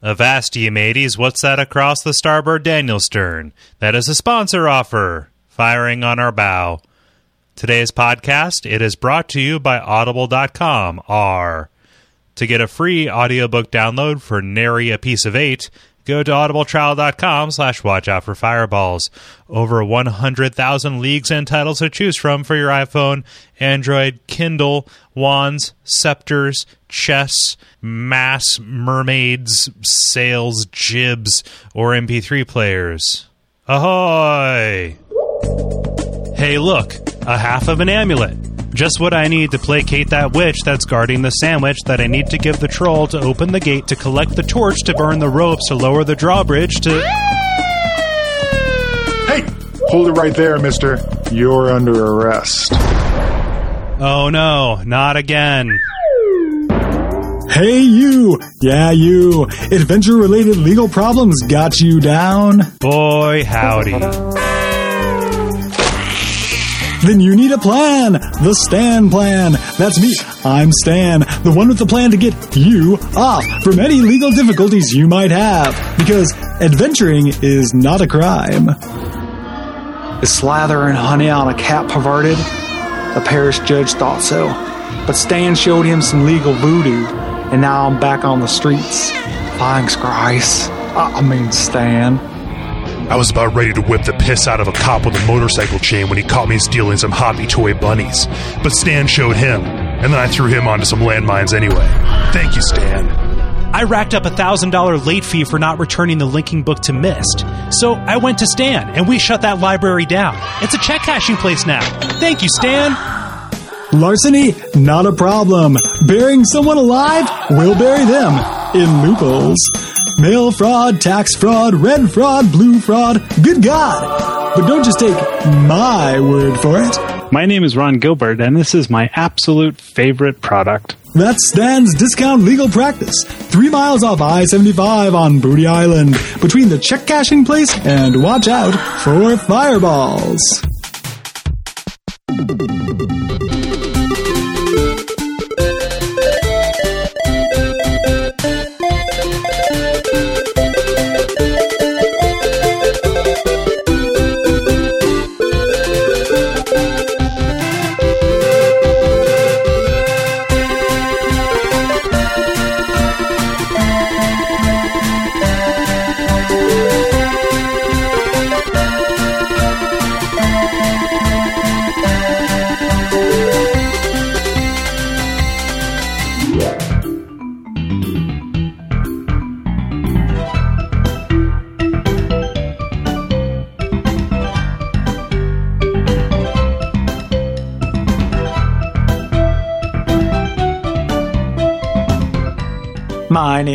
Avast ye mateys, what's that across the starboard Daniel stern? That is a sponsor offer, firing on our bow. Today's podcast, it is brought to you by audible.com, R. To get a free audiobook download for nary a piece of eight, go to audibletrial.com slash watch out for fireballs. Over 100,000 leagues and titles to choose from for your iPhone, Android, Kindle, wands, scepters, chess, mass, mermaids, sails, jibs, or MP3 players. Ahoy! Hey, look, a half of an amulet. Just what I need to placate that witch that's guarding the sandwich that I need to give the troll to open the gate to collect the torch to burn the ropes to lower the drawbridge to. Hey, hold it right there, mister. You're under arrest. Oh no, not again. Hey, you! Yeah, you! Adventure related legal problems got you down? Boy, howdy. Then you need a plan! The Stan Plan! That's me! I'm Stan, the one with the plan to get you off from any legal difficulties you might have. Because adventuring is not a crime. Is slathering honey on a cat perverted? The parish judge thought so. But Stan showed him some legal voodoo, and now I'm back on the streets. Thanks, Grice. I mean, Stan. I was about ready to whip the piss out of a cop with a motorcycle chain when he caught me stealing some hobby toy bunnies. But Stan showed him, and then I threw him onto some landmines anyway. Thank you, Stan. I racked up a $1,000 late fee for not returning the linking book to Myst. So I went to Stan, and we shut that library down. It's a check cashing place now. Thank you, Stan. Larceny, not a problem. Burying someone alive, we'll bury them in loopholes. Mail fraud, tax fraud, red fraud, blue fraud, good God. But don't just take my word for it. My name is Ron Gilbert, and this is my absolute favorite product. That's Stan's Discount Legal Practice, three miles off I 75 on Booty Island, between the check cashing place and watch out for fireballs.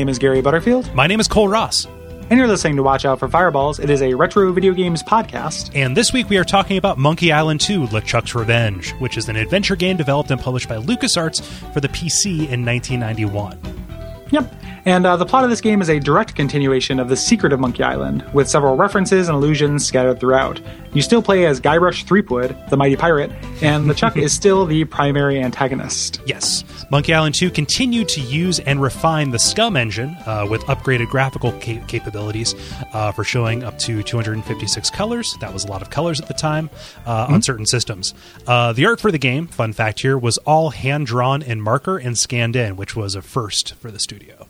Name is Gary Butterfield, My name is Kole Ross, and you're listening to Watch Out for Fireballs. It is a retro video games podcast. and this week we are talking about Monkey Island 2 LeChuck's Revenge, which is an adventure game developed and published by LucasArts for the PC in 1991. Yep. And uh, the plot of this game is a direct continuation of The Secret of Monkey Island, with several references and allusions scattered throughout. You still play as Guybrush Threepwood, the mighty pirate, and LeChuck is still the primary antagonist. Yes, Monkey Island 2 continued to use and refine the SCUMM engine uh, with upgraded graphical ca- capabilities uh, for showing up to 256 colors. That was a lot of colors at the time uh, on certain systems. Uh, the art for the game, fun fact here, was all hand drawn in marker and scanned in, which was a first for the studio.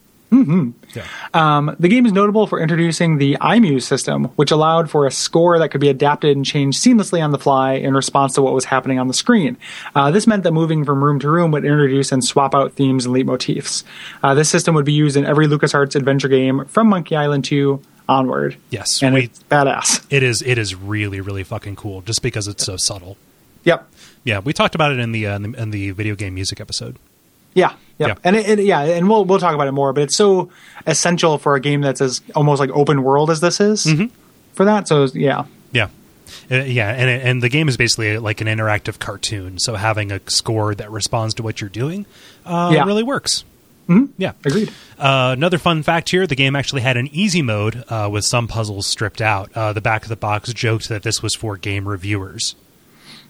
Um, the game is notable for introducing the iMuse system, which allowed for a score that could be adapted and changed seamlessly on the fly in response to what was happening on the screen. Uh, this meant that moving from room to room would introduce and swap out themes and leitmotifs. Uh, this system would be used in every LucasArts adventure game from Monkey Island 2 onward. Yes, And we- it's badass. It is it is really really fucking cool just because it's so subtle. Yep. Yeah, we talked about it in the uh, in the, in the video game music episode. Yeah, yep. Yeah. and it, it, yeah, and we'll we'll talk about it more. But it's so essential for a game that's as almost like open world as this is Mm-hmm. for that. So yeah, Yeah. Uh, yeah, and and the game is basically like an interactive cartoon. So having a score that responds to what you're doing uh, Yeah. really works. Yeah. agreed. Uh, another fun fact here: the game actually had an easy mode uh, with some puzzles stripped out. Uh, the back of the box joked that this was for game reviewers.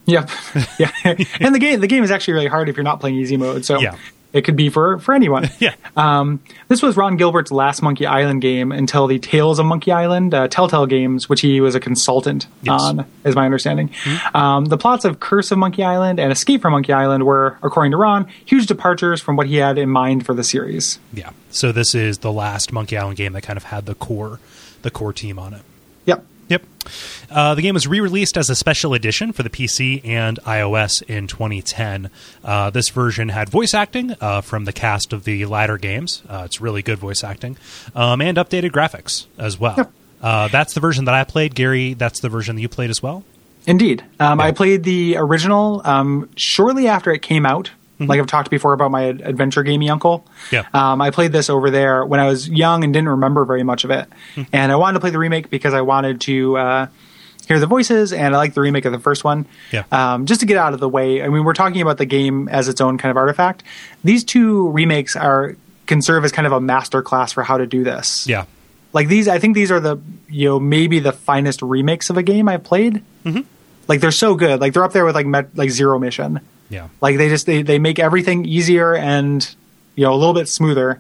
Yep. Yeah. and the game the game is actually really hard if you're not playing easy mode. So Yeah. it could be for for anyone. Yeah. Um, this was Ron Gilbert's last Monkey Island game until the Tales of Monkey Island, uh, Telltale Games, which he was a consultant Yes. on, is my understanding. Um, the plots of Curse of Monkey Island and Escape from Monkey Island were, according to Ron, huge departures from what he had in mind for the series. Yeah. So this is the last Monkey Island game that kind of had the core, the core team on it. Yep. Uh, the game was re-released as a special edition for the PC and iOS in 2010. Uh, this version had voice acting uh, from the cast of the latter games. Uh, it's really good voice acting, um, and updated graphics as well. Yep. Uh, that's the version that I played, Gary. That's the version that you played as well. Indeed. Um, Yeah. I played the original um, shortly after it came out. Like I've talked before about my adventure gamey uncle. Mm-hmm. Yeah. Um, I played this over there when I was young and didn't remember very much of it. Hmm. and I wanted to play the remake because I wanted to uh, hear the voices and I like the remake of the first one. Yeah. Um, just to get out of the way. I mean, we're talking about the game as its own kind of artifact. These two remakes are can serve as kind of a master class for how to do this Yeah. like these i think these are the you know maybe the finest remakes of a game i've played mm-hmm. like they're so good like they're up there with like Met, like zero mission Yeah. like they just they, they make everything easier and you know a little bit smoother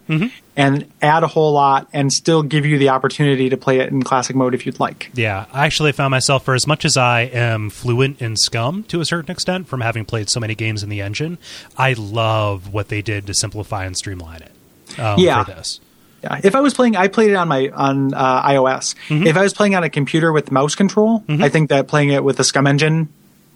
and add a whole lot and still give you the opportunity to play it in classic mode if you'd like Yeah, I actually found myself, for as much as I am fluent in SCUMM to a certain extent from having played so many games in the engine, I love what they did to simplify and streamline it um, Yeah. for this. Yeah, if I was playing, I played it on my on uh, iOS. Mm-hmm. If I was playing on a computer with mouse control, I think that playing it with the SCUMM engine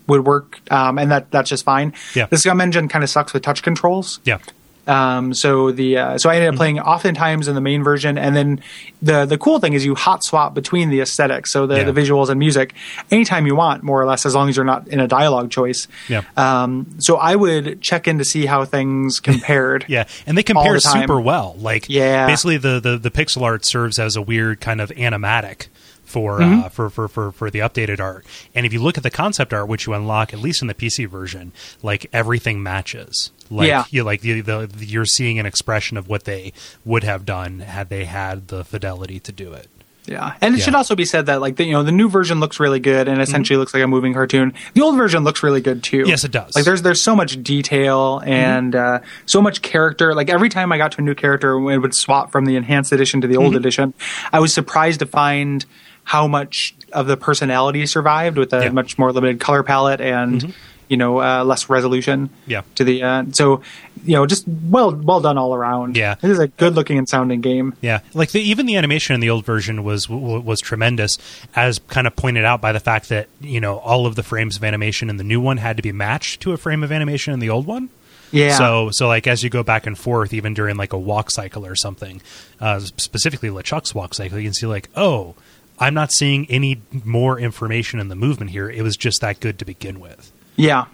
would work, um, and that that's just fine. Yeah. The SCUMM engine kind of sucks with touch controls. Yeah. Um, so the uh, so I Mm-hmm. ended up playing oftentimes in the main version, and then the the cool thing is you hot swap between the aesthetics, so the, Yeah. the visuals and music, anytime you want, more or less, as long as you're not in a dialogue choice. Yeah. Um, so I would check in to see how things compared. Yeah, and they compare the super well. Like, Yeah. basically the, the the pixel art serves as a weird kind of animatic for Mm-hmm. uh, for, for for for the updated art. And if you look at the concept art, which you unlock at least in the PC version, like everything matches. Like, Yeah. you like the, the, you're seeing an expression of what they would have done had they had the fidelity to do it. Yeah, and it Yeah. should also be said that like the, you know the new version looks really good and essentially looks like a moving cartoon. The old version looks really good too. Yes, it does. Like there's there's so much detail and uh, so much character. Like every time I got to a new character, it would swap from the enhanced edition to the old edition. I was surprised to find how much of the personality survived with a Yeah. much more limited color palette and. You know, uh, less resolution. Yeah. To the uh, so, you know, just well, well done all around. Yeah. It is a good looking and sounding game. Yeah, like the, even the animation in the old version was w- was tremendous, as kind of pointed out by the fact that you know all of the frames of animation in the new one had to be matched to a frame of animation in the old one. Yeah. So so like as you go back and forth, even during like a walk cycle or something, uh, specifically LeChuck's walk cycle, you can see like oh. I'm not seeing any more information in the movement here. It was just that good to begin with. Yeah.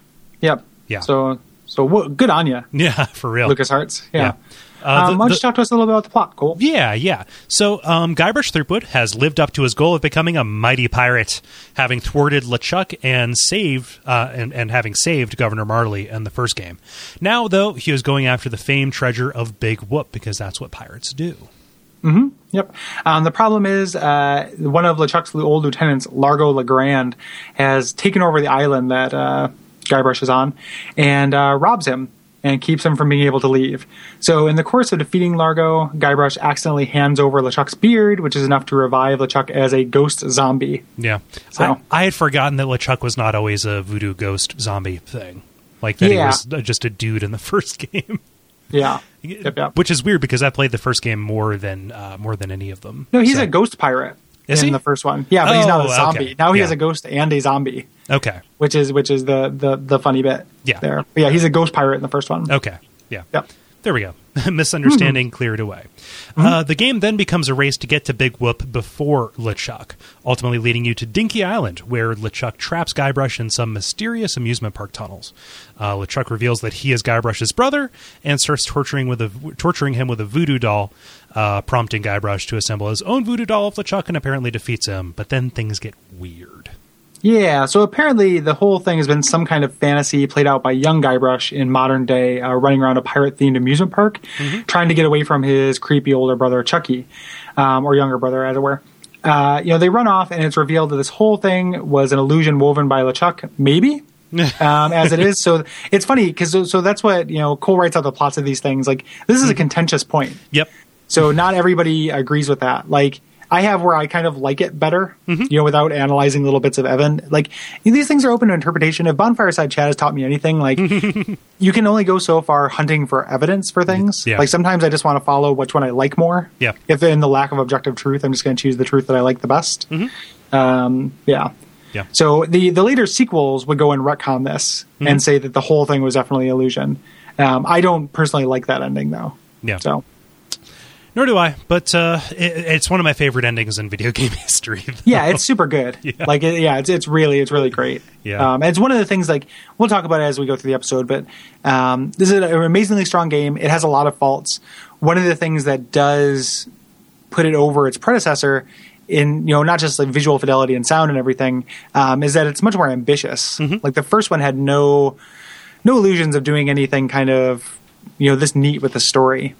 Yep. Yeah. So so wha- good on you, Yeah, for real. LucasArts. Yeah. Yeah. Uh, um, the- why don't you talk to us a little bit about the plot, Kole? Yeah, yeah. So um, Guybrush Threepwood has lived up to his goal of becoming a mighty pirate, having thwarted LeChuck and saved uh, and, and having saved Governor Marley in the first game. Now, though, he is going after the famed treasure of Big Whoop because that's what pirates do. Yep. Um, the problem is uh, one of LeChuck's old lieutenants, Largo LaGrande, has taken over the island that uh, Guybrush is on and uh, robs him and keeps him from being able to leave. So, in the course of defeating Largo, Guybrush accidentally hands over LeChuck's beard, which is enough to revive LeChuck as a ghost zombie. Yeah. So- I, I had forgotten that LeChuck was not always a voodoo ghost zombie thing. Like that Yeah. he was just a dude in the first game. Yeah. Yep, yep. Which is weird because I played the first game more than uh, more than any of them. No, he's So- a ghost pirate Is in he? the first one. Yeah, but he's not Oh, a zombie. okay. Now he Yeah. has a ghost and a zombie. Okay. which is which is the the the funny bit. Yeah. there. But yeah, he's a ghost pirate in the first one. Okay. Yeah. Yep. There we go. Misunderstanding cleared away. Uh, the game then becomes a race to get to Big Whoop before LeChuck, ultimately leading you to Dinky Island, where LeChuck traps Guybrush in some mysterious amusement park tunnels. Uh, LeChuck reveals that he is Guybrush's brother and starts torturing with a torturing him with a voodoo doll, uh, prompting Guybrush to assemble his own voodoo doll of LeChuck and apparently defeats him. But then things get weird. Yeah. So apparently, the whole thing has been some kind of fantasy played out by young Guybrush in modern day, uh, running around a pirate themed amusement park, trying to get away from his creepy older brother Chucky, um, or younger brother, as it were. Uh, you know, they run off, and it's revealed that this whole thing was an illusion woven by LeChuck, maybe, um, as it is. So it's funny because so, so that's what you know. Kole writes out the plots of these things. Like this is a contentious point. Yep. So not everybody agrees with that. Like I have where I kind of like it better, Mm-hmm. you know, without analyzing little bits of Evan. Like these things are open to interpretation. If Bonfireside Chat has taught me anything, like you can only go so far hunting for evidence for things. Yeah. Like sometimes I just want to follow which one I like more. Yeah. If in the lack of objective truth, I'm just going to choose the truth that I like the best. Um, yeah. Mm-hmm. Yeah. So the the later sequels would go and retcon this Mm-hmm. and say that the whole thing was definitely illusion. Um, I don't personally like that ending though. Yeah. So Nor do I, but uh, it, it's one of my favorite endings in video game history. yeah, it's super good. Yeah. Like it, yeah, it's it's really it's really great. Yeah. Um, and it's one of the things like we'll talk about it as we go through the episode, but um, this is an amazingly strong game. It has a lot of faults. One of the things that does put it over its predecessor in you know not just like visual fidelity and sound and everything um, is that it's much more ambitious. Like the first one had no no illusions of doing anything kind of you know this neat with the story.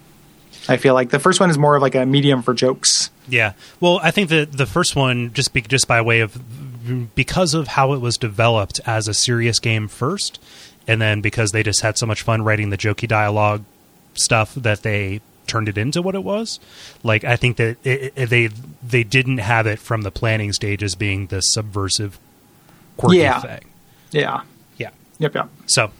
I feel like the first one is more of like a medium for jokes. Yeah. Well, I think that the first one just be, just by way of because of how it was developed as a serious game first, and then because they just had so much fun writing the jokey dialogue stuff that they turned it into what it was. Like I think that it, it, they they didn't have it from the planning stage as being this subversive, quirky Yeah. thing. Yeah. Yeah. Yep. Yep. So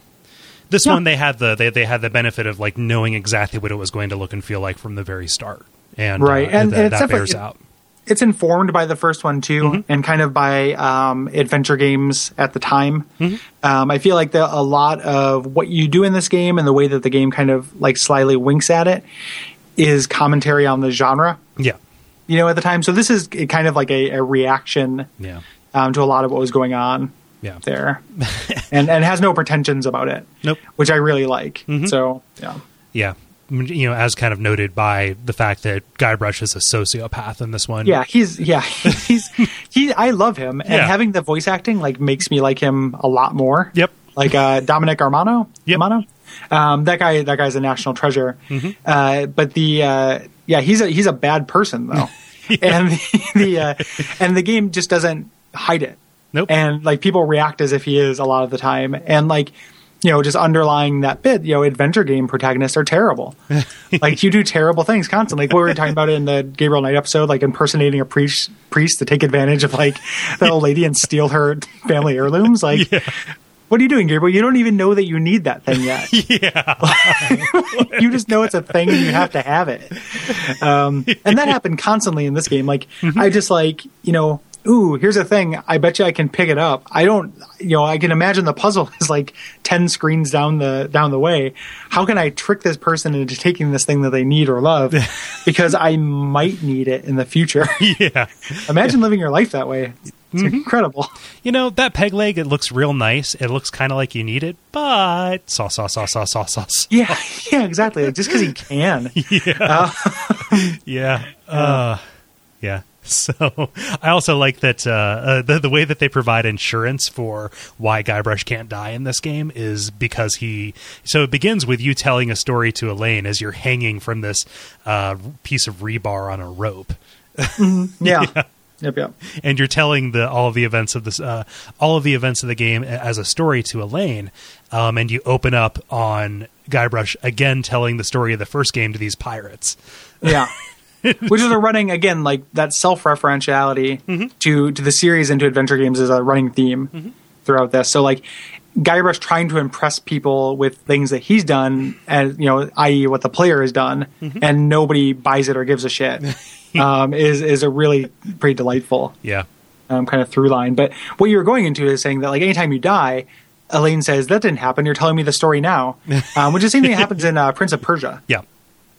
this Yeah. one they had the they, they had the benefit of like knowing exactly what it was going to look and feel like from the very start. And Right. uh, And- and it's that bears out. it's informed by the first one too, Mm-hmm. and kind of by um, adventure games at the time. Mm-hmm. Um, I feel like the, a lot of what you do in this game and the way that the game kind of like slyly winks at it is commentary on the genre. Yeah. You know, at the time, so this is kind of like a, a reaction Yeah. um, to a lot of what was going on Yeah. there, and and has no pretensions about it. Nope. Mm-hmm. which I really like. So yeah, Yeah. You know, as kind of noted by the fact that Guybrush is a sociopath in this one. yeah, he's yeah he's he. I love him, and Yeah. having the voice acting like makes me like him a lot more. Yep. like uh, Dominic Armato. Yep. Mm-hmm. Armato. Um, that guy, that guy's a national treasure. Uh, but the uh, yeah, he's a he's a bad person though, and the, the uh, and the game just doesn't hide it. Nope. And like people react as if he is a lot of the time, and like you know, just underlying that bit, you know, adventure game protagonists are terrible. like you do terrible things constantly. Like what we were talking about in the Gabriel Knight episode, like impersonating a priest priest to take advantage of like the old lady and steal her family heirlooms. Like what are you doing, Gabriel? You don't even know that you need that thing yet. Yeah. you just know it's a thing and you have to have it. Um, and that happened constantly in this game. Like, I just like, you know, ooh, here's a thing. I bet you I can pick it up. I don't, you know, I can imagine the puzzle is like 10 screens down the, down the way. How can I trick this person into taking this thing that they need or love? Because I might need it in the future. yeah. imagine living your life that way. It's incredible. You know, that peg leg, it looks real nice. It looks kind of like you need it, but sauce, sauce, sauce, sauce, sauce, sauce. Yeah, yeah, exactly. Like, just because he can. Yeah. Uh, yeah. So I also like that uh, uh, the the way that they provide insurance for why Guybrush can't die in this game is because he. So it begins with you telling a story to Elaine as you're hanging from this uh, piece of rebar on a rope. Yeah. Yep, yep. and you're telling the all of the events of this uh, all of the events of the game as a story to Elaine, um, and you open up on Guybrush again telling the story of the first game to these pirates. Yeah. Which is a running again like that self referentiality Mm-hmm. to to the series and to adventure games is a running theme Mm-hmm. throughout this. So like Guybrush trying to impress people with things that he's done, and you know, i.e., what the player has done, Mm-hmm. and nobody buys it or gives a shit, um, is is a really pretty delightful Yeah, um, kind of through line. But what you're going into is saying that like anytime you die, Elaine says that didn't happen. You're telling me the story now, um, which is the same thing that happens in uh, Prince of Persia. yeah,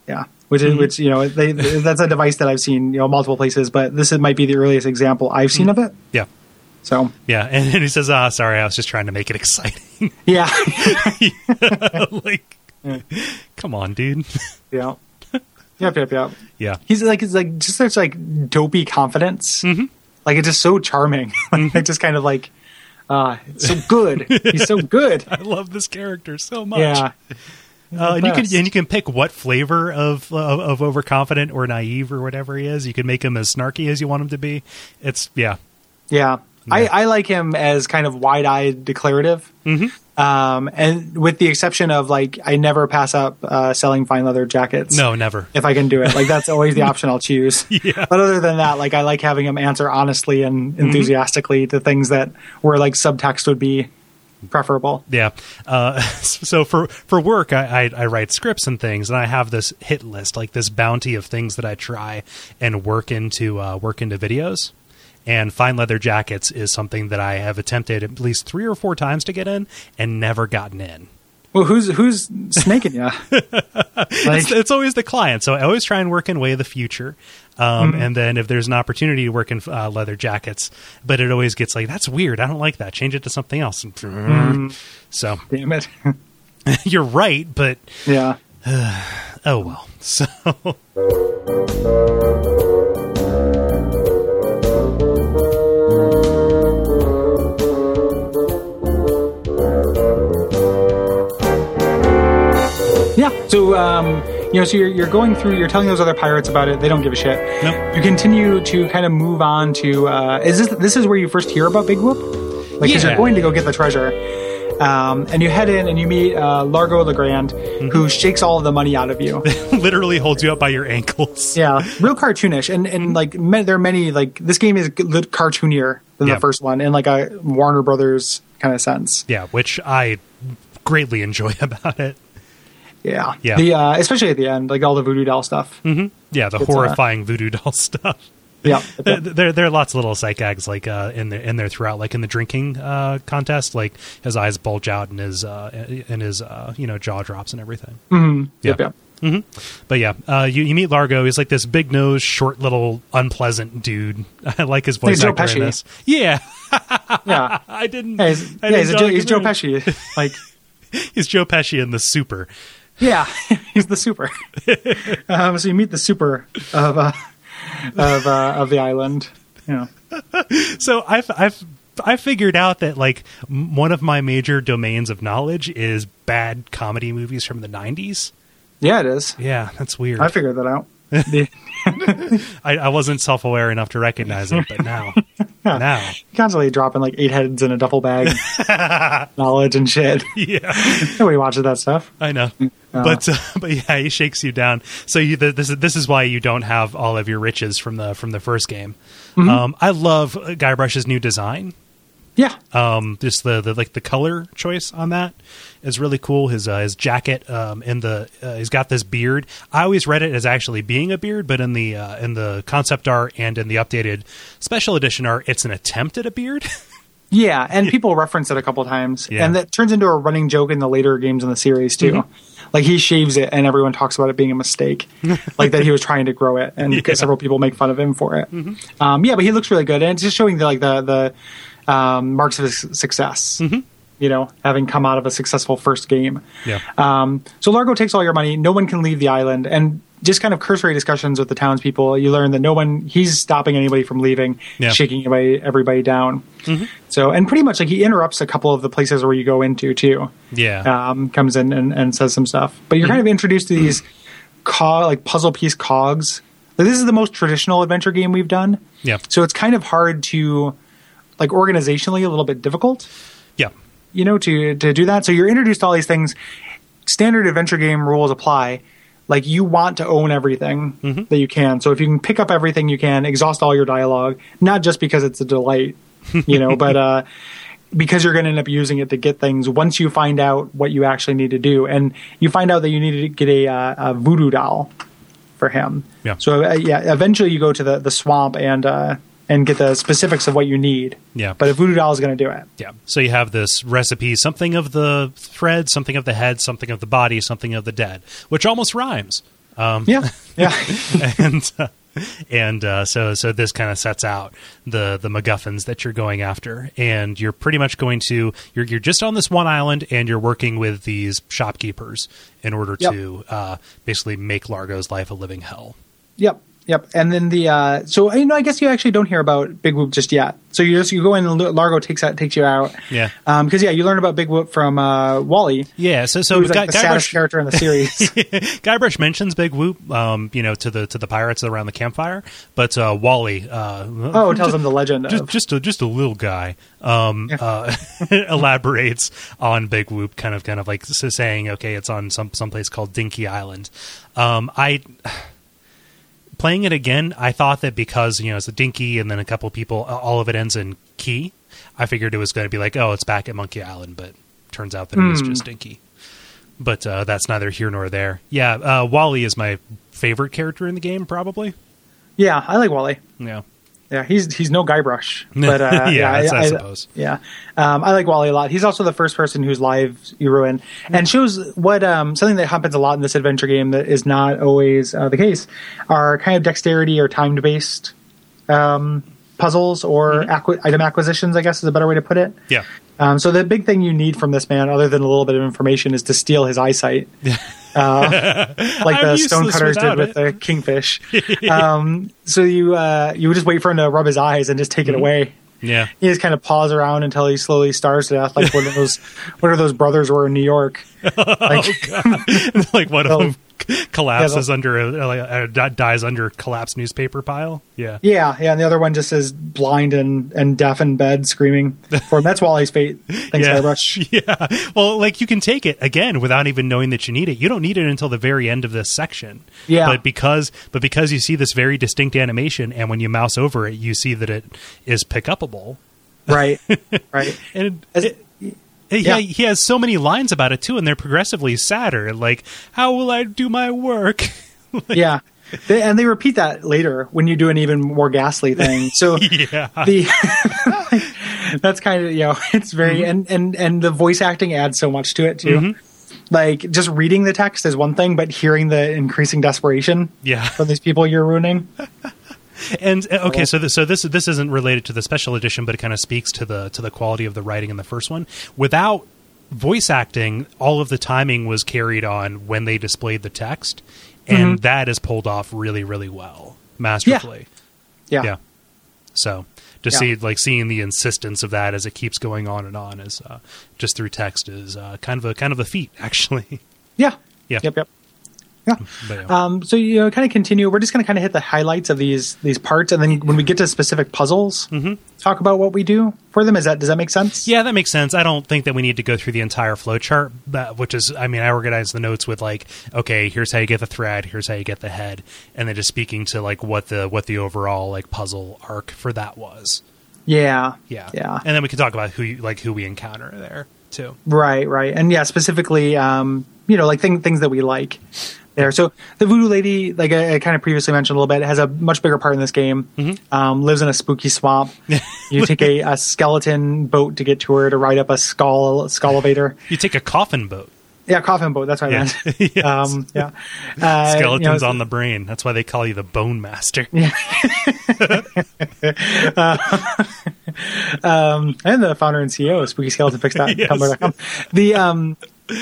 Yeah, which Mm-hmm. is which you know they, that's a device that I've seen you know multiple places, but this is, might be the earliest example I've seen of it. yeah, So yeah. And then he says, "Ah, sorry, I was just trying to make it exciting." yeah, like, come on, dude. yeah, yep, yep, yep. yeah, He's like it's like just such like dopey confidence. Mm-hmm. Like it's just so charming. like just kind of like uh it's so good. He's so good. I love this character so much. Yeah. Uh, and you can and you can pick what flavor of, of of overconfident or naive or whatever he is. You can make him as snarky as you want him to be. It's yeah, Yeah. I, I like him as kind of wide-eyed declarative. Mm-hmm. Um, and with the exception of like, I never pass up uh, selling fine leather jackets. No, never. If I can do it, like that's always the option I'll choose. Yeah. But other than that, like I like having him answer honestly and enthusiastically to things that where like subtext would be preferable. Yeah. Uh, so for for work, I, I I write scripts and things, and I have this hit list, like this bounty of things that I try and work into uh, work into videos. And fine leather jackets is something that I have attempted at least three or four times to get in, and never gotten in. Well, who's who's snaking you? It's, like, it's always the client, so I always try and work in way of the future. Um, Mm-hmm. And then if there's an opportunity to work in uh, leather jackets, but it always gets like that's weird. I don't like that. Change it to something else. Mm-hmm. So damn it. you're right, but yeah. oh well. So So, um, you know, so you're, you're going through, you're telling those other pirates about it. They don't give a shit. Nope. You continue to kind of move on to, uh, is this, this is where you first hear about Big Whoop? Like, cause Yeah. you're going to go get the treasure. Um, and you head in and you meet, uh, Largo LaGrande, Mm-hmm. who shakes all the money out of you. literally holds you up by your ankles. yeah. Real cartoonish. And, and like, ma- there are many, like, this game is cartoonier than Yeah. the first one in like a Warner Brothers kind of sense. Yeah, which I greatly enjoy about it. Yeah. Yeah. The, uh, especially at the end, like all the voodoo doll stuff. Yeah, the It's, uh, horrifying voodoo doll stuff. Yeah. There, there, there are lots of little psych gags like uh, in there in there throughout, like in the drinking uh, contest, like his eyes bulge out and his uh, and his uh, you know jaw drops and everything. Yep, yep. But yeah, uh, you you meet Largo. He's like this big nose, short, little, unpleasant dude. I like his voice Joe actor in Pesci. this. Yeah, Yeah. I didn't. Yeah, he's, I yeah, he's, a Joe, he's Joe was in it. Pesci. Like, He's Joe Pesci in the Super. Yeah, he's the super. um, so you meet the super of uh, of uh, of the island. You know, So I've I've I figured out that like m- one of my major domains of knowledge is bad comedy movies from the '90s. yeah, it is. Yeah, that's weird. I figured that out. The, I, I wasn't self aware enough to recognize it, but now, now, constantly dropping like eight heads in a duffel bag, knowledge and shit. yeah, Nobody watches that stuff. I know. But uh, but yeah, he shakes you down. So you, th- this is this is why you don't have all of your riches from the from the first game. Um, I love Guybrush's new design. Yeah, um just the, the like the color choice on that is really cool. His uh, his jacket um in the uh, he's got this beard. I always read it as actually being a beard but in the uh, in the concept art and in the updated special edition art it's an attempt at a beard. Yeah, and people reference it a couple times, Yeah. and that turns into a running joke in the later games in the series too. Like he shaves it, and everyone talks about it being a mistake, like that he was trying to grow it, and Yeah. several people make fun of him for it. Um, yeah, but he looks really good, and it's just showing the like the the um, marks of success. You know, having come out of a successful first game. yeah Um, so Largo takes all your money. No one can leave the island, and just kind of cursory discussions with the townspeople. You learn that no one he's stopping anybody from leaving, Yeah. shaking everybody, everybody down. So, and pretty much like he interrupts a couple of the places where you go into too. yeah Um, comes in and, and says some stuff, but you're kind of introduced to these cog like puzzle piece cogs. Like, this is the most traditional adventure game we've done. yeah So it's kind of hard to like organizationally a little bit difficult yeah you know, to to do that. So you're introduced to all these things. Standard adventure game rules apply. Like you want to own everything that you can. So if you can pick up everything you can, exhaust all your dialogue, not just because it's a delight, you know, but uh, because you're going to end up using it to get things. Once you find out what you actually need to do, and you find out that you need to get a, uh, a voodoo doll for him. Yeah. So uh, yeah, eventually you go to the the swamp and uh, and get the specifics of what you need. Yeah. But a voodoo doll is going to do it. yeah so you have this recipe something of the thread something of the head something of the body something of the dead which almost rhymes um Yeah. Yeah. and uh, and uh, so so this kind of sets out the the MacGuffins that you're going after, and you're pretty much going to you're you're just on this one island, and you're working with these shopkeepers in order Yep. to uh, basically make Largo's life a living hell. Yep. Yep, and then the uh, so you know I guess you actually don't hear about Big Whoop just yet. So you just you go in and Largo takes out takes you out. Yeah. because yeah, you learn about Big Whoop from uh, Wally. Yeah, so so who's Guy, like the saddest Guybrush, character in the series. Guybrush mentions Big Whoop, um, you know, to the to the pirates around the campfire, but uh, Wally, uh, oh, tells them the legend just of just a just a little guy um, uh, elaborates on Big Whoop, kind of kind of like saying, okay, it's on some some place called Dinky Island. Um, I playing it again, I thought that because you know it's a Dinky and then a couple people, all of it ends in key. I figured it was going to be like, oh, it's back at Monkey Island, but turns out that it was just Dinky. But uh, that's neither here nor there. Yeah, uh, Wally is my favorite character in the game, probably. yeah. I like Wally. Yeah. Yeah, he's he's no Guybrush, but uh, Yeah, I, I suppose. Yeah, um, I like Wally a lot. He's also the first person whose lives you ruin, and shows what um, something that happens a lot in this adventure game that is not always uh, the case are kind of dexterity or timed based um, puzzles or acqui- item acquisitions. I guess is a better way to put it. Yeah. Um, so the big thing you need from this man, other than a little bit of information, is to steal his eyesight, uh, like the stonecutters did with it. the kingfish. um, so you uh, you would just wait for him to rub his eyes and just take Mm-hmm. it away. Yeah. He just kind of paws around until he slowly starves to death, like one of those what are those brothers were in New York. Like, like one of Oh. them collapses Yeah, under a, uh, dies under a collapsed newspaper pile. Yeah. yeah, yeah, and the other one just is blind and, and deaf in bed, screaming for him. That's Wally's fate. Thanks, yeah. Yeah. Well, like you can take it again without even knowing that you need it. You don't need it until the very end of this section. Yeah. But because but because you see this very distinct animation and when you mouse over it, you see that it is pick upable. Right, right. And As- it, yeah. he has so many lines about it too, and they're progressively sadder. Like, how will I do my work? yeah. They, and they repeat that later when you do an even more ghastly thing. So yeah. the that's kind of you know it's very Mm-hmm. and and and the voice acting adds so much to it too. Like just reading the text is one thing, but hearing the increasing desperation Yeah. from these people you're ruining. And uh, okay, so this, so this this isn't related to the special edition, but it kind of speaks to the to the quality of the writing in the first one. Without voice acting, all of the timing was carried on when they displayed the text, and that is pulled off really, really well, masterfully. Yeah. Yeah. So to Yeah. see like seeing the insistence of that as it keeps going on and on is uh, just through text is uh, kind of a kind of a feat, actually. Yeah. Yeah. Yep. Yep. Yeah. Yeah. Um, so you know, kind of continue. We're just going to kind of hit the highlights of these these parts, and then when we get to specific puzzles, talk about what we do for them. Is that does that make sense? Mm-hmm. Yeah, that makes sense. I don't think that we need to go through the entire flowchart, which is, I mean, I organize the notes with like, okay, here's how you get the thread, here's how you get the head, and then just speaking to like what the what the overall like puzzle arc for that was. Yeah. Yeah, Yeah. and then we can talk about who you, like who we encounter there too. Right, right, and yeah, specifically, um, you know, like thing, things that we like there. So the voodoo lady, like I, I kind of previously mentioned a little bit, has a much bigger part in this game. Um, lives in a spooky swamp. you take a, a skeleton boat to get to her to ride up a skull skull elevator. You take a coffin boat, Yeah, coffin boat. That's what Yeah. I meant. Yes. Um, yeah, uh, skeletons you know, on the brain. That's why they call you the Bone Master. um, and the founder and CEO of SpookySkeletonFix.tumblr.com. The um,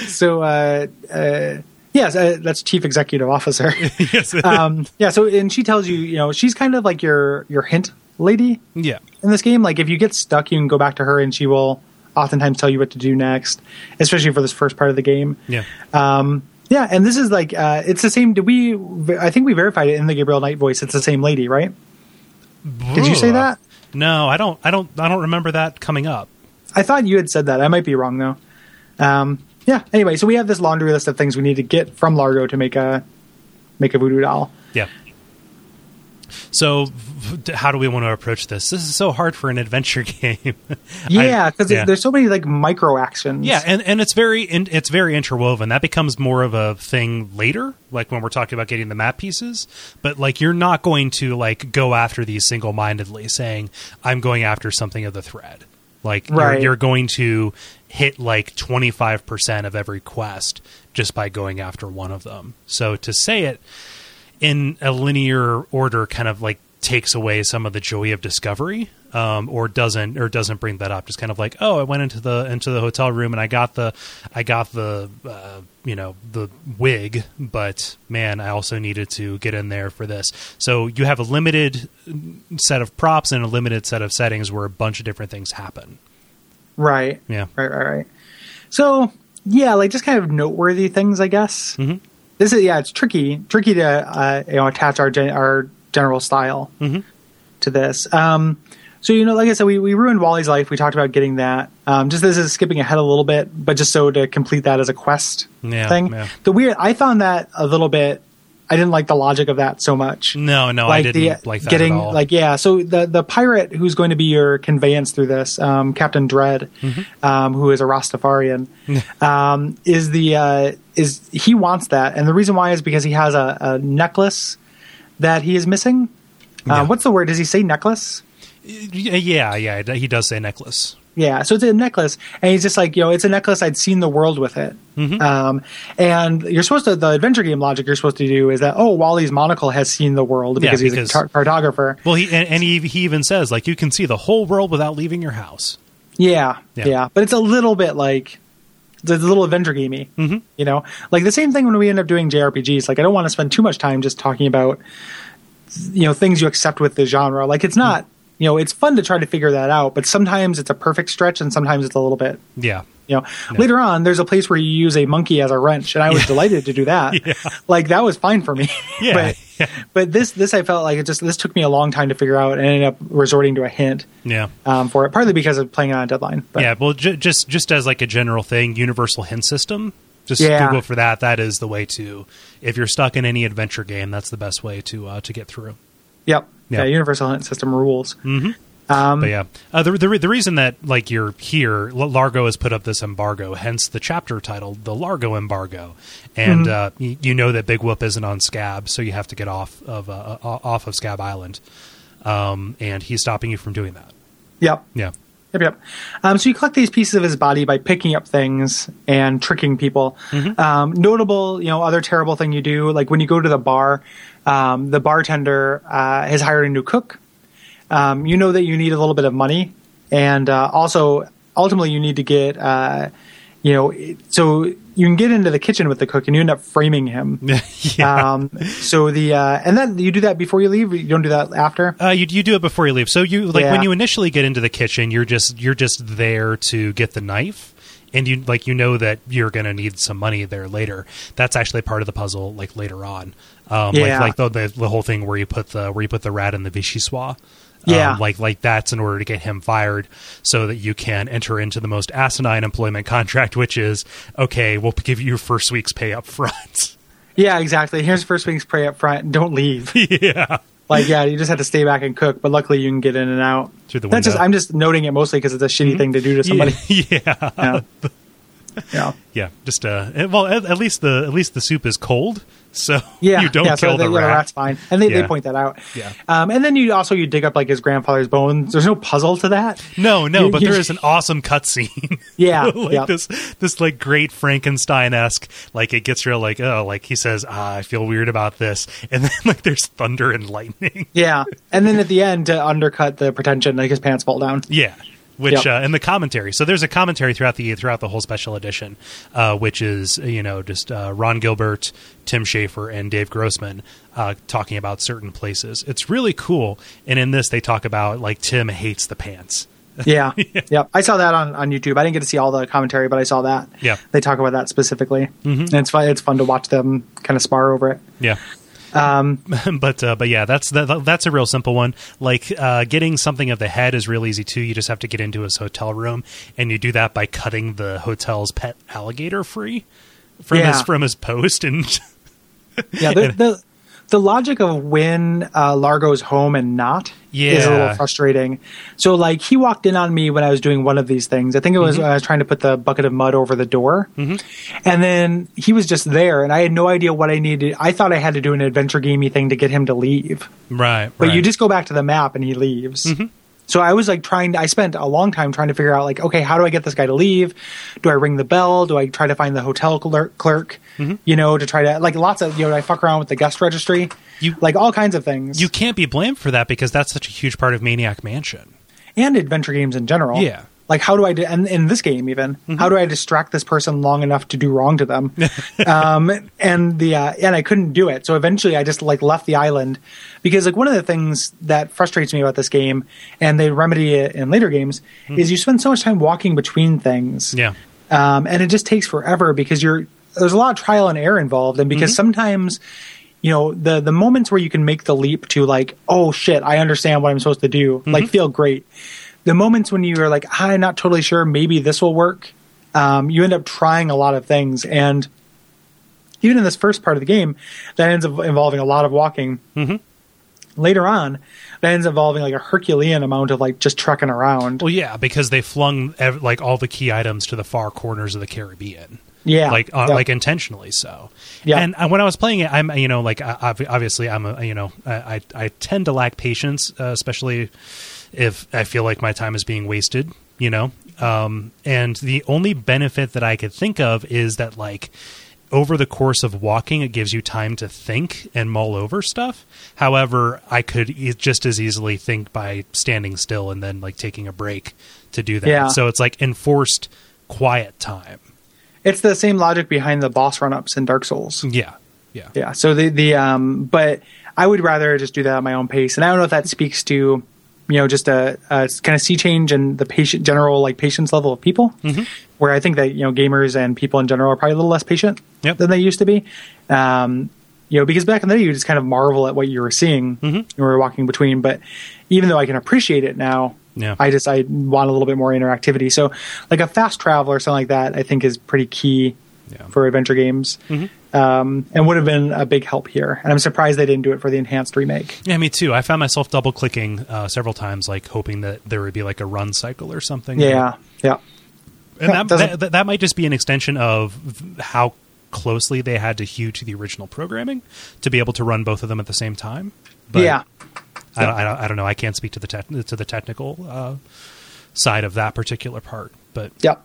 so uh, uh, yes, uh, that's Chief Executive Officer. yes. um, yeah. So and she tells you, you know, she's kind of like your your hint lady yeah. in this game. Like if you get stuck, you can go back to her, and she will oftentimes tell you what to do next, especially for this first part of the game. Yeah. Um, yeah, and this is like uh, it's the same. Did we? I think we verified it in the Gabriel Knight voice. It's the same lady, right? Did you say that? No, I don't. I don't. I don't remember that coming up. I thought you had said that. I might be wrong though. Um, yeah. Anyway, so we have this laundry list of things we need to get from Largo to make a make a voodoo doll. Yeah. So, how do we want to approach this? This is so hard for an adventure game. Yeah, because yeah. there's so many like micro actions. Yeah, and, and it's very in, it's very interwoven. That becomes more of a thing later, like when we're talking about getting the map pieces. But like you're not going to like go after these single mindedly, saying I'm going after something of the thread. Like you're, Right. you're going to hit like 25 percent of every quest just by going after one of them. So to say it in a linear order, kind of like takes away some of the joy of discovery um, or doesn't or doesn't bring that up. Just kind of like oh i went into the into the hotel room and i got the i got the uh, you know the wig but man i also needed to get in there for this. So you have a limited set of props and a limited set of settings where a bunch of different things happen Right. Yeah. Right. Right. Right. So yeah, like just kind of noteworthy things, I guess. Mhm. This is yeah, it's tricky, tricky to uh, you know attach our gen- our general style Mhm. to this. Um, so you know, like I said, we, we ruined Wally's life. We talked about getting that. Um, just this is skipping ahead a little bit, but just so to complete that as a quest Yeah, thing. yeah. The weird, I found that a little bit. I didn't like the logic of that so much. No no i like didn't the like that getting at all. like yeah so the the pirate who's going to be your conveyance through this um, captain dread Mm-hmm. um, who is a rastafarian um, is the uh, is he wants that. And the reason why is because he has a, a necklace that he is missing. Yeah. uh, what's the word? Does he say necklace? Yeah yeah he does say necklace yeah, so it's a necklace, and he's just like, you know, it's a necklace. I'd seen the world with it. Mm-hmm. Um, and you're supposed to, the adventure game logic you're supposed to do is that, oh, Wally's monocle has seen the world Yeah, because he's a car- cartographer. well he and, and he, he even says like you can see the whole world without leaving your house Yeah, Yeah. yeah, but it's a little bit like it's a little adventure gamey. Mm-hmm. You know, like the same thing when we end up doing JRPGs. Like I don't want to spend too much time just talking about you know things you accept with the genre. Like it's not. You know, it's fun to try to figure that out, but sometimes it's a perfect stretch, and sometimes it's a little bit. yeah You know, later on, there's a place where you use a monkey as a wrench, and I was delighted to do that. Yeah. Like that was fine for me. Yeah, but, yeah. but this this I felt like it just this took me a long time to figure out, and ended up resorting to a hint yeah um, for it, partly because of playing on a deadline. But yeah well ju- just just as like a general thing universal hint system just Yeah. google for that that is the way to if you're stuck in any adventure game that's the best way to uh, to get through Yep. Yeah. Universal Hint System rules. Mm-hmm. Um, but yeah uh, the, the, the reason that like you're here L- largo has put up this embargo hence the chapter title the largo embargo and uh, y- you know that big whoop isn't on scabb so you have to get off of uh, uh, off of scabb island um, and he's stopping you from doing that Yep. yeah Yep. Yep. Um, so you collect these pieces of his body by picking up things and tricking people. Um, notable, you know, other terrible thing you do, like when you go to the bar, um, the bartender uh, has hired a new cook. Um, you know that you need a little bit of money, and uh, also ultimately you need to get, uh, you know, so you can get into the kitchen with the cook, and you end up framing him. yeah Um, so the uh, and then you do that before you leave. You don't do that after. Uh, you you do it before you leave. So you like Yeah. when you initially get into the kitchen, you're just you're just there to get the knife, and you like you know that you're going to need some money there later. That's actually part of the puzzle. Like later on, um, Yeah. like like the, the the whole thing where you put the where you put the rat in the vichyssoise. Yeah. Um, like like that's in order to get him fired, so that you can enter into the most asinine employment contract, which is okay. We'll give you your first week's pay up front. Yeah, exactly. Here's first week's pay up front. Don't leave. yeah, like, yeah, you just have to stay back and cook. But luckily, you can get in and out. Through the That's just. window. I'm just noting it mostly because it's a shitty thing to do to somebody. yeah. Yeah. yeah. Yeah, just uh, well, at, at least the at least the soup is cold, so Yeah, you don't yeah, kill so the yeah, rat. rat's fine, and they, Yeah. they point that out. Yeah. um, and then you also you dig up like his grandfather's bones. There's no puzzle to that. No, no, You- but you- there is an awesome cutscene. Yeah, like yeah. this this like great Frankenstein esque. Like it gets real like oh like he says ah, I feel weird about this, and then like there's thunder and lightning. Yeah, and then at the end to undercut the pretension, like his pants fall down. Yeah. Which Yep. uh, and the commentary. So there's a commentary throughout the throughout the whole special edition, uh, which is you know just uh, Ron Gilbert, Tim Schafer, and Dave Grossman uh, talking about certain places. It's really cool. And in this, they talk about like Tim hates the pants. Yeah, yep. I saw that on, on YouTube. I didn't get to see all the commentary, but I saw that. Yeah. they talk about that specifically, Mm-hmm. and it's fun. It's fun to watch them kind of spar over it. Yeah. Um, but uh, but yeah, that's that, that's a real simple one. Like uh, getting something of the head is real easy too. You just have to get into his hotel room, and you do that by cutting the hotel's pet alligator free from his from his post. And Yeah, the logic of when uh, Largo's home and not is a little frustrating. So, like, he walked in on me when I was doing one of these things. I think it was Mm-hmm. when I was trying to put the bucket of mud over the door, and then he was just there, and I had no idea what I needed. I thought I had to do an adventure gamey thing to get him to leave, right, but right. you just go back to the map and he leaves. So I was like trying. I spent a long time trying to figure out like, okay, how do I get this guy to leave? Do I ring the bell? Do I try to find the hotel clerk? clerk Mm-hmm. You know, to try to like lots of you know. I fuck around with the guest registry. You- like all kinds of things. You can't be blamed for that because that's such a huge part of Maniac Mansion. and adventure games in general. Yeah. Mm-hmm. Like how do I do, and in this game even how do I distract this person long enough to do wrong to them? um, and the uh, and I couldn't do it. So eventually I just like left the island because like one of the things that frustrates me about this game, and they remedy it in later games, is you spend so much time walking between things. Mm-hmm. Yeah. um, and it just takes forever because you're there's a lot of trial and error involved, and because sometimes you know the the moments where you can make the leap to like oh shit I understand what I'm supposed to do like feel great. The moments when you are like I'm not totally sure maybe this will work, um, you end up trying a lot of things and. Even in this first part of the game, that ends up involving a lot of walking. Later on, that ends up involving like a Herculean amount of like just trekking around. Well, yeah, because they flung ev- like all the key items to the far corners of the Caribbean. Yeah, like uh, yeah. like intentionally so. Yeah. And uh, when I was playing it, I'm you know like I- obvi- obviously I'm a you know I I, I tend to lack patience, uh, especially if I feel like my time is being wasted. You know, um, and the only benefit that I could think of is that like over the course of walking, it gives you time to think and mull over stuff. However, I could e- just as easily think by standing still and then like taking a break to do that. Yeah. So it's like enforced quiet time. It's the same logic behind the boss run ups in Dark Souls. Yeah. Yeah. Yeah. So the the um, but I would rather just do that at my own pace, and I don't know if that speaks to you know just a, a kind of sea change in the patient general like patience level of people, Mm-hmm. where I think that you know gamers and people in general are probably a little less patient Yep. than they used to be. Um, you know, because back in the day, you just kind of marvel at what you were seeing Mm-hmm. when we were walking between. But even though I can appreciate it now, Yeah. I just I want a little bit more interactivity. So, like a fast travel or something like that, I think is pretty key Yeah. Mm-hmm. for adventure games, um, and would have been a big help here. And I'm surprised they didn't do it for the enhanced remake. Yeah, me too. I found myself double clicking uh, several times, like hoping that there would be like a run cycle or something. Yeah, yeah, and that, that, that might just be an extension of how closely they had to hew to the original programming to be able to run both of them at the same time. But yeah. I, don't, I, don't, I don't know. I can't speak to the tech to the technical uh, side of that particular part, but Yep.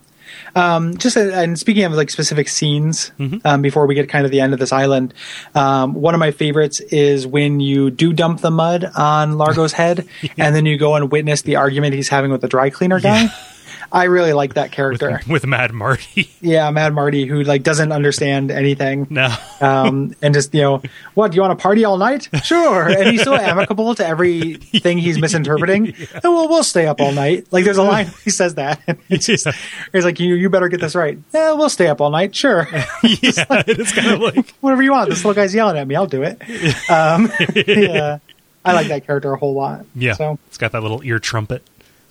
Um, just uh, and speaking of like specific scenes, Mm-hmm. um, before we get kind of the end of this island, um, one of my favorites is when you do dump the mud on Largo's head, and then you go and witness the argument he's having with the dry cleaner guy. I really like that character. with Mad Marty, yeah, Mad Marty, who like doesn't understand anything. no, um, and just you know, what do you want to party all night? Sure. And he's so amicable to everything he's misinterpreting. Oh, well, we'll stay up all night. Like there's a line he says that. He's, just- Yeah. he's like, you you better get this right. Yeah, we'll stay up all night. Sure. yeah, it's kind of like Whatever you want. This little guy's yelling at me. I'll do it. Um, yeah. I like that character a whole lot. yeah, So it's got that little ear trumpet.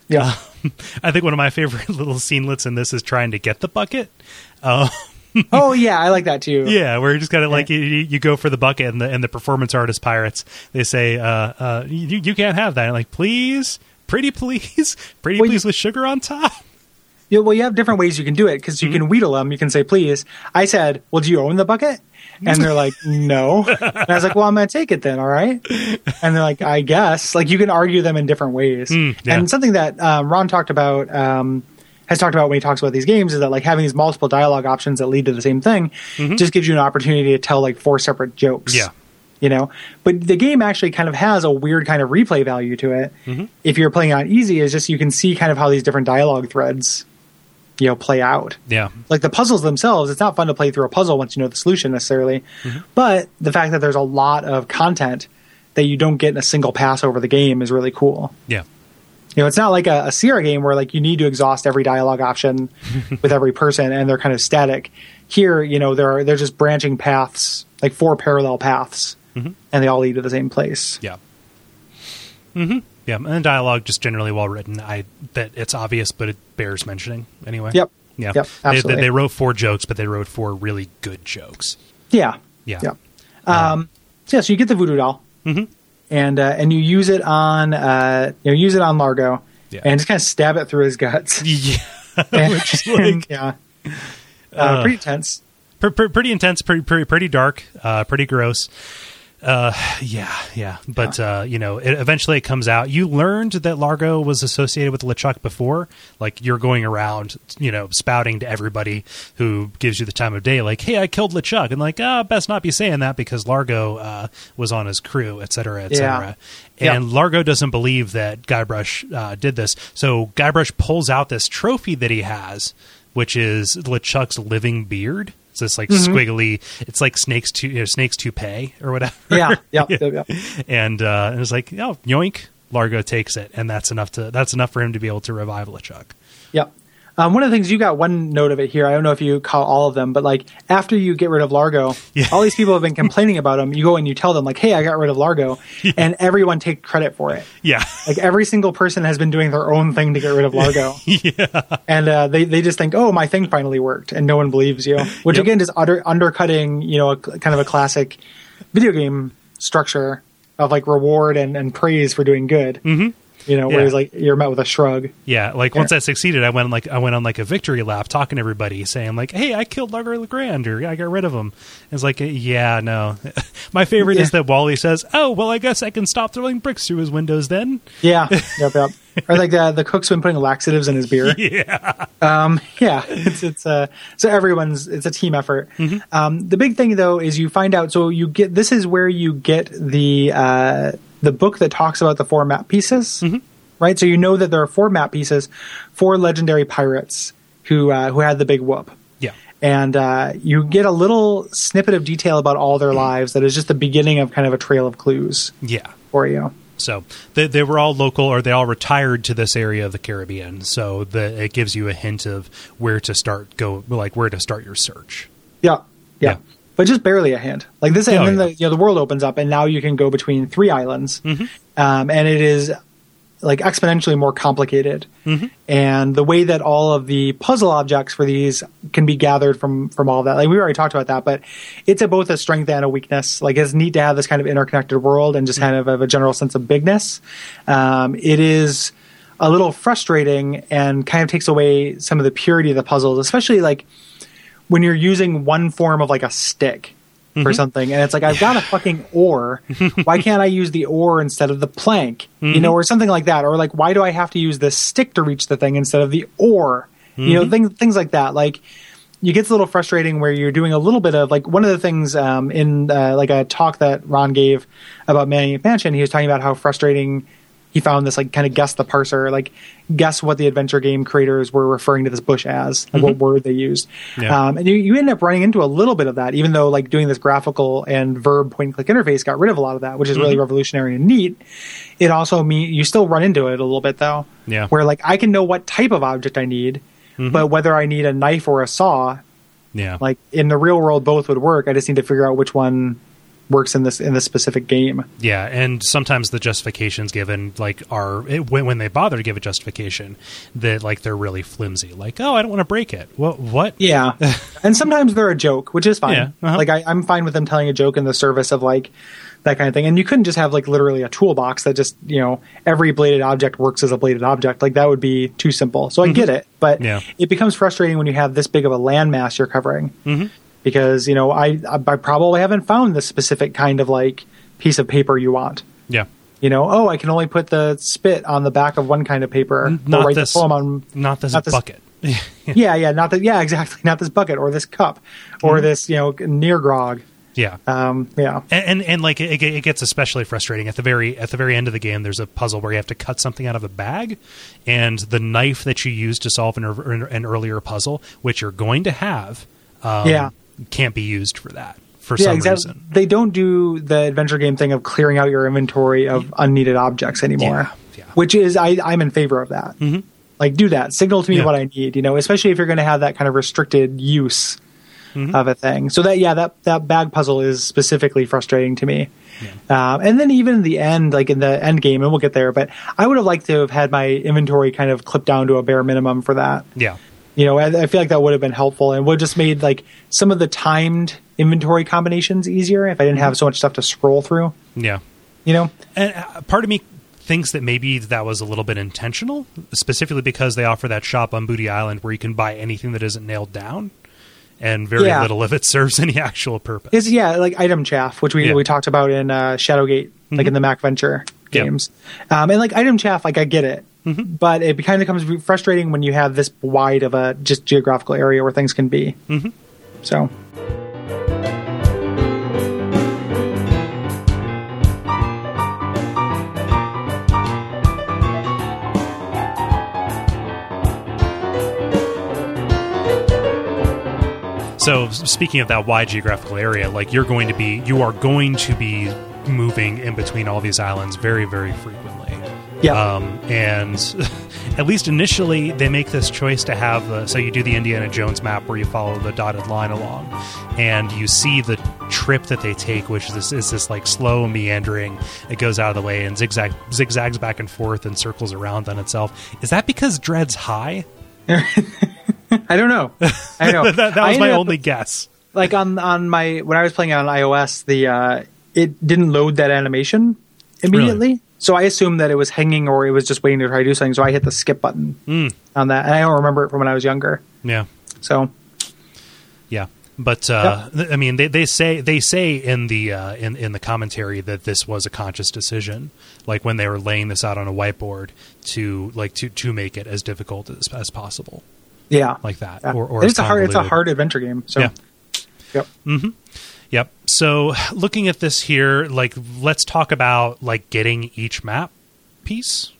Yeah. I think one of my favorite little scenelets in this is trying to get the bucket. Uh, oh yeah, I like that too. Yeah, where you just kind of like you, you go for the bucket, and the and the performance artist pirates they say, uh, uh, you you can't have that. And like, please, pretty please, pretty Well, you- please with sugar on top. Yeah, well, you have different ways you can do it because you can wheedle them. You can say, please. I said, well, do you own the bucket? And they're like, no. And I was like, well, I'm going to take it then. All right. And they're like, I guess. Like, you can argue them in different ways. yeah. And something that um, Ron talked about, um, has talked about when he talks about these games is that like having these multiple dialogue options that lead to the same thing just gives you an opportunity to tell like four separate jokes Yeah. you know but the game actually kind of has a weird kind of replay value to it if you're playing on easy is just you can see kind of how these different dialogue threads you know play out. Yeah, like the puzzles themselves it's not fun to play through a puzzle once you know the solution necessarily but the fact that there's a lot of content that you don't get in a single pass over the game is really cool. Yeah, you know it's not like a, a Sierra game where like you need to exhaust every dialogue option with every person and they're kind of static. Here you know there are they're just branching paths like four parallel paths and they all lead to the same place. Yeah. hmm Yeah, and dialogue just generally well written. I that it's obvious, but it bears mentioning anyway. Yep. Yeah. Yep, They- They, absolutely. they wrote four jokes, but they wrote four really good jokes. Yeah. Yeah. Yeah. Um, so yeah, so you get the voodoo doll, Mhm. and uh, and you use it on uh, you know use it on Largo, Yeah. and just kind of stab it through his guts. Yeah. And- Which is like yeah, uh, Uh, pretty tense. Pre- pre- pretty intense, pretty, pretty, pretty dark, uh, pretty gross. Yeah, yeah, but uh, you know, it, eventually it comes out. You learned that Largo was associated with LeChuck before. Like you're going around, you know, spouting to everybody who gives you the time of day, like, "Hey, I killed LeChuck," and like, ah, best not be saying that because Largo uh, was on his crew, et cetera, et cetera. Yeah. And Largo doesn't believe that Guybrush uh, did this, so Guybrush pulls out this trophy that he has, which is LeChuck's living beard. It's this like Mm-hmm. squiggly. It's like snakes to you know, snakes toupee or whatever. Yeah, yeah, yeah. yeah. and uh, and it's like, oh, yoink. Largo takes it, and that's enough to that's enough for him to be able to revive LeChuck. Yep. Um, one of the things you got one note of it here. I don't know if you caught all of them, but like after you get rid of Largo, Yeah. all these people have been complaining about him. You go and you tell them like, "Hey, I got rid of Largo," and everyone take credit for it. Yeah, Like every single person has been doing their own thing to get rid of Largo. yeah. And uh, they they just think, "Oh, my thing finally worked," and no one believes you. Which Yep. again is under, undercutting, you know, a, kind of a classic video game structure of like reward and, and praise for doing good. Mm-hmm. You know, Yeah. whereas like you're met with a shrug. yeah. Like once I succeeded, I went on, like I went on like a victory lap, talking to everybody, saying like, "Hey, I killed Largo LaGrande, or I got rid of him." It's like, yeah, no. My favorite is that Wally says, "Oh, well, I guess I can stop throwing bricks through his windows then." Yeah, yep, yep. Or like the the cook's been putting laxatives in his beer. Yeah, Um, yeah, it's it's uh, so everyone's it's a team effort. Mm-hmm. Um, the big thing though is you find out. So you get this is where you get the uh, the book that talks about the four map pieces, Mm-hmm. right? So you know that there are four map pieces, four legendary pirates who uh, who had the big whoop. yeah, And uh, you get a little snippet of detail about all their lives that is just the beginning of kind of a trail of clues yeah. for you. So they, they were all local, or they all retired to this area of the Caribbean. So the, it gives you a hint of where to start. Go like where to start your search. Yeah, yeah, Yeah. But just barely a hand. Like this, Oh, and then yeah. the you know the world opens up, and now you can go between three islands, Mm-hmm. um, and it is like exponentially more complicated. Mm-hmm. And the way that all of the puzzle objects for these can be gathered from from all that, like we already talked about that, but it's a, both a strength and a weakness. Like it's neat to have this kind of interconnected world and just kind of have a general sense of bigness. Um, it is a little frustrating and kind of takes away some of the purity of the puzzles, especially like when you're using one form of like a stick for something and it's like I've got a fucking oar. why can't I use the oar instead of the plank? You know, or something like that. Or like why do I have to use this stick to reach the thing instead of the oar? You know, things things like that. Like you get a little frustrating where you're doing a little bit of like one of the things um, in uh, like a talk that Ron gave about Maniac Mansion. He was talking about how frustrating he found this like kind of guess the parser, like guess what the adventure game creators were referring to this bush as, like what mm-hmm. word they used. Yeah. Um, and you, you end up running into a little bit of that, even though like doing this graphical and verb point and click interface got rid of a lot of that, which is really mm-hmm. revolutionary and neat. It also mean you still run into it a little bit though, Yeah. where like I can know what type of object I need, mm-hmm. but whether I need a knife or a saw, Yeah, like in the real world, both would work. I just need to figure out which one works in this in this specific game. yeah, and sometimes the justifications given like are it, when, when they bother to give a justification that like they're really flimsy. Like, oh, I don't want to break it. What? What? Yeah, and sometimes they're a joke, which is fine. Yeah, uh-huh. Like I, I'm fine with them telling a joke in the service of like that kind of thing. And you couldn't just have like literally a toolbox that just you know every bladed object works as a bladed object. Like that would be too simple. So I get it, but Mm-hmm. Yeah. it becomes frustrating when you have this big of a landmass you're covering. Mm-hmm. Because you know I I probably haven't found the specific kind of like piece of paper you want. Yeah, You know, oh, I can only put the spit on the back of one kind of paper, not write this. the poem on not this not this- bucket. yeah, yeah, not that. Yeah, exactly. Not this bucket or this cup or this, you know, near grog. yeah. Um, yeah, and, and and like it, it gets especially frustrating at the very at the very end of the game. There's a puzzle where you have to cut something out of a bag, and the knife that you used to solve an, an earlier puzzle, which you're going to have, um, Yeah. Can't be used for that for yeah, some exactly. reason. They don't do the adventure game thing of clearing out your inventory of unneeded objects anymore, Yeah, yeah. which is I, I'm in favor of that. Mm-hmm. Like, do that. Signal to me what I need. You know, especially if you're going to have that kind of restricted use Mm-hmm. of a thing. So that yeah, that that bag puzzle is specifically frustrating to me. Um, and then even in the end, like in the end game, and we'll get there, but I would have liked to have had my inventory kind of clipped down to a bare minimum for that. Yeah, You know, I, I feel like that would have been helpful and would have just made like some of the timed inventory combinations easier if I didn't have so much stuff to scroll through. yeah. You know, And uh, part of me thinks that maybe that was a little bit intentional, specifically because they offer that shop on Booty Island where you can buy anything that isn't nailed down. and very Yeah. little of it serves any actual purpose. It's yeah, like item chaff, which we, Yeah. Mm-hmm. we talked about in uh, Shadowgate, like in the MacVenture Yep. games. Um, and like item chaff, like I get it, Mm-hmm. but it kind of becomes frustrating when you have this wide of a just geographical area where things can be. Mm-hmm. So So speaking of that wide geographical area, like you're going to be, you are going to be moving in between all these islands very, very frequently. Yeah, Um, and at least initially, they make this choice to have the. So you do the Indiana Jones map where you follow the dotted line along, and you see the trip that they take, which is this, is this like slow meandering. It goes out of the way and zigzag zigzags back and forth and circles around on itself. Is that because Dread's high? I don't know. I know that, that was my ended up- only guess. like on on my when I was playing on iOS, the uh, it didn't load that animation immediately. So I assumed that it was hanging or it was just waiting to try to do something. So I hit the skip button Hmm. on that, and I don't remember it from when I was younger. Yeah. So Yeah, but uh, I mean, they, they say they say in the uh, in in the commentary that this was a conscious decision, like when they were laying this out on a whiteboard to like to to make it as difficult as, as possible, yeah, like that. Yeah. Or, or it's a hard it's a hard adventure game. So Yeah. yep. Yep. So looking at this here, like let's talk about like getting each map piece.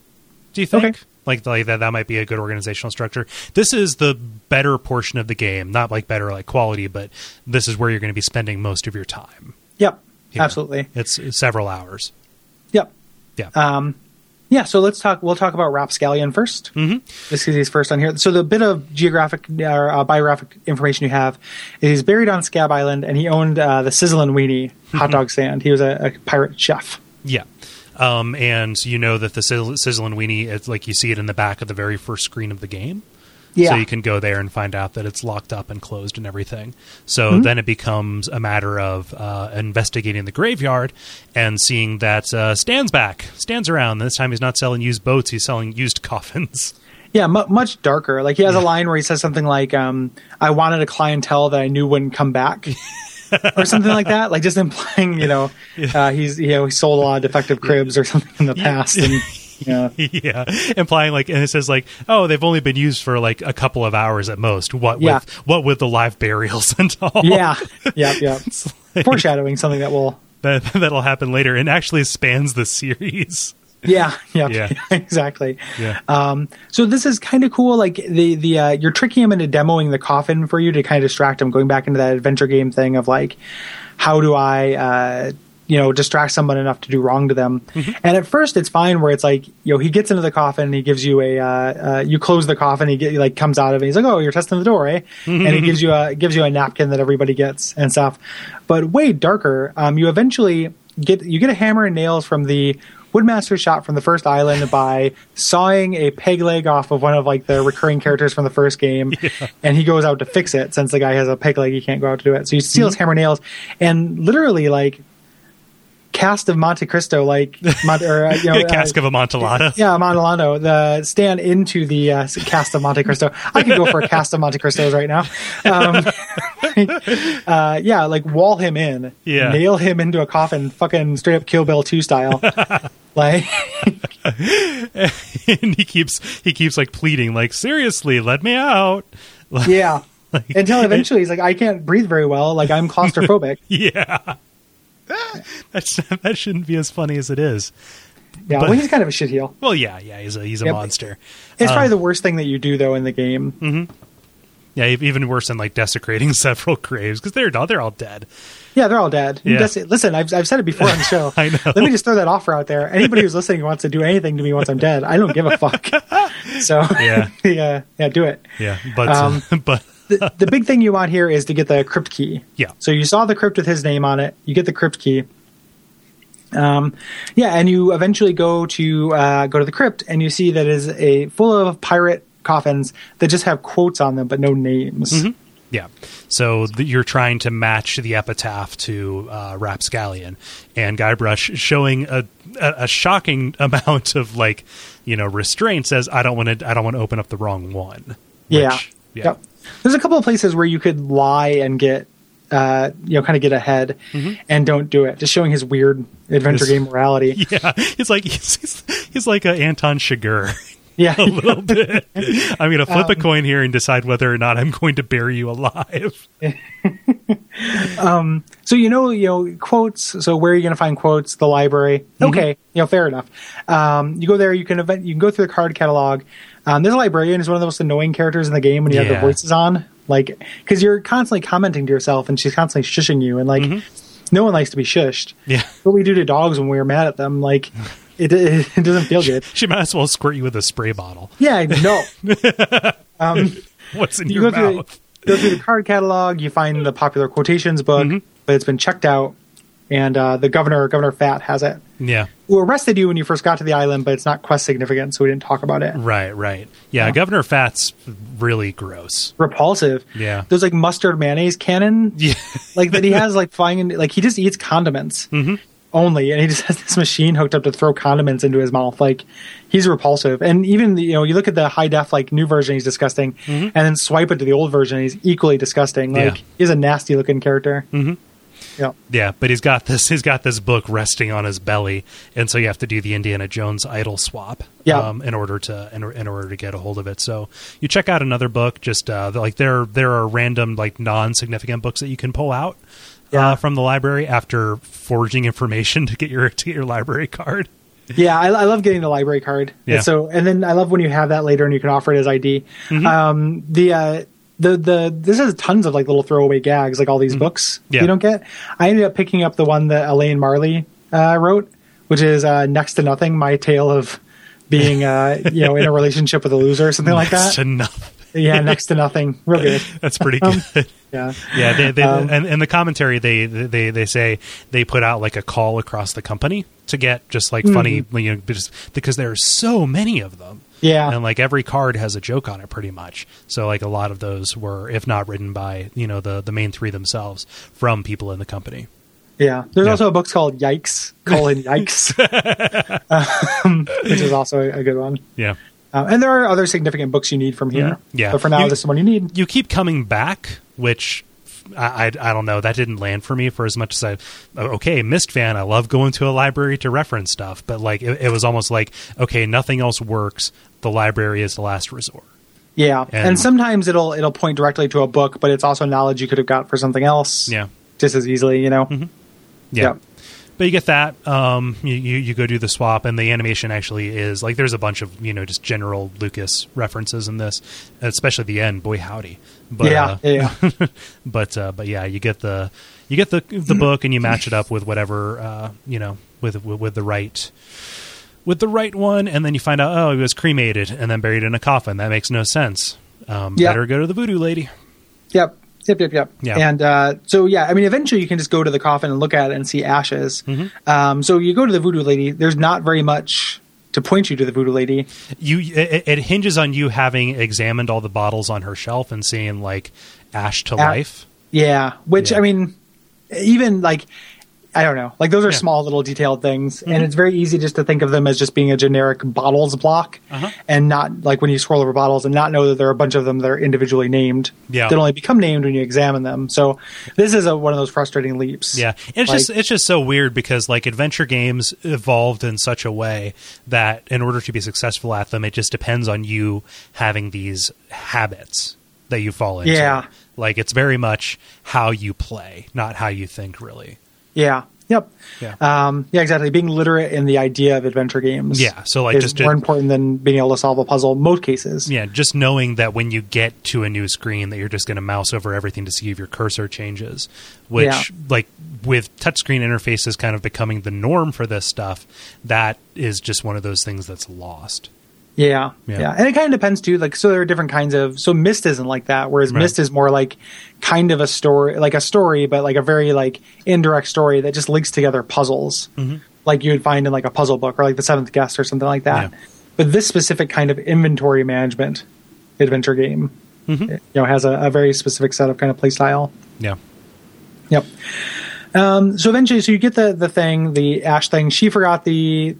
Do you think? Okay. Like, like that that might be a good organizational structure. This is the better portion of the game, not like better like quality, but this is where you're going to be spending most of your time. Yep. here. Absolutely. It's, it's several hours. Yep. Yeah. Um, yeah, so let's talk. We'll talk about Rapp Scallion 1st Mm-hmm. This is his first on here. So the bit of geographic or uh, biographic information you have is he's buried on Scabb Island, and he owned uh, the Sizzlin' Weenie Mm-hmm. hot dog stand. He was a, a pirate chef. Yeah. Um, and you know that the sizzle, sizzling weenie, it's like you see it in the back of the very first screen of the game. Yeah, So you can go there and find out that it's locked up and closed and everything. So Mm-hmm. then it becomes a matter of uh, investigating the graveyard and seeing that uh, Stan's back. stands around. This time he's not selling used boats, he's selling used coffins. yeah, mu much darker. Like he has a line where he says something like, um, "I wanted a clientele that I knew wouldn't come back." or something like that, like just implying, you know, uh, he's you know he sold a lot of defective cribs or something in the past, and yeah, yeah. Implying like, and it says like, oh, they've only been used for like a couple of hours at most. What Yeah. with, what with the live burials and all. yeah, yeah, yeah. Foreshadowing something that will that that'll happen later and actually spans the series. Yeah, yeah, Yeah. exactly. Yeah. Um, so this is kind of cool. Like the the uh, you're tricking him into demoing the coffin for you to kind of distract him, going back into that adventure game thing of like, how do I, uh, you know, distract someone enough to do wrong to them? Mm-hmm. And at first, it's fine where it's like, you know, he gets into the coffin and he gives you a, uh, uh, you close the coffin, he get like comes out of it. He's like, oh, you're testing the door, eh? Mm-hmm. And he gives you a gives you a napkin that everybody gets and stuff. But way darker. Um, you eventually get you get a hammer and nails from the Woodmaster shot from the first island by sawing a peg leg off of one of like the recurring characters from the first game, and he goes out to fix it since the guy has a peg leg, he can't go out to do it. So he steals hammer nails and literally like cast of Monte Cristo, like Mon- or uh, you know, cask uh, of Amontillado. yeah, Amontillado, the stand into the uh, cast of Monte Cristo. I could go for a cast of Monte Cristos right now. Um, uh, yeah, like wall him in, Yeah. nail him into a coffin, fucking straight up Kill Bill two style. like, and he keeps he keeps like pleading, like seriously, let me out. Like, yeah. like- Until eventually he's like, I can't breathe very well. Like I'm claustrophobic. yeah. That's, that shouldn't be as funny as it is. Yeah, But- well, he's kind of a shit heel. Well, yeah, yeah, he's a he's a Yep. monster. It's Um, probably the worst thing that you do though in the game. Mm-hmm. Yeah, even worse than like desecrating several graves because they're all they're all dead. Yeah, they're all dead. Yeah. Listen, I've, I've said it before on the show. I know. Let me just throw that offer out there. Anybody who's listening who wants to do anything to me once I'm dead, I don't give a fuck. So Yeah. yeah, yeah, do it. Yeah, but Um, but The, the big thing you want here is to get the crypt key. Yeah. So you saw the crypt with his name on it. You get the crypt key. Um, yeah, and you eventually go to uh, go to the crypt, and you see that it is a full of pirate coffins that just have quotes on them but no names. Mm-hmm. Yeah. So th- you're trying to match the epitaph to uh, Rapp Scallion, and Guybrush showing a, a, a shocking amount of like, you know, restraint. Says, "I don't want to. I don't want to open up the wrong one." Yeah. Yeah. Yep. There's a couple of places where you could lie and get, uh, you know, kind of get ahead, and don't do it. Just showing his weird adventure His- game morality. Yeah, it's like he's, he's, he's like a Anton Chigurh. Yeah, a little bit. I'm going to flip a Um, coin here and decide whether or not I'm going to bury you alive. um, So you know, you know, quotes. So where are you going to find quotes? The library. Mm-hmm. Okay, you know, fair enough. Um, you go there. You can event. You can go through the card catalog. Um, a librarian is one of the most annoying characters in the game when you have the voices on, like because you're constantly commenting to yourself and she's constantly shushing you, and like no one likes to be shushed. Mm-hmm. Yeah. What we do to dogs when we are mad at them, like it, it, it doesn't feel good. She might as well squirt you with a spray bottle. Yeah, no. What's in you your go through, mouth? go through the card catalog. You find the popular quotations book, Mm-hmm. but it's been checked out, and uh, the governor, Governor Phatt, has it. Yeah. Who arrested you when you first got to the island, but it's not quest significant, so we didn't talk about it. Right, right. Yeah, Governor Phatt's really gross. Repulsive. Yeah. There's like mustard mayonnaise cannon, Yeah. like that he has like flying in, like he just eats condiments Mm-hmm. only, and he just has this machine hooked up to throw condiments into his mouth. Like he's repulsive, and even you know you look at the high def like new version, he's disgusting, and then swipe it to the old version, he's equally disgusting. Like Mm-hmm. Yeah. he's a nasty looking character. Mm-hmm. Yeah. Yeah, but he's got this he's got this book resting on his belly, and so you have to do the Indiana Jones idol swap Yeah. um, in order to in, in order to get a hold of it. So you check out another book. Just uh, like there there are random like non significant books that you can pull out Yeah. uh, from the library after forging information to get your to get your library card. Yeah, I, I love getting the library card. Yeah. And so, and then I love when you have that later and you can offer it as ID. Mm-hmm. Um, the uh, the the this has tons of like little throwaway gags, like all these books Mm-hmm. Yeah. you don't get. I ended up picking up the one that Elaine Marley uh, wrote, which is uh, next to nothing. My tale of being uh, you know in a relationship with a loser or something like that. to nothing. yeah, next to nothing. Real good. That's pretty Um, good. Yeah. Yeah, they, they, Um, and in the commentary, they, they they say they put out like a call across the company to get just like funny, you know, just because there are so many of them. Mm-hmm. Yeah. and like every card has a joke on it, pretty much. So like a lot of those were, if not written by you know the the main three themselves, from people in the company. Yeah. There's Yeah. also a book called Yikes, colon Yikes, um, which is also a, a good one. Yeah, Uh, and there are other significant books you need from here. Mhm. Yeah. But for now, You- this is the one you need. you keep coming back, which. I, I, I don't know. That didn't land for me for as much as I. Okay, Myst fan. I love going to a library to reference stuff, but like it, it was almost like okay, nothing else works. The library is the last resort. Yeah. And- And, sometimes it'll it'll point directly to a book, but it's also knowledge you could have got for something else. Yeah. Just as easily, you know. Yeah. Yeah. But you get that. Um, you, you you go do the swap, and the animation actually is like there's a bunch of you know just general Lucas references in this, especially the end. Boy, howdy! But, yeah, uh, yeah, yeah. but uh, but yeah, you get the you get the the book, and you match it up with whatever uh, you know with, with with the right with the right one, and then you find out oh he was cremated and then buried in a coffin. That makes no sense. Um, Yeah. Better go to the voodoo lady. Yep. Yep, yep, yep. Yeah. And uh, so, yeah, I mean, eventually you can just go to the coffin and look at it and see ashes. Mm-hmm. Um, so you go to the voodoo lady. There's not very much to point you to the voodoo lady. you it, it hinges on you having examined all the bottles on her shelf and seeing like ash to life Yeah, which Yeah. I mean, even like I don't know, like those are Yeah. small little detailed things, Mm-hmm. and it's very easy just to think of them as just being a generic bottles block, Uh-huh. and not like when you scroll over bottles and not know that there are a bunch of them that are individually named. Yeah. that only become named when you examine them. So this is a, one of those frustrating leaps. yeah it's Like- just it's just so weird because like adventure games evolved in such a way that in order to be successful at them it just depends on you having these habits that you fall into Yeah. like it's very much how you play not how you think really Yeah. Yep. Yeah. Um, yeah. Exactly. Being literate in the idea of adventure games. Yeah, so, like, is just to- more important than being able to solve a puzzle. Most cases. Yeah, just knowing that when you get to a new screen, that you're just going to mouse over everything to see if your cursor changes. Which, Yeah. like, with touchscreen interfaces kind of becoming the norm for this stuff, that is just one of those things that's lost. Yeah, Yeah. yeah, and it kind of depends too. Like, so there are different kinds of. So Myst isn't like that, whereas Right. Myst is more like kind of a story, like a story, but like a very like indirect story that just links together puzzles, like you would find in like a puzzle book or like the Seventh Guest or something like that. Yeah. But this specific kind of inventory management adventure game, you know, has a, a very specific set of kind of play style. Yeah. Yep. Um, so eventually, so you get the the thing, the Ash thing. She forgot the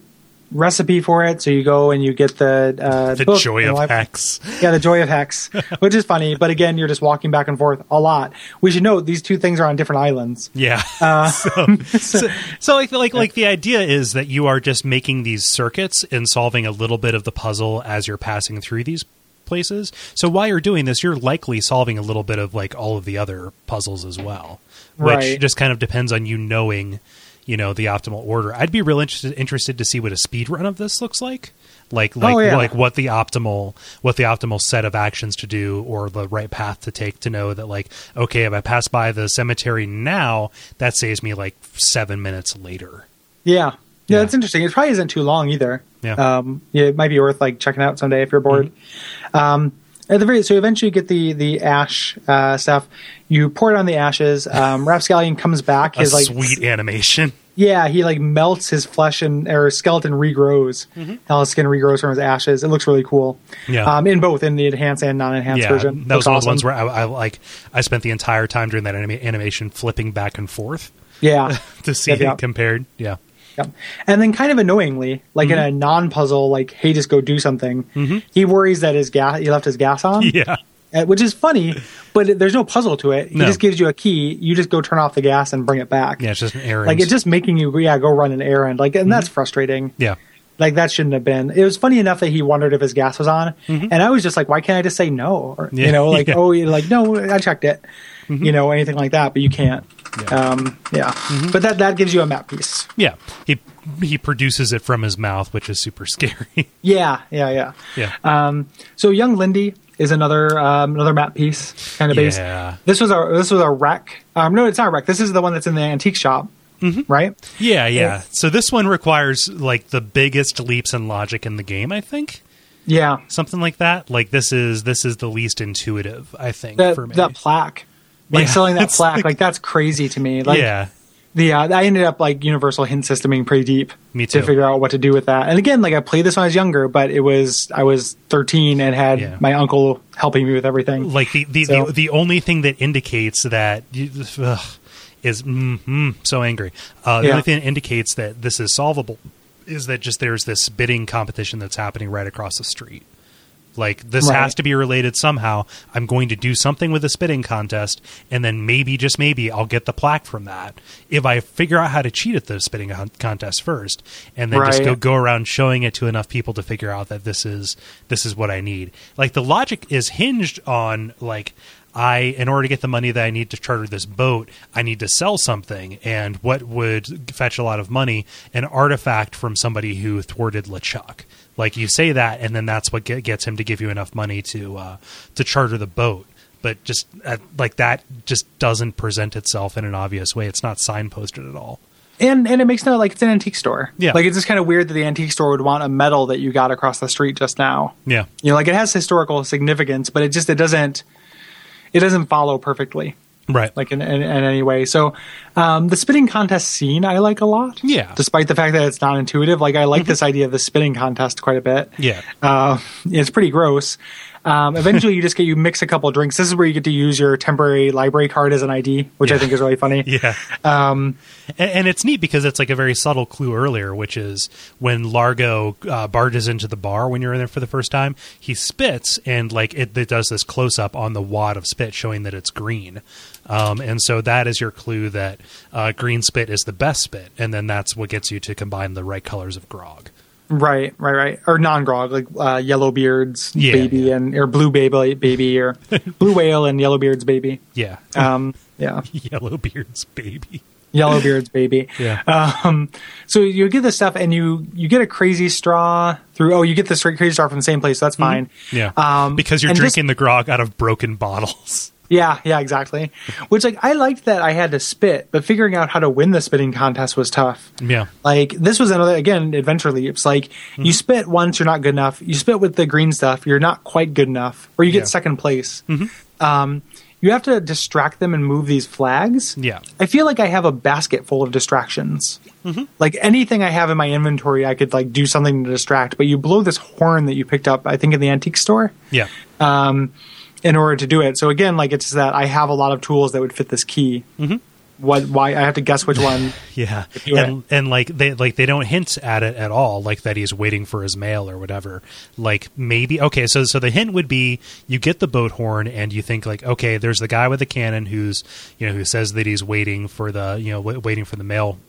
recipe for it. So you go and you get the uh, The joy of hex. Yeah, the joy of hex, which is funny. But again, you're just walking back and forth a lot. We should note these two things are on different islands. Yeah. Uh, so, so like like like the idea is that you are just making these circuits and solving a little bit of the puzzle as you're passing through these places. So while you're doing this, you're likely solving a little bit of like all of the other puzzles as well, which Right. just kind of depends on you knowing, you know, the optimal order. I'd be real interested interested to see what a speed run of this looks like. Like like Oh, yeah. like what the optimal what the optimal set of actions to do or the right path to take to know that like okay if I pass by the cemetery now that saves me like seven minutes later. Yeah. Yeah, Yeah. that's interesting. It probably isn't too long either. Yeah. Um, yeah, it might be worth like checking out someday if you're bored. Um, at the very so eventually you get the the ash uh, stuff. You pour it on the ashes. Um, Rapp Scallion comes back. His like sweet animation. yeah, he like melts his flesh and or his skeleton regrows. How his skin regrows from his ashes. It looks really cool. Mm-hmm. Yeah. Um, in both in the enhanced and non-enhanced Yeah, version. that was one of the ones where I, I like I spent the entire time during that anima- animation flipping back and forth yeah. to see Yep, it yep. compared. Yeah, Yep. And then, kind of annoyingly, like in a Mm-hmm. non-puzzle, like hey, just go do something. He worries that his gas, he left his gas on, yeah, uh, which is funny, but there's no puzzle to it. He No. just gives you a key. You just go turn off the gas and bring it back. yeah. It's just an errand. Like it's just making you, yeah, go run an errand. Like, and Mm-hmm. that's frustrating. yeah, Like that shouldn't have been. It was funny enough that he wondered if his gas was on, and I was just like, why can't I just say no? Or Mm-hmm. Yeah, you know, like yeah. Mm-hmm. oh, like no, I checked it. You know, anything like that, but you can't. Um, yeah, Mm-hmm. but that that gives you a map piece. yeah. He he produces it from his mouth, which is super scary. Yeah, yeah, yeah. yeah, Um, so young Lindy is another um, another map piece kind of base. Yeah. This was our this was a wreck. Um, no, it's not a wreck. This is the one that's in the antique shop, Mm-hmm. right? yeah, yeah. So this one requires like the biggest leaps in logic in the game. I think Yeah, something like that. Like this is this is the least intuitive. I think that for me. that plaque, like Yeah, selling that plaque, like- like, that's crazy to me. Like, yeah, the uh, I ended up like Universal hint systeming pretty deep Me too. to figure out what to do with that. And again, like I played this when I was younger, but it was I was 13 and had Yeah. my uncle helping me with everything. like the the, So- the the only thing that indicates that ugh, is mm, mm, so angry. Uh, the Yeah. only thing that indicates that this is solvable is that just there's this bidding competition that's happening right across the street. Like this Right. has to be related somehow. I'm going to do something with the spitting contest, and then maybe just maybe I'll get the plaque from that if I figure out how to cheat at the spitting contest first, and then just go go around showing it to enough people to figure out that this is this is what I need. Like the logic is hinged on like I in order to get the money that I need to charter this boat, I need to sell something and what would fetch a lot of money, an artifact from somebody who thwarted LeChuck. Like you say that and then that's what get, gets him to give you enough money to uh to charter the boat. But just uh, like that just doesn't present itself in an obvious way. It's not signposted at all. And and it makes no like it's an antique store. Yeah. Like it's just kind of weird that the antique store would want a medal that you got across the street just now. Yeah. You know, like it has historical significance, but it just it doesn't it doesn't follow perfectly, Right. like in, in, in any way. So um, the spitting contest scene I like a lot. Yeah. Mm-hmm. Despite the fact that it's not intuitive. Like I like this idea of the spitting contest quite a bit. Yeah. Uh, it's pretty gross. Um, eventually, you just get you mix a couple drinks. This is where you get to use your temporary library card as an ID, which I think is really funny. Yeah. Um, And, and it's neat because it's like a very subtle clue earlier, which is when Largo uh, barges into the bar when you're in there for the first time, he spits and like it, it does this close up on the wad of spit showing that it's green. Um, and so that is your clue that uh, green spit is the best spit. And then that's what gets you to combine the right colors of grog. Right, right, right. Or non grog, like uh, Yellowbeard's Yeah, baby yeah. and or Blue Baby baby or Blue Whale and Yellowbeard's baby. Yeah. Um, yeah, Yellowbeard's baby. Yellowbeard's baby. Yeah. Um, so you get this stuff and you you get a crazy straw through. Oh, you get this crazy straw from the same place. So that's fine. Yeah. Um, because you're drinking the grog out of broken bottles. Yeah, yeah, exactly. Which like I liked that I had to spit, but figuring out how to win the spitting contest was tough. Yeah. Like this was another again adventure leaps. Like Mm-hmm. you spit once, you're not good enough. You spit with the green stuff, you're not quite good enough, or you get Yeah. Mm-hmm. second place. Um, you have to distract them and move these flags. Yeah. I feel like I have a basket full of distractions. Mm-hmm. Like anything I have in my inventory, I could like do something to distract. But you blow this horn that you picked up, I think, in the antique store Yeah. In order to do it. So again, like it's that I have a lot of tools that would fit this key. Mm-hmm. what why I have to guess which one. Yeah, and and like they like they don't hint at it at all, like that he's waiting for his mail or whatever. Like maybe okay, so so the hint would be you get the boat horn and you think like okay, there's the guy with the cannon who's you know who says that he's waiting for the you know w- waiting for the mail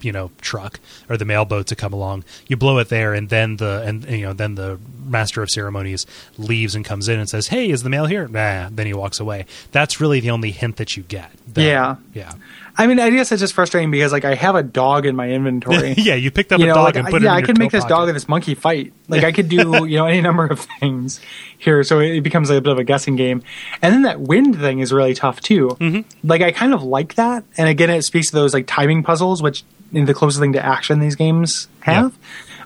you know truck or the mail boat to come along you blow it there and then the and you know then the master of ceremonies leaves and comes in and says hey is the mail here nah then he walks away that's really the only hint that you get That- Yeah. yeah I mean, I guess it's just frustrating because like I have a dog in my inventory. yeah you picked up you a know, dog like, and put it yeah, I could make this dog pocket. and this monkey fight. Like I could do, you know, any number of things here. So it becomes a bit of a guessing game. And then that wind thing is really tough too. Mm-hmm. Like I kind of like that. And again, it speaks to those like timing puzzles, which the closest thing to action these games have.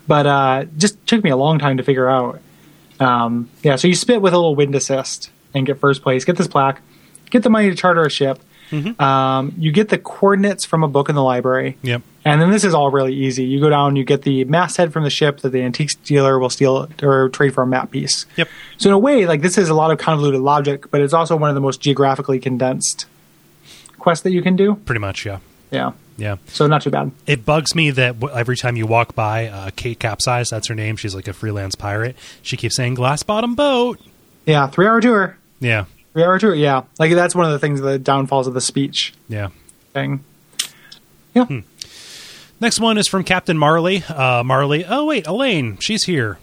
But uh, just took me a long time to figure out. Um, yeah, so you spit with a little wind assist and get first place. Get this plaque. Get the money to charter a ship. Um, you get the coordinates from a book in the library. Yep. And then this is all really easy. You go down, you get the masthead from the ship that the antiques dealer will steal or trade for a map piece. Yep. So in a way, like this is a lot of convoluted logic, but it's also one of the most geographically condensed quests that you can do. Pretty much, yeah. Yeah. Yeah. So not too bad. It bugs me that every time you walk by uh, Kate Capsize, that's her name. She's like a freelance pirate. She keeps saying glass bottom boat. Yeah, three hour tour. Yeah. Three hour tour. Yeah, like that's one of the things, the downfalls of the speech Yeah. thing. Yeah. Hmm. Next one is from Captain Marley. Uh, Marley. Oh, wait, Elaine. She's here.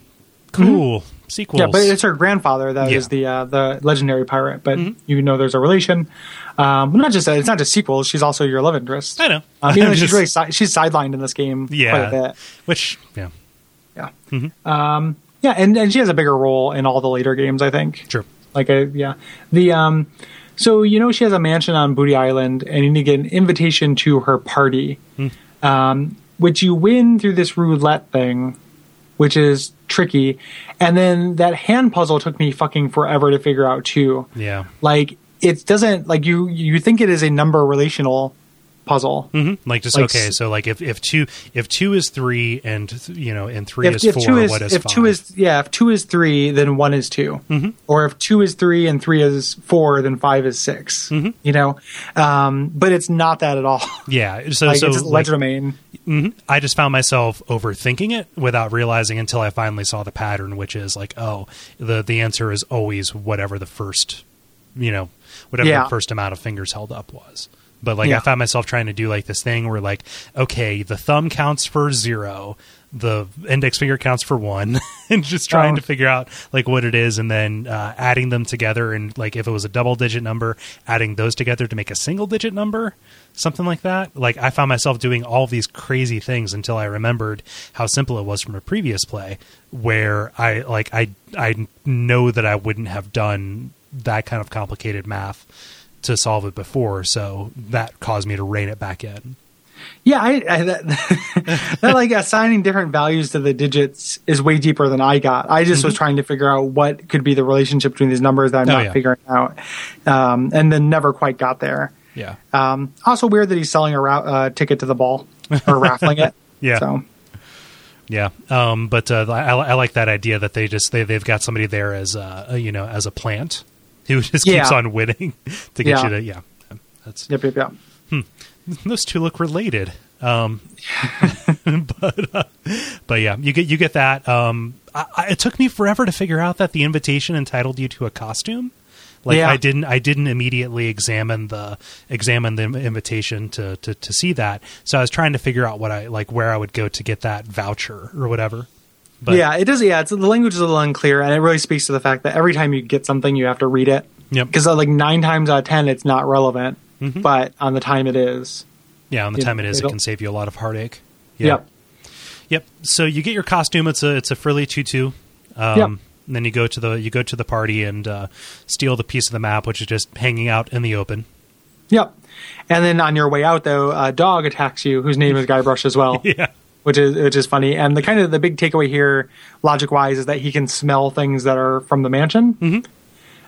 Cool. Sequels. Mm-hmm. Yeah, but it's her grandfather that is Yeah. the uh, the legendary pirate. But you know, there's a relation. Um, not just it's not just sequels. She's also your love interest. I know. Uh, though I'm she's really si- she's sidelined in this game quite a yeah. bit. Which, yeah. Yeah. Mm-hmm. Um, yeah, and, and she has a bigger role in all the later games, I think. True. Like a yeah. The um so you know she has a mansion on Booty Island and you need to get an invitation to her party. Hmm. Um which you win through this roulette thing, which is tricky. And then that hand puzzle took me fucking forever to figure out too. Yeah. Like it doesn't like you you think it is a number relational puzzle. hmm Like just Like okay. So like if, if two if two is three and you know and three if, is if four, two is what is if five? two is yeah if two is three then one is 2 mm-hmm. or if two is three and three is four then five is 6 Mm-hmm. you know um, but it's not that at all yeah. So like so it's like, legerdemain I just found myself overthinking it without realizing until I finally saw the pattern, which is like, oh, the the answer is always whatever the first, you know, whatever Yeah. the first amount of fingers held up was. But like, I found myself trying to do like this thing where like, okay, the thumb counts for zero, the index finger counts for one, and just trying Oh. to figure out like what it is, and then uh, adding them together, and like if it was a double digit number, adding those together to make a single digit number, something like that. Like I found myself doing all these crazy things until I remembered how simple it was from a previous play, where I like I I know that I wouldn't have done that kind of complicated math to solve it before, so that caused me to rein it back in. yeah I, I that, that like assigning different values to the digits is way deeper than I got I just was trying to figure out what could be the relationship between these numbers that I'm Mm-hmm. Oh, not yeah. figuring out um, and then never quite got there Yeah. um, also weird that he's selling a ra- uh, ticket to the ball or raffling it Yeah. so Yeah, um, but uh, I, I like that idea that they just they they've got somebody there as uh, you know as a plant who just keeps on winning to get Yeah. you to yeah. That's yep yep yep those two look related. Um, but uh, but yeah, you get you get that. Um, I, I, it took me forever to figure out that the invitation entitled you to a costume. Like Yeah. I didn't I didn't immediately examine the examine the invitation to, to to see that. So I was trying to figure out what I like where I would go to get that voucher or whatever. But yeah, it does. Yeah, it's, the language is a little unclear, and it really speaks to the fact that every time you get something, you have to read it. Yep. Because uh, like nine times out of ten, it's not relevant, but on the time it is. Yeah, on the time know, it is, it can save you a lot of heartache. Yeah. Yep. Yep. So you get your costume. It's a it's a frilly tutu. Um, Yep. And then you go to the you go to the party and uh, steal the piece of the map, which is just hanging out in the open. Yep. And then on your way out, though, a dog attacks you, whose name is Guybrush as well. Yeah. Which is which is funny, and the kind of the big takeaway here, logic wise, is that he can smell things that are from the mansion. Mm-hmm.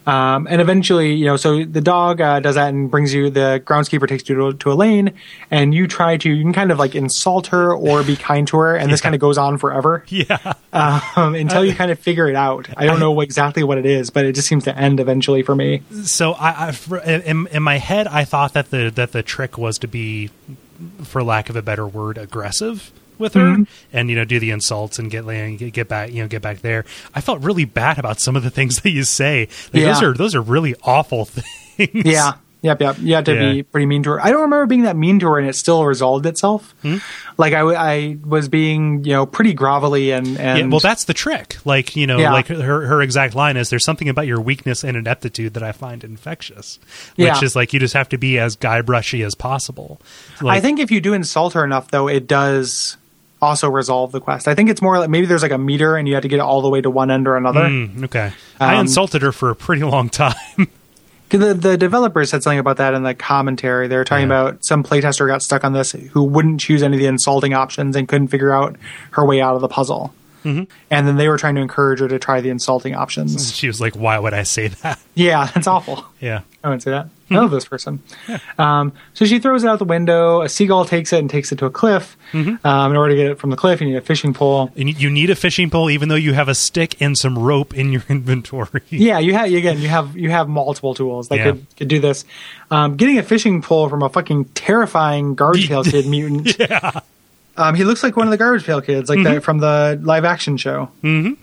Um, and eventually, you know, so the dog uh, does that and brings you, the groundskeeper takes you to, to Elaine, and you try to, you can kind of like insult her or be kind to her, and this kind of goes on forever Yeah. um, until you kind of figure it out. I don't know exactly what it is, but it just seems to end eventually for me. So I, I in, in my head, I thought that the that the trick was to be, for lack of a better word, aggressive with her, Mm-hmm. and you know, do the insults and get and get, get back, you know, get back there. I felt really bad about some of the things that you say. Like, Those are those are really awful things. Yeah. Yep, yep. You had to Yeah. be pretty mean to her. I don't remember being that mean to her, and it still resolved itself. Hmm? Like I was being, you know, pretty grovelly and and Yeah, well, that's the trick. Like you know, Yeah. like her her exact line is, "There's something about your weakness and ineptitude that I find infectious," which Yeah. is like you just have to be as guy brushy as possible. Like, I think if you do insult her enough, though, it does also resolve the quest. I think it's more like maybe there's like a meter, and you have to get it all the way to one end or another. Mm, okay, I Um, insulted her for a pretty long time. The, the developers said something about that in the commentary. They were talking Yeah. about some playtester got stuck on this who wouldn't choose any of the insulting options and couldn't figure out her way out of the puzzle. Mm-hmm. And then they were trying to encourage her to try the insulting options. she was like, "Why would I say that?" yeah, that's awful. Yeah. I wouldn't say that. I love this person. Um, so she throws it out the window. A seagull takes it and takes it to a cliff. Mm-hmm. Um, in order to get it from the cliff, you need a fishing pole. And you- need a fishing pole, even though you have a stick and some rope in your inventory. Yeah, you have again. You have you have multiple tools that Yeah. could could do this. Um, getting a fishing pole from a fucking terrifying garbage pail kid mutant. Yeah. Um, he looks like one of the garbage pail kids, like that from the live action show. Mm-hmm.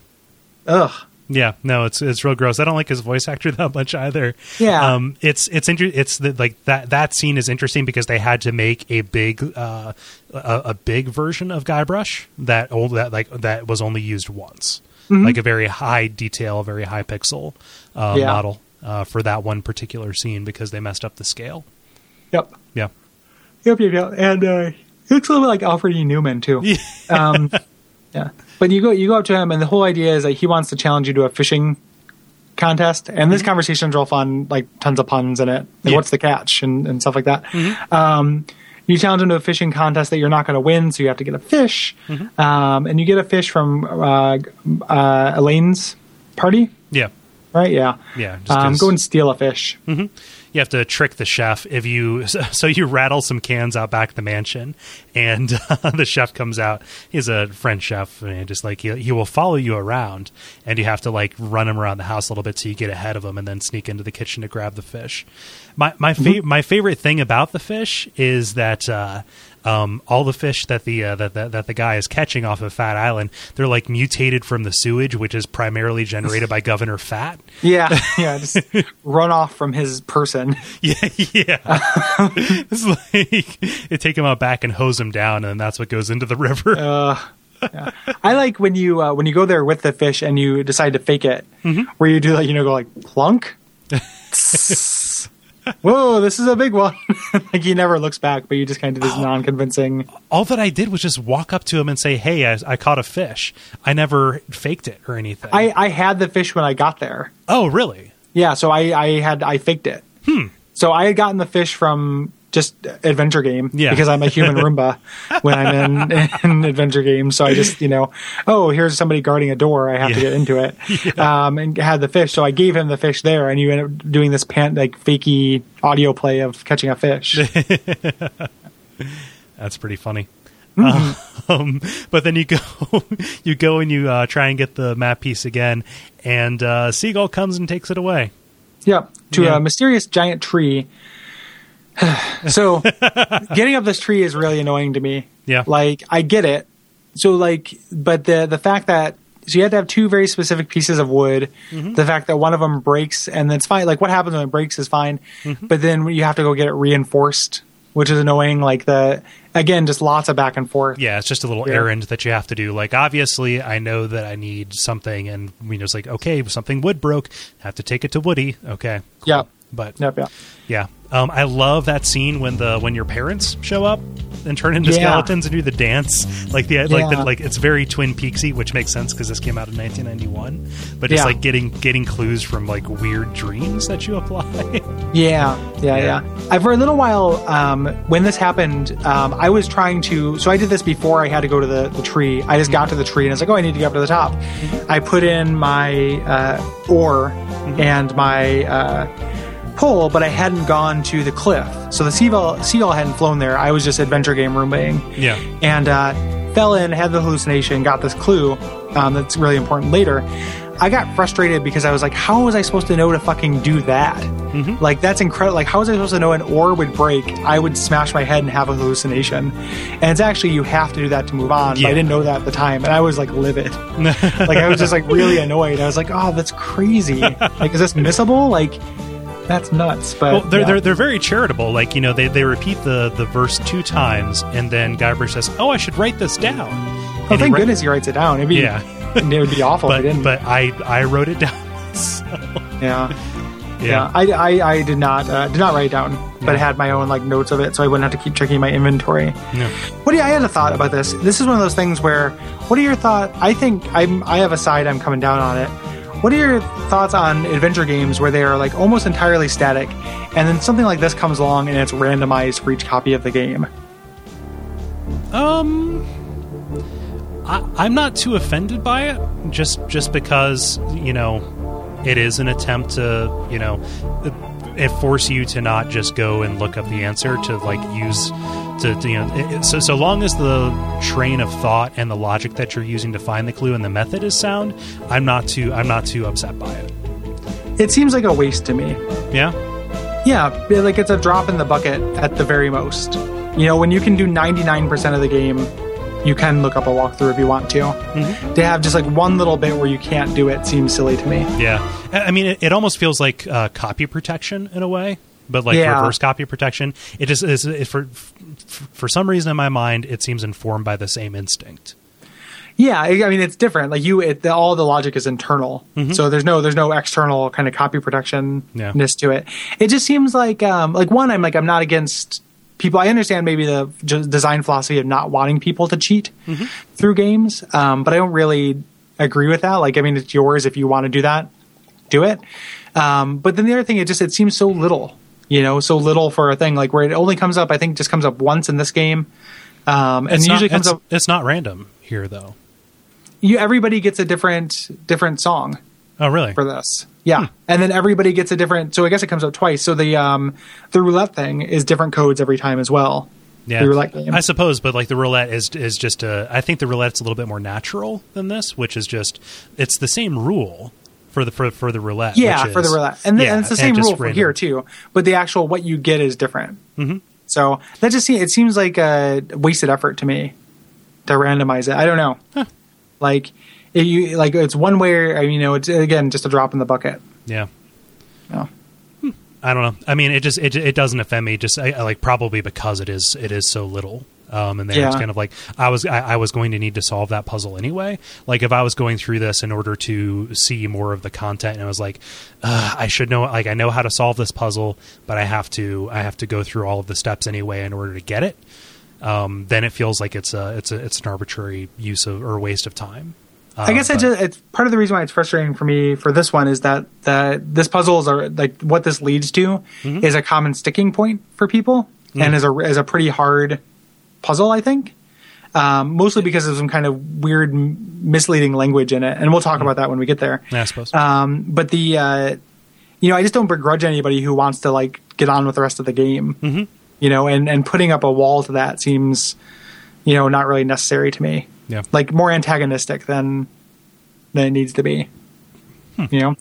Ugh. Yeah, no, it's it's real gross. I don't like his voice actor that much either. Yeah. um, it's it's inter- it's the, like that that scene is interesting because they had to make a big uh, a, a big version of Guybrush that old that like that was only used once, Mm-hmm. like a very high detail, very high pixel uh, Yeah. model uh, for that one particular scene because they messed up the scale. Yep. Yeah, Yep. Yep. Yep. And uh, looks a little bit like Alfred E. Neuman too. Um, yeah. But you go you go up to him, and the whole idea is that he wants to challenge you to a fishing contest. And this conversation's real fun, like tons of puns in it. Like, Yeah. What's the catch and, and stuff like that. Um, you challenge him to a fishing contest that you're not going to win, so you have to get a fish. Um, and you get a fish from uh, uh, Elaine's party, yeah, right? Yeah. yeah. Um, go and steal a fish. You have to trick the chef if you so you rattle some cans out back the mansion and uh, the chef comes out. He's a french chef and just like he, he will follow you around and you have to like run him around the house a little bit so you get ahead of him and then sneak into the kitchen to grab the fish. My my fa- my favorite thing about the fish is that uh um, all the fish that the uh, that, that that the guy is catching off of Phatt Island, they're like mutated from the sewage, which is primarily generated by Governor Phatt. Yeah, yeah, just run off from his person. Yeah, yeah. it's like they take him out back and hose him down, and that's what goes into the river. Uh, I like when you uh, when you go there with the fish and you decide to fake it, Mm-hmm. where you do like you know go like plunk. Whoa, this is a big one. like he never looks back, but you just kind of do Oh. this non-convincing. All that I did was just walk up to him and say, "Hey, I, I caught a fish." I never faked it or anything. I I had the fish when I got there. oh, really? Yeah, so I I had I faked it. Hmm. So I had gotten the fish from just adventure game Yeah. because I'm a human Roomba when I'm in, in adventure games. So I just you know, oh here's somebody guarding a door. I have to get into it, um, and had the fish. So I gave him the fish there, and you end up doing this pant, like fakey audio play of catching a fish. That's pretty funny. Mm-hmm. Um, but then you go, you go and you uh, try and get the map piece again, and uh, Seagull comes and takes it away. Yeah, to Yeah. a mysterious giant tree. so, getting up this tree is really annoying to me. Yeah. like I get it. So, like, but the the fact that so you have to have two very specific pieces of wood. Mm-hmm. The fact that one of them breaks and it's fine. Like, what happens when it breaks is fine, Mm-hmm. but then you have to go get it reinforced, which is annoying. Like the again, just lots of back and forth. Yeah, it's just a little Yeah. errand that you have to do. Like, obviously, I know that I need something, and you know, it's like, okay, something wood broke, have to take it to Woody. Okay, cool. Yep. But Yep. Yep. yeah, Um, I love that scene when the when your parents show up and turn into Yeah. skeletons and do the dance. Like the like Yeah. the, like it's very Twin Peaksy, which makes sense because this came out in 1991. But it's Yeah. like getting getting clues from like weird dreams that you apply. Yeah, yeah, Yeah. yeah. I, for a little while, um, when this happened, um, I was trying to. So I did this before I had to go to the, the tree. I just got to the tree and I was like, oh, I need to get up to the top. I put in my uh, oar and my uh, pole, but I hadn't gone to the cliff. So the seagull, seagull hadn't flown there. I was just adventure game rooming. Yeah. And uh, fell in, had the hallucination, got this clue um, that's really important later. I got frustrated because I was like, how was I supposed to know to fucking do that? Mm-hmm. Like, that's incredible. Like, how was I supposed to know an ore would break? I would smash my head and have a hallucination. And it's actually, you have to do that to move on. But Yeah. I didn't know that at the time. And I was like livid. like, I was just like really annoyed. I was like, oh, that's crazy. like, is this missable? Like, that's nuts. But Well, they're, yeah. they're they're very charitable. Like you know, they, they repeat the the verse two times, and then Guybrush says, "Oh, I should write this down." oh, And thank goodness he writes it down. It'd be, Yeah. it would be awful if But didn't. but I I wrote it down. So, yeah. yeah. Yeah, I, I, I did not uh, did not write it down, but I had my own like notes of it, so I wouldn't have to keep checking my inventory. Yeah. What do you, I had a thought about this. This is one of those things where, what are your thoughts? I think I'm I have a side I'm coming down on it. What are your thoughts on adventure games where they are like almost entirely static, and then something like this comes along and it's randomized for each copy of the game? Um, I, I'm not too offended by it, just just because you know it is an attempt to you know it force you to not just go and look up the answer to like use to, to, you know it- so so long as the train of thought and the logic that you're using to find the clue and the method is sound, I'm not too I'm not too upset by it. It seems like a waste to me. Yeah. Yeah, like it's a drop in the bucket at the very most. You know, when you can do 99% of the game, you can look up a walkthrough if you want to. To have just like one little bit where you can't do it seems silly to me. Yeah, I mean, it, it almost feels like uh, copy protection in a way, but like Yeah. reverse copy protection. It just is it, for for some reason in my mind, it seems informed by the same instinct. Yeah, I mean it's different. Like you, it, the, all the logic is internal, so there's no there's no external kind of copy protection Yeah. to it. It just seems like um, like one, I'm like I'm not against people. I understand maybe the design philosophy of not wanting people to cheat through games, um, but I don't really agree with that. Like I mean, it's yours if you want to do that, do it. Um, but then the other thing, it just it seems so little, you know, so little for a thing like where it only comes up. I think just comes up once in this game, um, and It's usually not, comes it's, up. it's not random here though. You everybody gets a different different song Oh, really? for this. Yeah, and then everybody gets a different. So I guess it comes up twice. So the um the roulette thing is different codes every time as well. Yeah, the roulette game. I suppose, but like the roulette is is just a. I think the roulette's a little bit more natural than this, which is just it's the same rule for the for, for the roulette. yeah, which for the is- roulette, and, the, yeah, and it's the same rule for random. here too. But the actual what you get is different. Mm-hmm. So that just seems, it seems like a wasted effort to me to randomize it. I don't know. Like it, you like it's one way. I mean, you know, it's again just a drop in the bucket. Yeah. No. I don't know. I mean, it just it, it doesn't offend me. Just I, I like probably because it is it is so little. Um, and then it's kind of like I was I, I was going to need to solve that puzzle anyway. Like if I was going through this in order to see more of the content, and I was like, uh, I should know. Like I know how to solve this puzzle, but I have to I have to go through all of the steps anyway in order to get it. Um, then it feels like it's a it's a it's an arbitrary use of or waste of time. I guess it just, it's part of the reason why it's frustrating for me for this one is that that this puzzles are like what this leads to Mm-hmm. is a common sticking point for people and is a is a pretty hard puzzle I think. Um, mostly because of some kind of weird m- misleading language in it and we'll talk about that when we get there. Yeah, I suppose. um, but the uh, you know I just don't begrudge anybody who wants to like get on with the rest of the game. Mm-hmm. you know and and putting up a wall to that seems you know not really necessary to me yeah. like more antagonistic than than it needs to be. Hmm. You know,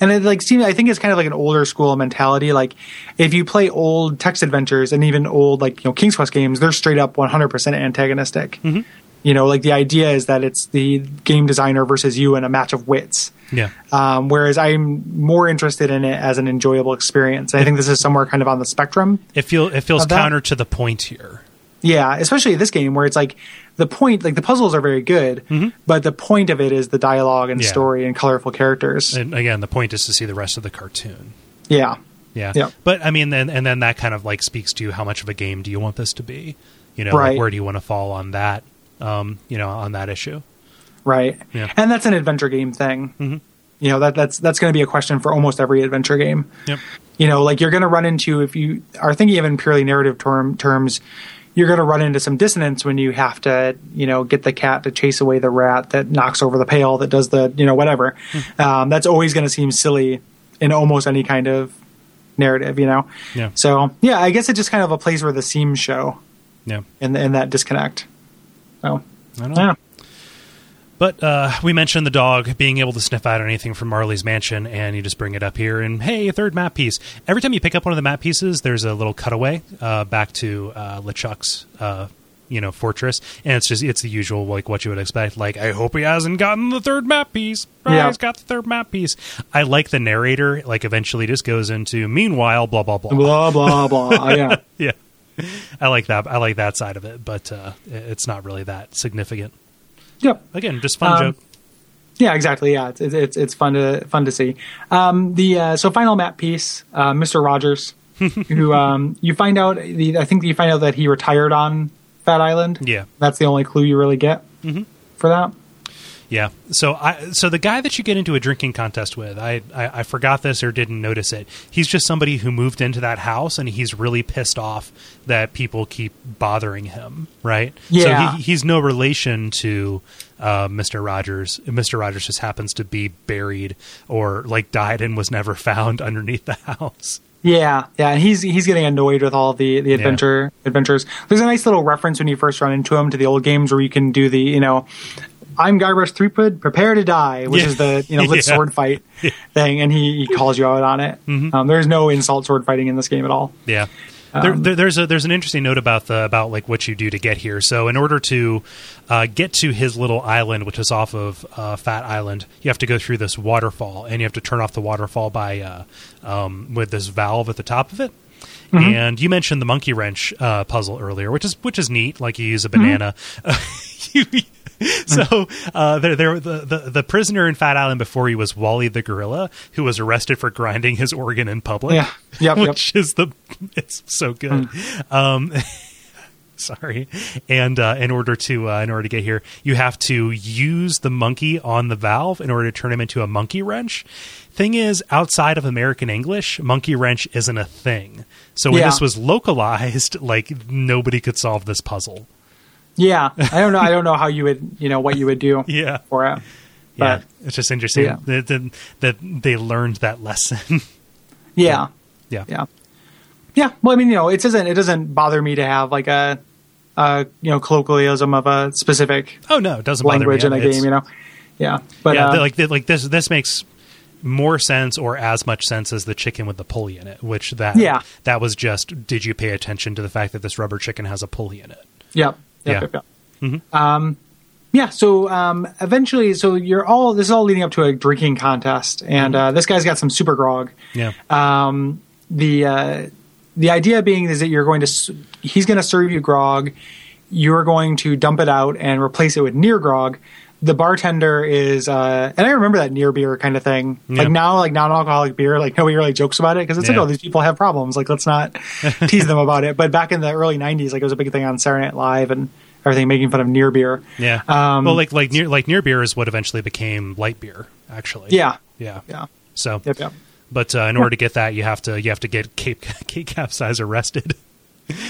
and it like seems I think it's kind of like an older school mentality. Like if you play old text adventures and even old like you know King's Quest games, they're straight up 100% antagonistic. Mm-hmm. You know, like the idea is that it's the game designer versus you in a match of wits. yeah. Um, whereas I'm more interested in it as an enjoyable experience. I think this is somewhere kind of on the spectrum. It feel it feels counter to the point here. Yeah, especially this game where it's like the point, like the puzzles are very good, but the point of it is the dialogue and Mm-hmm. Yeah. story and colorful characters. And again, the point is to see the rest of the cartoon. yeah, yeah. Yeah. But I mean, then and then that kind of like speaks to how much of a game do you want this to be? You know, Right. like where do you want to fall on that? Um, you know, on that issue. right? Yeah. And that's an adventure game thing. Mhm. You know that that's that's going to be a question for almost every adventure game. Yep. You know, like you're going to run into if you are thinking of in purely narrative term terms, you're going to run into some dissonance when you have to you know get the cat to chase away the rat that knocks over the pail that does the you know whatever. Hmm. um, that's always going to seem silly in almost any kind of narrative. You know. Yeah. So yeah, I guess it's just kind of a place where the seams show Yeah. in in that disconnect. So I don't know. don't know. But uh, we mentioned the dog being able to sniff out anything from Marley's mansion, and you just bring it up here, and hey, third map piece. Every time you pick up one of the map pieces, there's a little cutaway uh, back to uh, LeChuck's, uh, you know, fortress, and it's just it's the usual like what you would expect. Like, I hope he hasn't gotten the third map piece. Ah, Yeah. he's got the third map piece. I like the narrator. Like, eventually, just goes into meanwhile, blah blah blah. Blah blah blah. yeah. yeah, I like that. I like that side of it, but uh, it's not really that significant. Yep. Again, just fun Um, joke. Yeah, exactly. Yeah, it's it's it's fun to fun to see. Um, the uh, so final map piece, uh, Mr. Rogers, who um, you find out the I think you find out that he retired on Phatt Island. Yeah. that's the only clue you really get for that. Yeah. So I so the guy that you get into a drinking contest with, I, I I forgot this or didn't notice it. He's just somebody who moved into that house and he's really pissed off that people keep bothering him, right? Yeah. So he, he's no relation to uh, Mr. Rogers. Mr. Rogers just happens to be buried or like died and was never found underneath the house. Yeah, yeah, and he's he's getting annoyed with all the the adventure adventures. There's a nice little reference when you first run into him to the old games where you can do the you know. I'm Guybrush Threepwood. Prepare to die, which Yeah. is the you know let's Yeah. sword fight thing, and he, he calls you out on it. Um, there's no insult sword fighting in this game at all. Yeah. There, there, there's a there's an interesting note about the about like what you do to get here. So in order to uh, get to his little island, which is off of uh, Phatt Island, you have to go through this waterfall, and you have to turn off the waterfall by uh, um, with this valve at the top of it. And you mentioned the monkey wrench uh, puzzle earlier, which is which is neat. Like you use a banana. You- so uh, there, there, the, the the prisoner in Phatt Island before he was Wally the gorilla, who was arrested for grinding his organ in public Yeah. Yep, yep. which is the it's so good. Um, sorry, and uh, in order to uh, in order to get here, you have to use the monkey on the valve in order to turn him into a monkey wrench. Thing is, outside of American English, monkey wrench isn't a thing. So when Yeah. this was localized, like nobody could solve this puzzle. Yeah, I don't know. I don't know how you would, you know, what you would do Yeah. for it. Yeah, But it's just interesting Yeah. that, that that they learned that lesson. yeah, yeah, yeah, yeah. Well, I mean, you know, it doesn't it doesn't bother me to have like a, a you know colloquialism of a specific Oh no, it doesn't bother me. in a It's- game. You know, yeah, but yeah, uh, like like this this makes more sense or as much sense as the chicken with the pulley in it. Which that Yeah. that was just did you pay attention to the fact that this rubber chicken has a pulley in it? Yep. Yeah. Yep. Yep. yep. Um, yeah. So um, eventually, so you're all this is all leading up to a drinking contest, and uh, this guy's got some super grog. Yeah, Um, the uh, the idea being is that you're going to he's going to serve you grog. You're going to dump it out and replace it with near grog. The bartender is, uh, and I remember that near beer kind of thing. Like now, like non-alcoholic beer, like nobody really jokes about it because it's Yeah. like, oh, these people have problems. Like let's not tease them about it. But back in the early '90s, like it was a big thing on Saturday Night Live and everything, making fun of near beer. yeah. Um, well, like like near like near beer is what eventually became light beer. Actually, Yeah, yeah, yeah, So, yep, yep. but uh, in order to get that, you have to you have to get Kate Kate Capsize arrested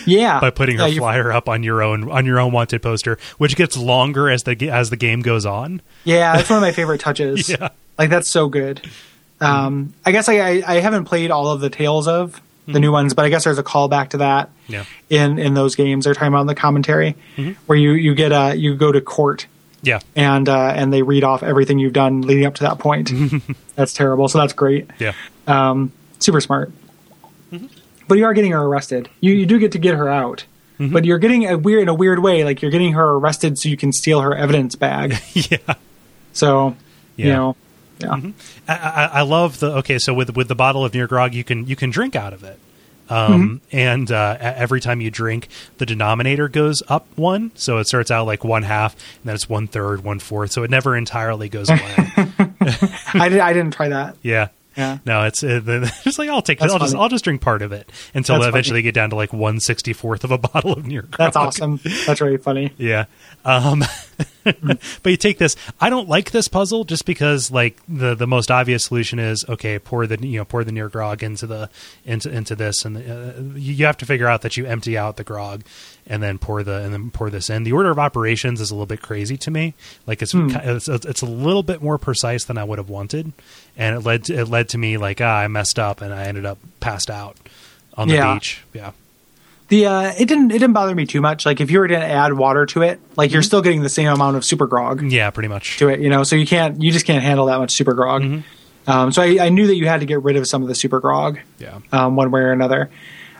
yeah. by putting her Yeah, flyer up on your own on your own wanted poster, which gets longer as the as the game goes on. Yeah, that's one of my favorite touches. Yeah. Like that's so good. Um, I guess I, I, I haven't played all of the Tales of the new ones, but I guess there's a callback to that Yeah. in in those games. They're talking about in the commentary where you you get uh you go to court Yeah, and uh, and they read off everything you've done leading up to that point. that's terrible. So that's great. yeah, Um, super smart. But you are getting her arrested. You you do get to get her out. But you're getting a weird in a weird way. Like you're getting her arrested so you can steal her evidence bag. yeah. So you Yeah. know, yeah, I, I, I love the okay. So with with the bottle of near grog, you can you can drink out of it, um, and uh, every time you drink, the denominator goes up one. So it starts out like one half, and then it's one third, one fourth. So it never entirely goes away. I did. I didn't try that. yeah, Yeah. No, it's uh, it's like I'll take That's I'll just. I'll just drink part of it until That's eventually funny. get down to like one sixty fourth of a bottle of near. That's awesome. That's really funny. Yeah. Um, but you take this. I don't like this puzzle just because like the the most obvious solution is okay, pour the you know pour the near grog into the into into this, and uh, you have to figure out that you empty out the grog and then pour the and then pour this in. The order of operations is a little bit crazy to me. Like it's ki- it's, it's a little bit more precise than I would have wanted, and it led to, it led to me like ah, I messed up and I ended up passed out on the Yeah. beach. Yeah. The uh, it didn't it didn't bother me too much. Like if you were to add water to it, like you're still getting the same amount of super grog Yeah, pretty much. to it. You know, so you can't you just can't handle that much super grog. Mm-hmm. Um, so I, I knew that you had to get rid of some of the super grog. Yeah. um, one way or another.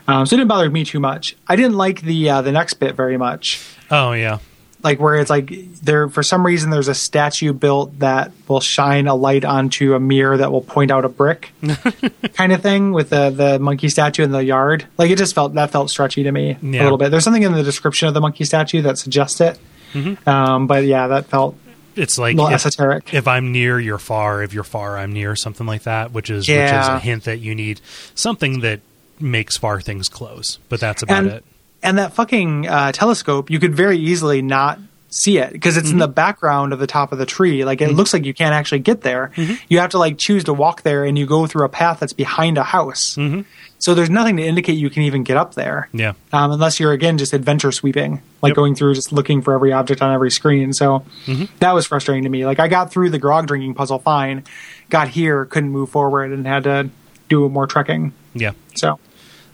Um, so it didn't bother me too much. I didn't like the uh, the next bit very much. Oh yeah. Like where it's like there for some reason there's a statue built that will shine a light onto a mirror that will point out a brick, kind of thing with the the monkey statue in the yard. Like it just felt that felt stretchy to me Yeah. a little bit. There's something in the description of the monkey statue that suggests it. Mm-hmm. Um, but yeah, that felt It's like if- esoteric. if I'm near, you're far. If you're far, I'm near. Something like that, which is which is Yeah. a hint that you need something that makes far things close. But that's about and it. And that fucking uh, telescope, you could very easily not see it because it's in Mm-hmm. the background of the top of the tree. Like it looks like you can't actually get there. Mm-hmm. You have to like choose to walk there, and you go through a path that's behind a house. Mm-hmm. So there's nothing to indicate you can even get up there. Yeah, Um, unless you're again just adventure sweeping, like Yep. going through just looking for every object on every screen. So Mm-hmm. that was frustrating to me. Like I got through the grog drinking puzzle fine, got here, couldn't move forward, and had to do more trekking. yeah. So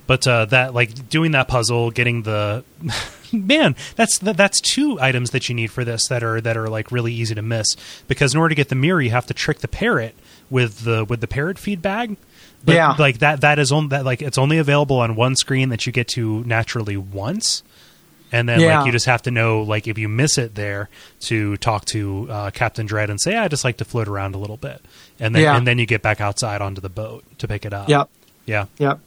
But uh, that like doing that puzzle, getting the man, that's that, that's two items that you need for this that are that are like really easy to miss because in order to get the mirror, you have to trick the parrot with the with the parrot feed bag. But Yeah. like that that is only that like it's only available on one screen that you get to naturally once. And then Yeah. like you just have to know like if you miss it there to talk to uh, Captain Dread and say I just like to float around a little bit, and then Yeah. and then you get back outside onto the boat to pick it up. yep. yeah, Yep.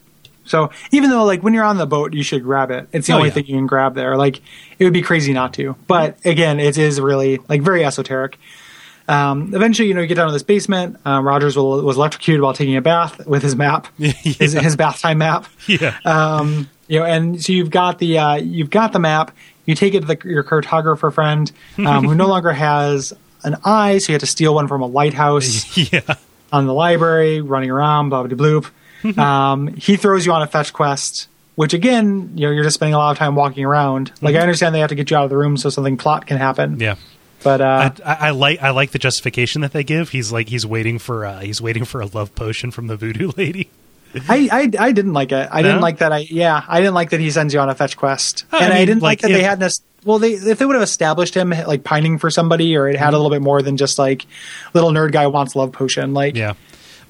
So even though like when you're on the boat, you should grab it. It's the Oh, only yeah. thing you can grab there. Like it would be crazy not to. But again, it is really like very esoteric. Um, eventually, you know, you get down to this basement. Um, Rogers will, was electrocuted while taking a bath with his map, his, his bath time map. yeah. Um, you know, and so you've got the uh, you've got the map. You take it to the, your cartographer friend, um, who no longer has an eye, so you have to steal one from a lighthouse yeah. on the library, running around, blah blah bloop. um, he throws you on a fetch quest, which again, you know, you're just spending a lot of time walking around. Like I understand they have to get you out of the room so something plot can happen. Yeah. But uh, I, I I like I like the justification that they give. He's like he's waiting for uh, he's waiting for a love potion from the voodoo lady. I, I I didn't like it. I No? didn't like that. I yeah, I didn't like that he sends you on a fetch quest, I and I mean, didn't like, like, that they had this. Well, they if they would have established him like pining for somebody, or it had a little bit more than just like little nerd guy wants love potion. Like Yeah.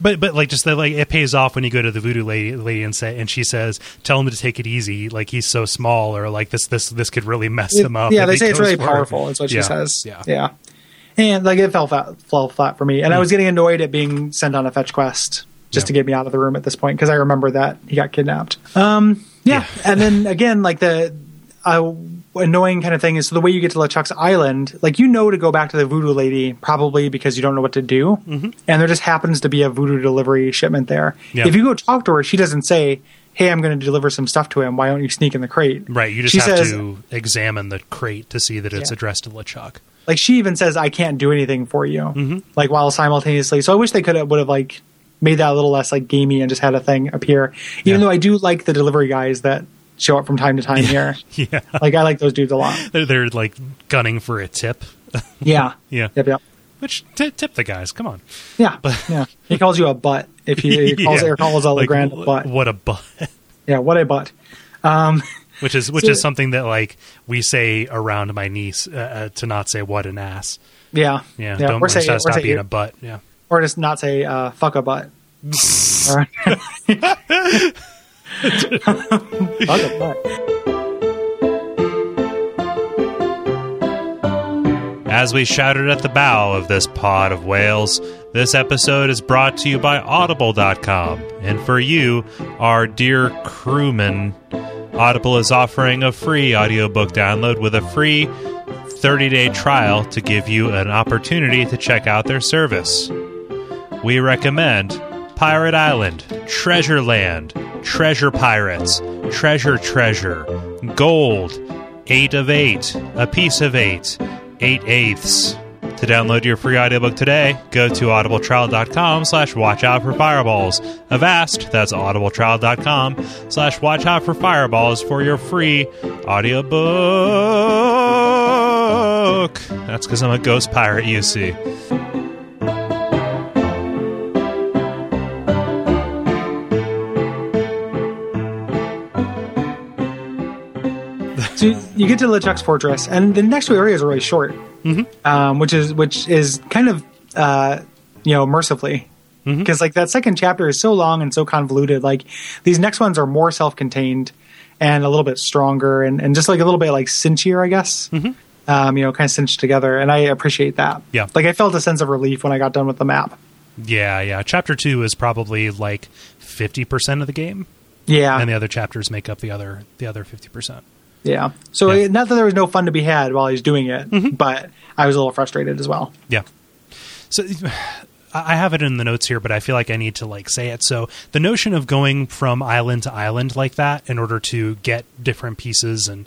But but like just that like it pays off when you go to the voodoo lady, lady and say and she says tell him to take it easy like he's so small or like this this this could really mess It- him up. Yeah, they say it's really for it. powerful. Is what Yeah, she says. Yeah. yeah. And like it fell flat, fell flat for me, and I was getting annoyed at being sent on a fetch quest just Yeah. to get me out of the room at this point because I remember that he got kidnapped. Um, yeah. and then again, like the uh, annoying kind of thing is so the way you get to LeChuck's island, like you know to go back to the voodoo lady probably because you don't know what to do, Mm-hmm. and there just happens to be a voodoo delivery shipment there. Yeah. If you go talk to her, she doesn't say. Hey, I'm going to deliver some stuff to him. Why don't you sneak in the crate? Right, you just She have says- to examine the crate to see that it's Yeah. addressed to LeChuck. like she even says i can't do anything for you Mm-hmm. like while simultaneously so i wish they could have would have like made that a little less like gamey and just had a thing appear even Yeah. though i do like the delivery guys that show up from time to time here Yeah. like i like those dudes a lot They're, they're like gunning for a tip. yeah Yeah. yep yep Which t- tip the guys, come on. yeah But yeah he calls you a butt if he, he calls Yeah. or calls a Like, LaGrande a butt What a butt. yeah what a butt which is which So- is something that like we say around my niece uh, uh, to not say what an ass. yeah Yeah, yeah don't or say, stop, or, stop say being a butt. Yeah. or just not say uh, fuck a butt As we shouted at the bow of this pod of whales, this episode is brought to you by Audible.com. And for you, our dear crewmen, Audible is offering a free audiobook download with a free 30 day trial to give you an opportunity to check out their service. We recommend Pirate Island, Treasure Land, Treasure Pirates, Treasure Treasure, Gold, Eight of Eight, A Piece of Eight, Eight Eighths. To download your free audiobook today, go to audibletrial.com slash watch out for fireballs. Avast, that's audibletrial.com slash watch out for fireballs for your free audiobook. That's because I'm a ghost pirate, you see. So you get to LeChuck's fortress, and the next two areas are really short, mm-hmm. um, which is which is kind of uh, you know mercifully because like that second chapter is so long and so convoluted. Like these next ones are more self-contained and a little bit stronger and, and just like a little bit like cinchier, I guess. Um, you know, kind of cinched together, and I appreciate that. Yeah. like I felt a sense of relief when I got done with the map. Yeah, yeah. Chapter two is probably like fifty percent of the game, Yeah, and the other chapters make up the other the other fifty percent. Yeah. So Yeah. not that there was no fun to be had while he's doing it, mm-hmm. but I was a little frustrated as well. Yeah. So I have it in the notes here, but I feel like I need to like say it. So the notion of going from island to island like that in order to get different pieces and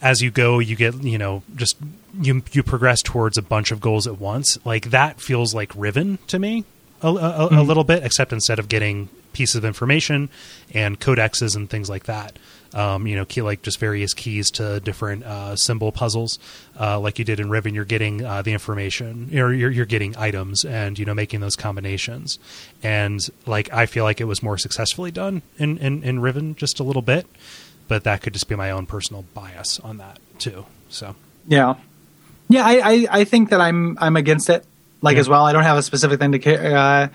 as you go you get, you know, just you you progress towards a bunch of goals at once. Like that feels like Riven to me a, a, a mm-hmm. little bit, except instead of getting pieces of information and codexes and things like that. Um, you know, key, like just various keys to different uh, symbol puzzles, uh, like you did in Riven. You're getting uh, the information, or you're, you're getting items, and you know, making those combinations. And like, I feel like it was more successfully done in, in, in Riven, just a little bit, but that could just be my own personal bias on that too. So, Yeah, yeah. I, I, I think that I'm I'm against it. Like Yeah. as well, I don't have a specific thing to uh,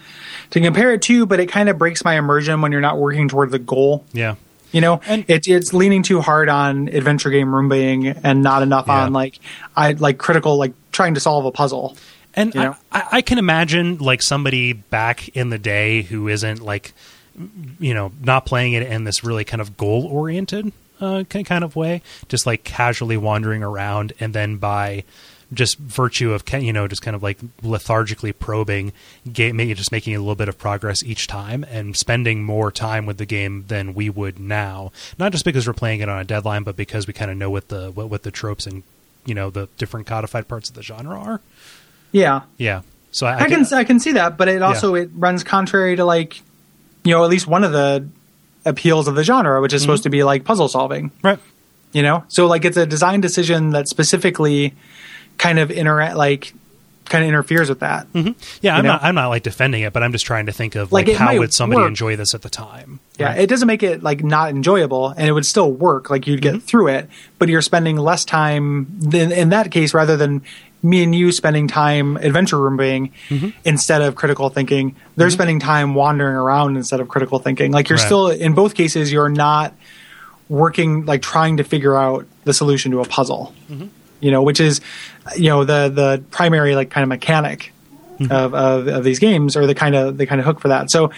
to compare it to, but it kind of breaks my immersion when you're not working toward the goal. yeah, You know, And- it's it's leaning too hard on adventure game rooming and not enough Yeah. on like I like critical like trying to solve a puzzle. And You know? I, I, I can imagine like somebody back in the day who isn't like, you know, not playing it in this really kind of goal oriented uh, kind of way, just like casually wandering around, and then by just virtue of you know just kind of like lethargically probing, game, maybe just making a little bit of progress each time, and spending more time with the game than we would now. Not just because we're playing it on a deadline, but because we kind of know what the what, what the tropes and you know the different codified parts of the genre are. Yeah, Yeah. So I, I, can I can see that, but it also it runs contrary to like you know at least one of the appeals of the genre, which is supposed mm-hmm. to be like puzzle solving. right. you know so like it's a design decision that specifically kind of interact like kind of interferes with that mm-hmm. Yeah, I'm know? not. I'm not like defending it, but I'm just trying to think of Like, like, how would somebody work. enjoy this at the time? yeah Right. it doesn't make it like not enjoyable and it would still work like you'd get mm-hmm. through it but you're spending less time than in that case rather than me and you spending time adventure rooming mm-hmm. instead of critical thinking they're spending time wandering around instead of critical thinking like you're Right. still in both cases you're not working like trying to figure out the solution to a puzzle you know which is you know the the primary like kind of mechanic of, of of these games or the kind of the kind of hook for that. So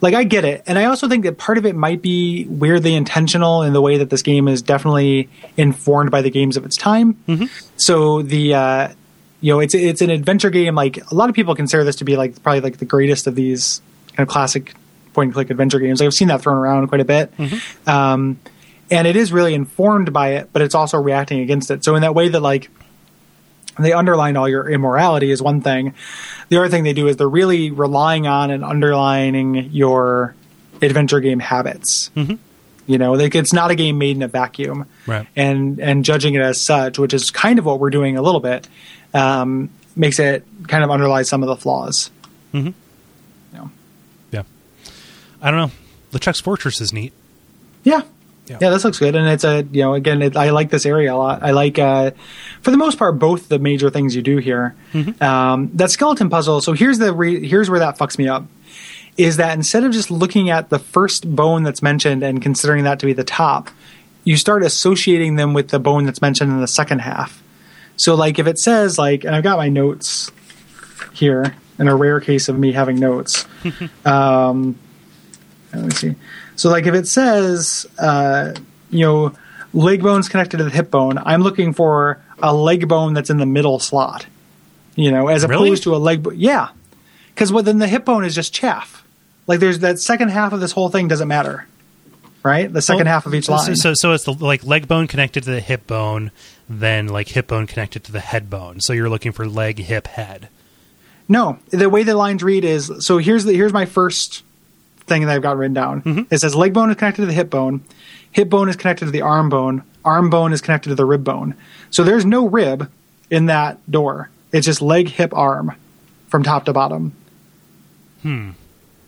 like i get it. And i also think that part of it might be weirdly intentional in the way that this game is definitely informed by the games of its time. So the uh you know it's it's an adventure game. Like a lot of people consider this to be like probably like the greatest of these kind of classic point and click adventure games. Like i've seen that thrown around quite a bit. Um and it is really informed by it, but it's also reacting against it. So in that way that like they underline all your immorality is one thing. The other thing they do is they're really relying on and underlining your adventure game habits. You know, like it's not a game made in a vacuum, Right. And and judging it as such, which is kind of what we're doing a little bit, um, makes it kind of underlie some of the flaws. Mm-hmm. You know. Yeah. I don't know. The LeChuck's Fortress is neat. Yeah. Yeah. yeah. this looks good, and it's a you know again it, I like this area a lot. I like uh, for the most part both the major things you do here. Um, that skeleton puzzle. So here's the re- here's where that fucks me up. Is that instead of just looking at the first bone that's mentioned and considering that to be the top, you start associating them with the bone that's mentioned in the second half. So like if it says like, and I've got my notes here in a rare case of me having notes. um, let me see. So like if it says, uh, you know, leg bone's connected to the hip bone, I'm looking for a leg bone that's in the middle slot. You know, as Really? opposed to a leg. bone. yeah, because well, then the hip bone is just chaff. like there's that second half of this whole thing doesn't matter, right? The second Well, half of each line. So, so it's the, like leg bone connected to the hip bone, then like hip bone connected to the head bone. So you're looking for leg, hip, head. No, the way the lines read is so. Here's the here's my first thing that I've got written down. Mm-hmm. It says leg bone is connected to the hip bone, hip bone is connected to the arm bone, arm bone is connected to the rib bone. So there's no rib in that door. It's just leg, hip, arm, from top to bottom. Hmm.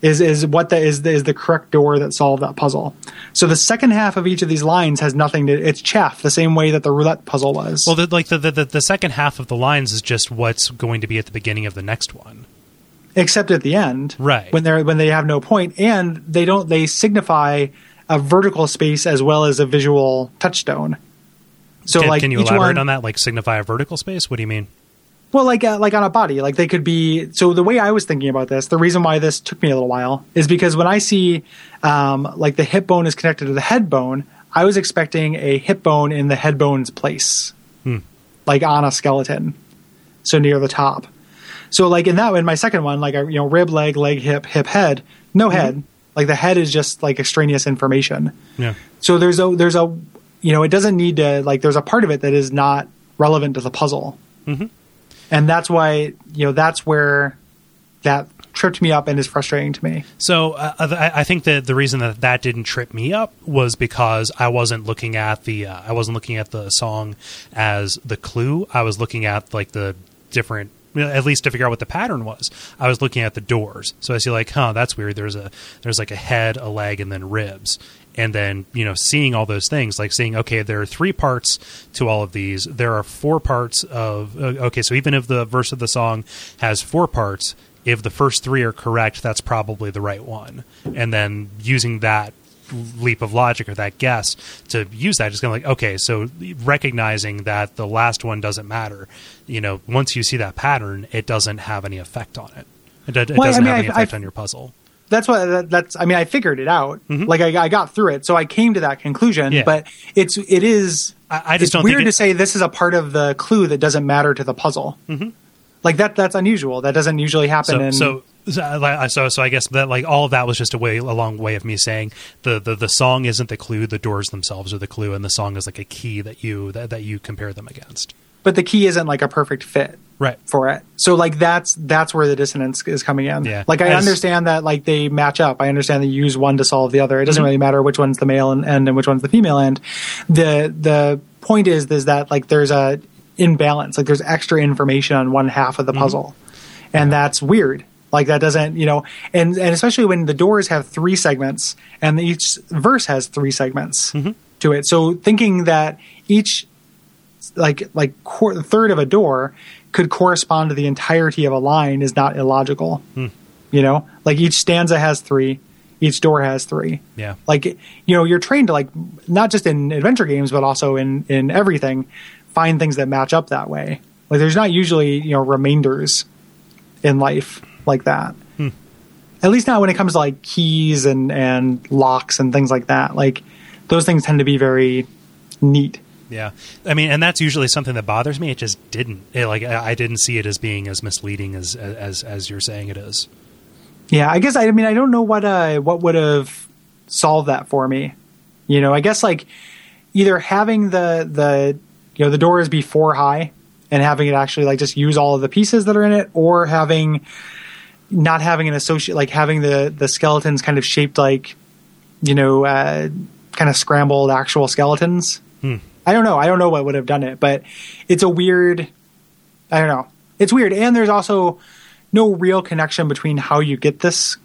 Is is what the is the, is the correct door that solved that puzzle. So the second half of each of these lines has nothing to. It's chaff, the same way that the roulette puzzle was. Well, the, like the, the the second half of the lines is just what's going to be at the beginning of the next one. Except at the end Right. when they're when they have no point and they don't they signify a vertical space as well as a visual touchstone so can, like can you elaborate one, on that? Like signify a vertical space? What do you mean? well like uh, like on a body like they could be so the way i was thinking about this the reason why this took me a little while is because when i see um, like the hip bone is connected to the head bone i was expecting a hip bone in the head bone's place Hmm. like on a skeleton so near the top so like in that in my second one like I, you know rib leg leg hip hip head no Mm-hmm. head like the head is just like extraneous information Yeah. so there's a there's a you know it doesn't need to like there's a part of it that is not relevant to the puzzle Mhm. and that's why you know that's where that tripped me up and is frustrating to me So uh, I, I think that the reason that that didn't trip me up was because I wasn't looking at the uh, I wasn't looking at the song as the clue. I was looking at like the different at least to figure out what the pattern was. I was looking at the doors. So I see like, huh, that's weird. There's a there's like a head, a leg, and then ribs. And then, you know, seeing all those things, like seeing, okay, there are three parts to all of these. There are four parts of, uh, okay, so even if the verse of the song has four parts, if the first three are correct, that's probably the right one. And then using that leap of logic or that guess to use that just kind of like okay so recognizing that the last one doesn't matter you know once you see that pattern it doesn't have any effect on it it, it Well, doesn't mean, have any I- effect I- on your puzzle that's what that, that's i mean i figured it out like I, I got through it so i came to that conclusion Mm-hmm. Yeah. but it's it is I- I just it's don't weird it- to say this is a part of the clue that doesn't matter to the puzzle mm-hmm. like that that's unusual that doesn't usually happen so in so so, I- so so I guess that like all of that was just a way a long way of me saying the, the the song isn't the clue the doors themselves are the clue and the song is like a key that you that, that you compare them against but the key isn't like a perfect fit right for it. So like that's that's where the dissonance is coming in. Yeah. Like I As- understand that like they match up. I understand that you use one to solve the other. It Mm-hmm. doesn't really matter which one's the male end and, and which one's the female end. The the point is is that like there's a imbalance. Like there's extra information on one half of the Mm-hmm. puzzle. And that's weird. Like that doesn't, you know, and and especially when the doors have three segments and each verse has three segments Mm-hmm. to it. So thinking that each like like qu- third of a door could correspond to the entirety of a line is not illogical. You know, like each stanza has three, each door has three. yeah Like you know, you're trained to like not just in adventure games but also in in everything find things that match up that way. Like there's not usually you know remainders in life like that. At least not when it comes to like keys and and locks and things like that. Like those things tend to be very neat. Yeah, I mean, and that's usually something that bothers me. It just didn't. It, like I I didn't see it as being as misleading as as as you're saying it is. Yeah, I guess I mean I don't know what uh what would have solved that for me. You know, I guess like either having the the you know the doors be four high and having it actually like just use all of the pieces that are in it, or having not having an associate like having the the skeletons kind of shaped like you know uh, kind of scrambled actual skeletons. Hmm. I don't know. I don't know what would have done it, but it's a weird. I don't know. It's weird, and there's also no real connection between how you get this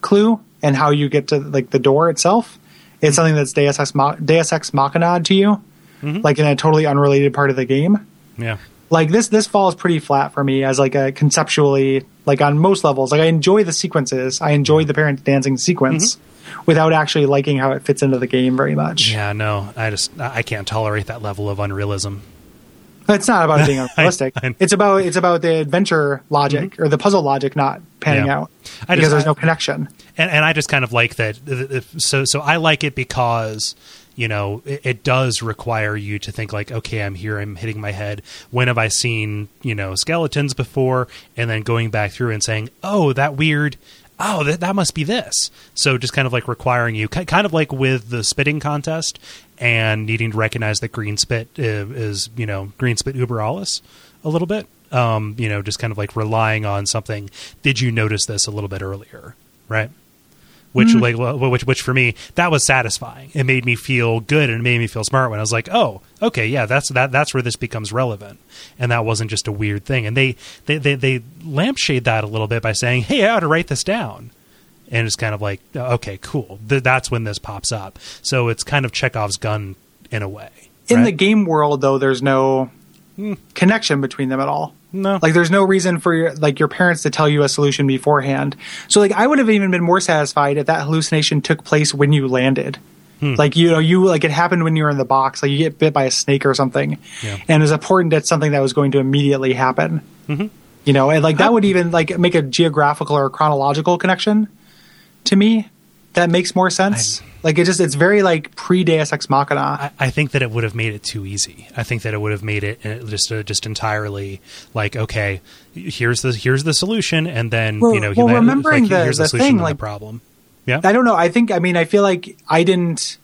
clue and how you get to like the door itself. It's hmm. something that's Deus Ex, Deus Ex Machina to you, mm-hmm. like in a totally unrelated part of the game. Yeah, Like this, this falls pretty flat for me as like a conceptually, like on most levels. Like I enjoy the sequences, I enjoy the parent dancing sequence, mm-hmm. without actually liking how it fits into the game very much. yeah. No, I just I can't tolerate that level of unrealism. It's not about it being unrealistic. I- it's about it's about the adventure logic mm-hmm. or the puzzle logic not panning Yeah. out I because just- there's no connection. and and I just kind of like that. if- So so I like it because you know it, it does require you to think like, okay, I'm here, I'm hitting my head. When have I seen you know skeletons before? And then going back through and saying, oh, that weird. oh, that, that must be this. So just kind of like requiring you, kind of like with the spitting contest and needing to recognize that green spit i- is, you know, green spit uber alles a little bit. Um, you know, just kind of like relying on something. Did you notice this a little bit earlier? Right. Which, mm-hmm. like, which, which for me, that was satisfying. It made me feel good and it made me feel smart when I was like, oh, okay, yeah, that's that. That's where this becomes relevant, and that wasn't just a weird thing. And they they they, they lampshade that a little bit by saying, hey, I ought to write this down. And it's kind of like, okay, cool. Th- that's when this pops up. So it's kind of Chekhov's gun in a way. In right? the game world, though, there's no hmm. connection between them at all. No. Like there's no reason for your like your parents to tell you a solution beforehand. So like I would have even been more satisfied if that hallucination took place when you landed. Hmm. Like you know you like it happened when you were in the box. Like you get bit by a snake or something, Yeah. and it's important that something that was going to immediately happen. Mm-hmm. You know, and like that would even like make a geographical or chronological connection to me. That makes more sense. like it just it's very like pre Deus Ex Machina. I, I think that it would have made it too easy. I think that it would have made it uh, just uh, just entirely like okay, here's the here's the solution, and then Well- you know, well, like, remembering the- here's the solution thing, like- the problem. Yeah, I don't know. I think I mean I feel like I didn't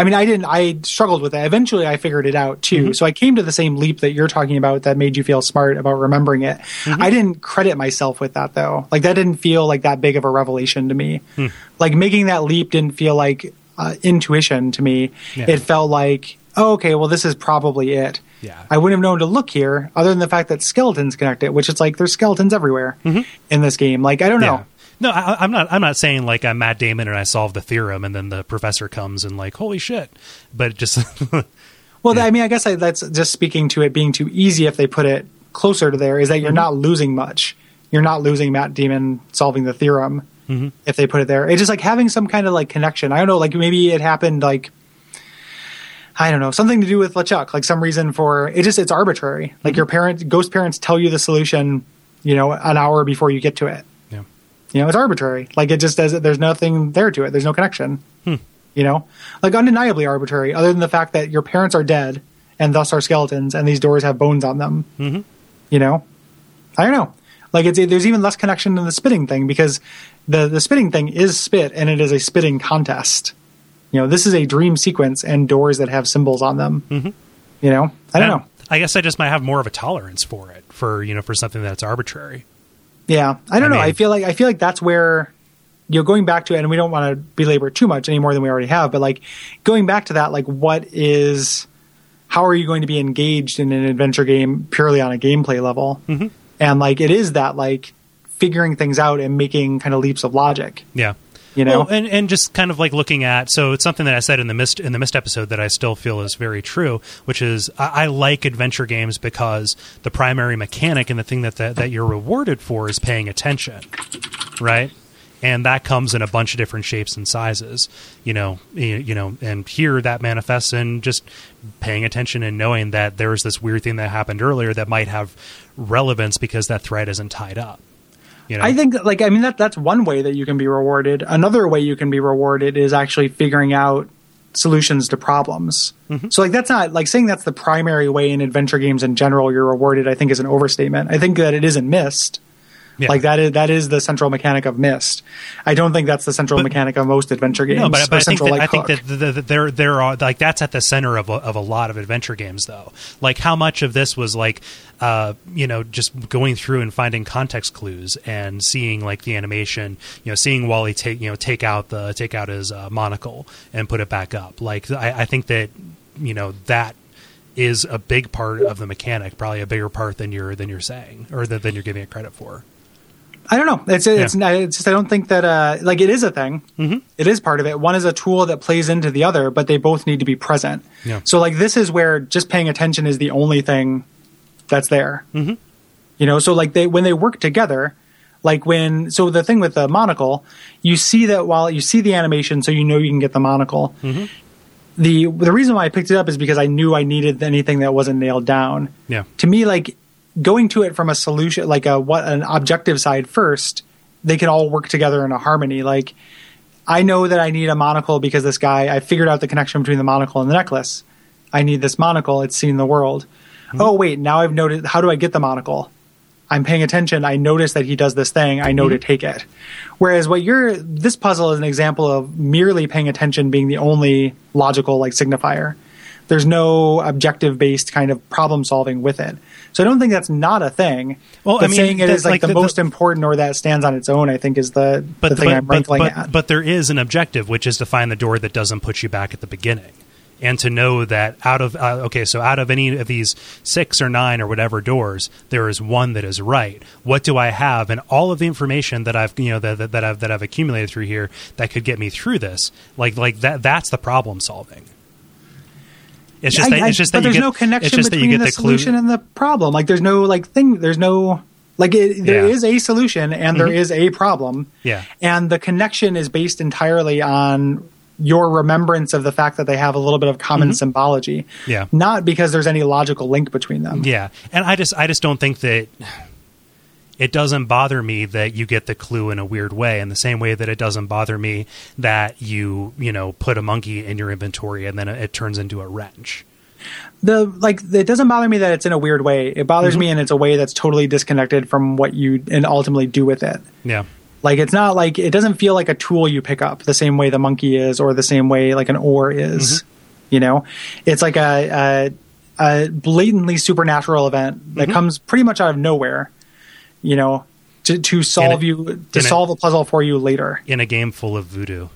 I mean I didn't I struggled with that. Eventually I figured it out too. Mm-hmm. So I came to the same leap that you're talking about that made you feel smart about remembering it. Mm-hmm. I didn't credit myself with that though. Like that didn't feel like that big of a revelation to me. Hmm. Like making that leap didn't feel like uh, intuition to me. Yeah. It felt like oh, okay, well this is probably it. Yeah. I wouldn't have known to look here other than the fact that skeletons connect it, which it's like there's skeletons everywhere in this game. Like I don't know. Mm-hmm. Yeah. No, I, I'm not. I'm not saying like I'm Matt Damon and I solved the theorem, and then the professor comes and like, holy shit! But just Well, I mean, I guess I, that's just speaking to it being too easy if they put it closer to there, is that you're mm-hmm. not losing much. You're not losing Matt Damon solving the theorem mm-hmm. if they put it there. It's just like having some kind of like connection. I don't know, like maybe it happened like I don't know, something to do with LeChuck, like some reason for it just it's arbitrary. Like mm-hmm. your parent ghost parents tell you the solution, you know, an hour before you get to it. You know, it's arbitrary. Like it just does it. There's nothing there to it. There's no connection. You know, like undeniably arbitrary. Other than the fact that your parents are dead and thus are skeletons, and these doors have bones on them. Mm-hmm. You know, I don't know. Like it's there's even less connection in the spitting thing because the the spitting thing is spit and it is a spitting contest. You know, this is a dream sequence and doors that have symbols on them. Mm-hmm. You know, I don't know. I guess I just might have more of a tolerance for it, for you know, for something that's arbitrary. Yeah, I don't I know. I feel like I feel like that's where you know going back to it, and we don't want to belabor it too much any more than we already have. But like going back to that, like what is how are you going to be engaged in an adventure game purely on a gameplay level? Mm-hmm. And like it is that like figuring things out and making kind of leaps of logic. Yeah. You know? Well, and and just kind of like looking at so it's something that I said in the Myst in the Myst episode that I still feel is very true, which is I, I like adventure games because the primary mechanic and the thing that, that that you're rewarded for is paying attention, right? And that comes in a bunch of different shapes and sizes, you know, you, you know, and here that manifests in just paying attention and knowing that there's this weird thing that happened earlier that might have relevance because that thread isn't tied up. You know? I think like I mean that that's one way that you can be rewarded. Another way you can be rewarded is actually figuring out solutions to problems. Mm-hmm. So like that's not like saying that's the primary way in adventure games in general you're rewarded. I think is an overstatement. I think that it isn't Myst. Yeah. Like that is that is the central mechanic of Myst. I don't think that's the central But- mechanic of most adventure games. No, but, but I think that, I think that the, the, there there are like that's at the center of a, of a lot of adventure games though. Like how much of this was like uh, you know just going through and finding context clues and seeing like the animation, you know, seeing Wally take you know take out the take out his uh, monocle and put it back up. Like I, I think that you know that is a big part of the mechanic, probably a bigger part than you're than you're saying or than, than you're giving it credit for. I don't know. It's it's, not, it's just I don't think that uh like it is a thing. Mm-hmm. is part of it. One is a tool that plays into the other, but they both need to be present. Yeah. So like this is where just paying attention is the only thing that's there. Mm-hmm. You know, so like they when they work together, like when so the thing with the monocle, you see that while you see the animation, so you know you can get the monocle. The the reason why I picked it up is because I knew I needed anything that wasn't nailed down Yeah. to me like going to it from a solution like a what an objective side first they can all work together in a harmony like i know that i need a monocle because this guy i figured out the connection between the monocle and the necklace i need this monocle it's seen the world hmm. oh wait now i've noted how do i get the monocle I'm paying attention. I notice that he does this thing. I know hmm. to take it. Whereas what you're this puzzle is an example of merely paying attention being the only logical like signifier. There's no objective based kind of problem solving with it. So I don't think that's not a thing. Well, I but mean, saying it is like, like the, the- most the- important or that stands on its own, I think is the, but the thing but, I'm but, but, at. but there is an objective, which is to find the door that doesn't put you back at the beginning, and to know that out of uh, okay, so out of any of these six or nine or whatever doors, there is one that is right. What do I have, and all of the information that I've you know that, that, that I've that I've accumulated through here that could get me through this, like like that that's the problem solving. It's just I- that it's just but that you there's get, no connection it's just that between the, the, clue. solution and the problem. Like there's no like thing. There's no like it, there Yeah. is a solution and there is a problem. Yeah. and the connection is based entirely on your remembrance of the fact that they have a little bit of common symbology. Mm-hmm. Yeah. not because there's any logical link between them. Yeah, and I just I just don't think that it doesn't bother me that you get the clue in a weird way in the same way that it doesn't bother me that you you know put a monkey in your inventory and then it turns into a wrench. the like it doesn't bother me that it's in a weird way. It bothers Mm-hmm. me and it's a way that's totally disconnected from what you and ultimately do with it. Yeah. Like it's not like it doesn't feel like a tool you pick up the same way the monkey is, or the same way like an oar is. You know, it's like a, a a blatantly supernatural event that comes pretty much out of nowhere. You know, to to solve a- you to solve a puzzle for you later. In a game full of voodoo.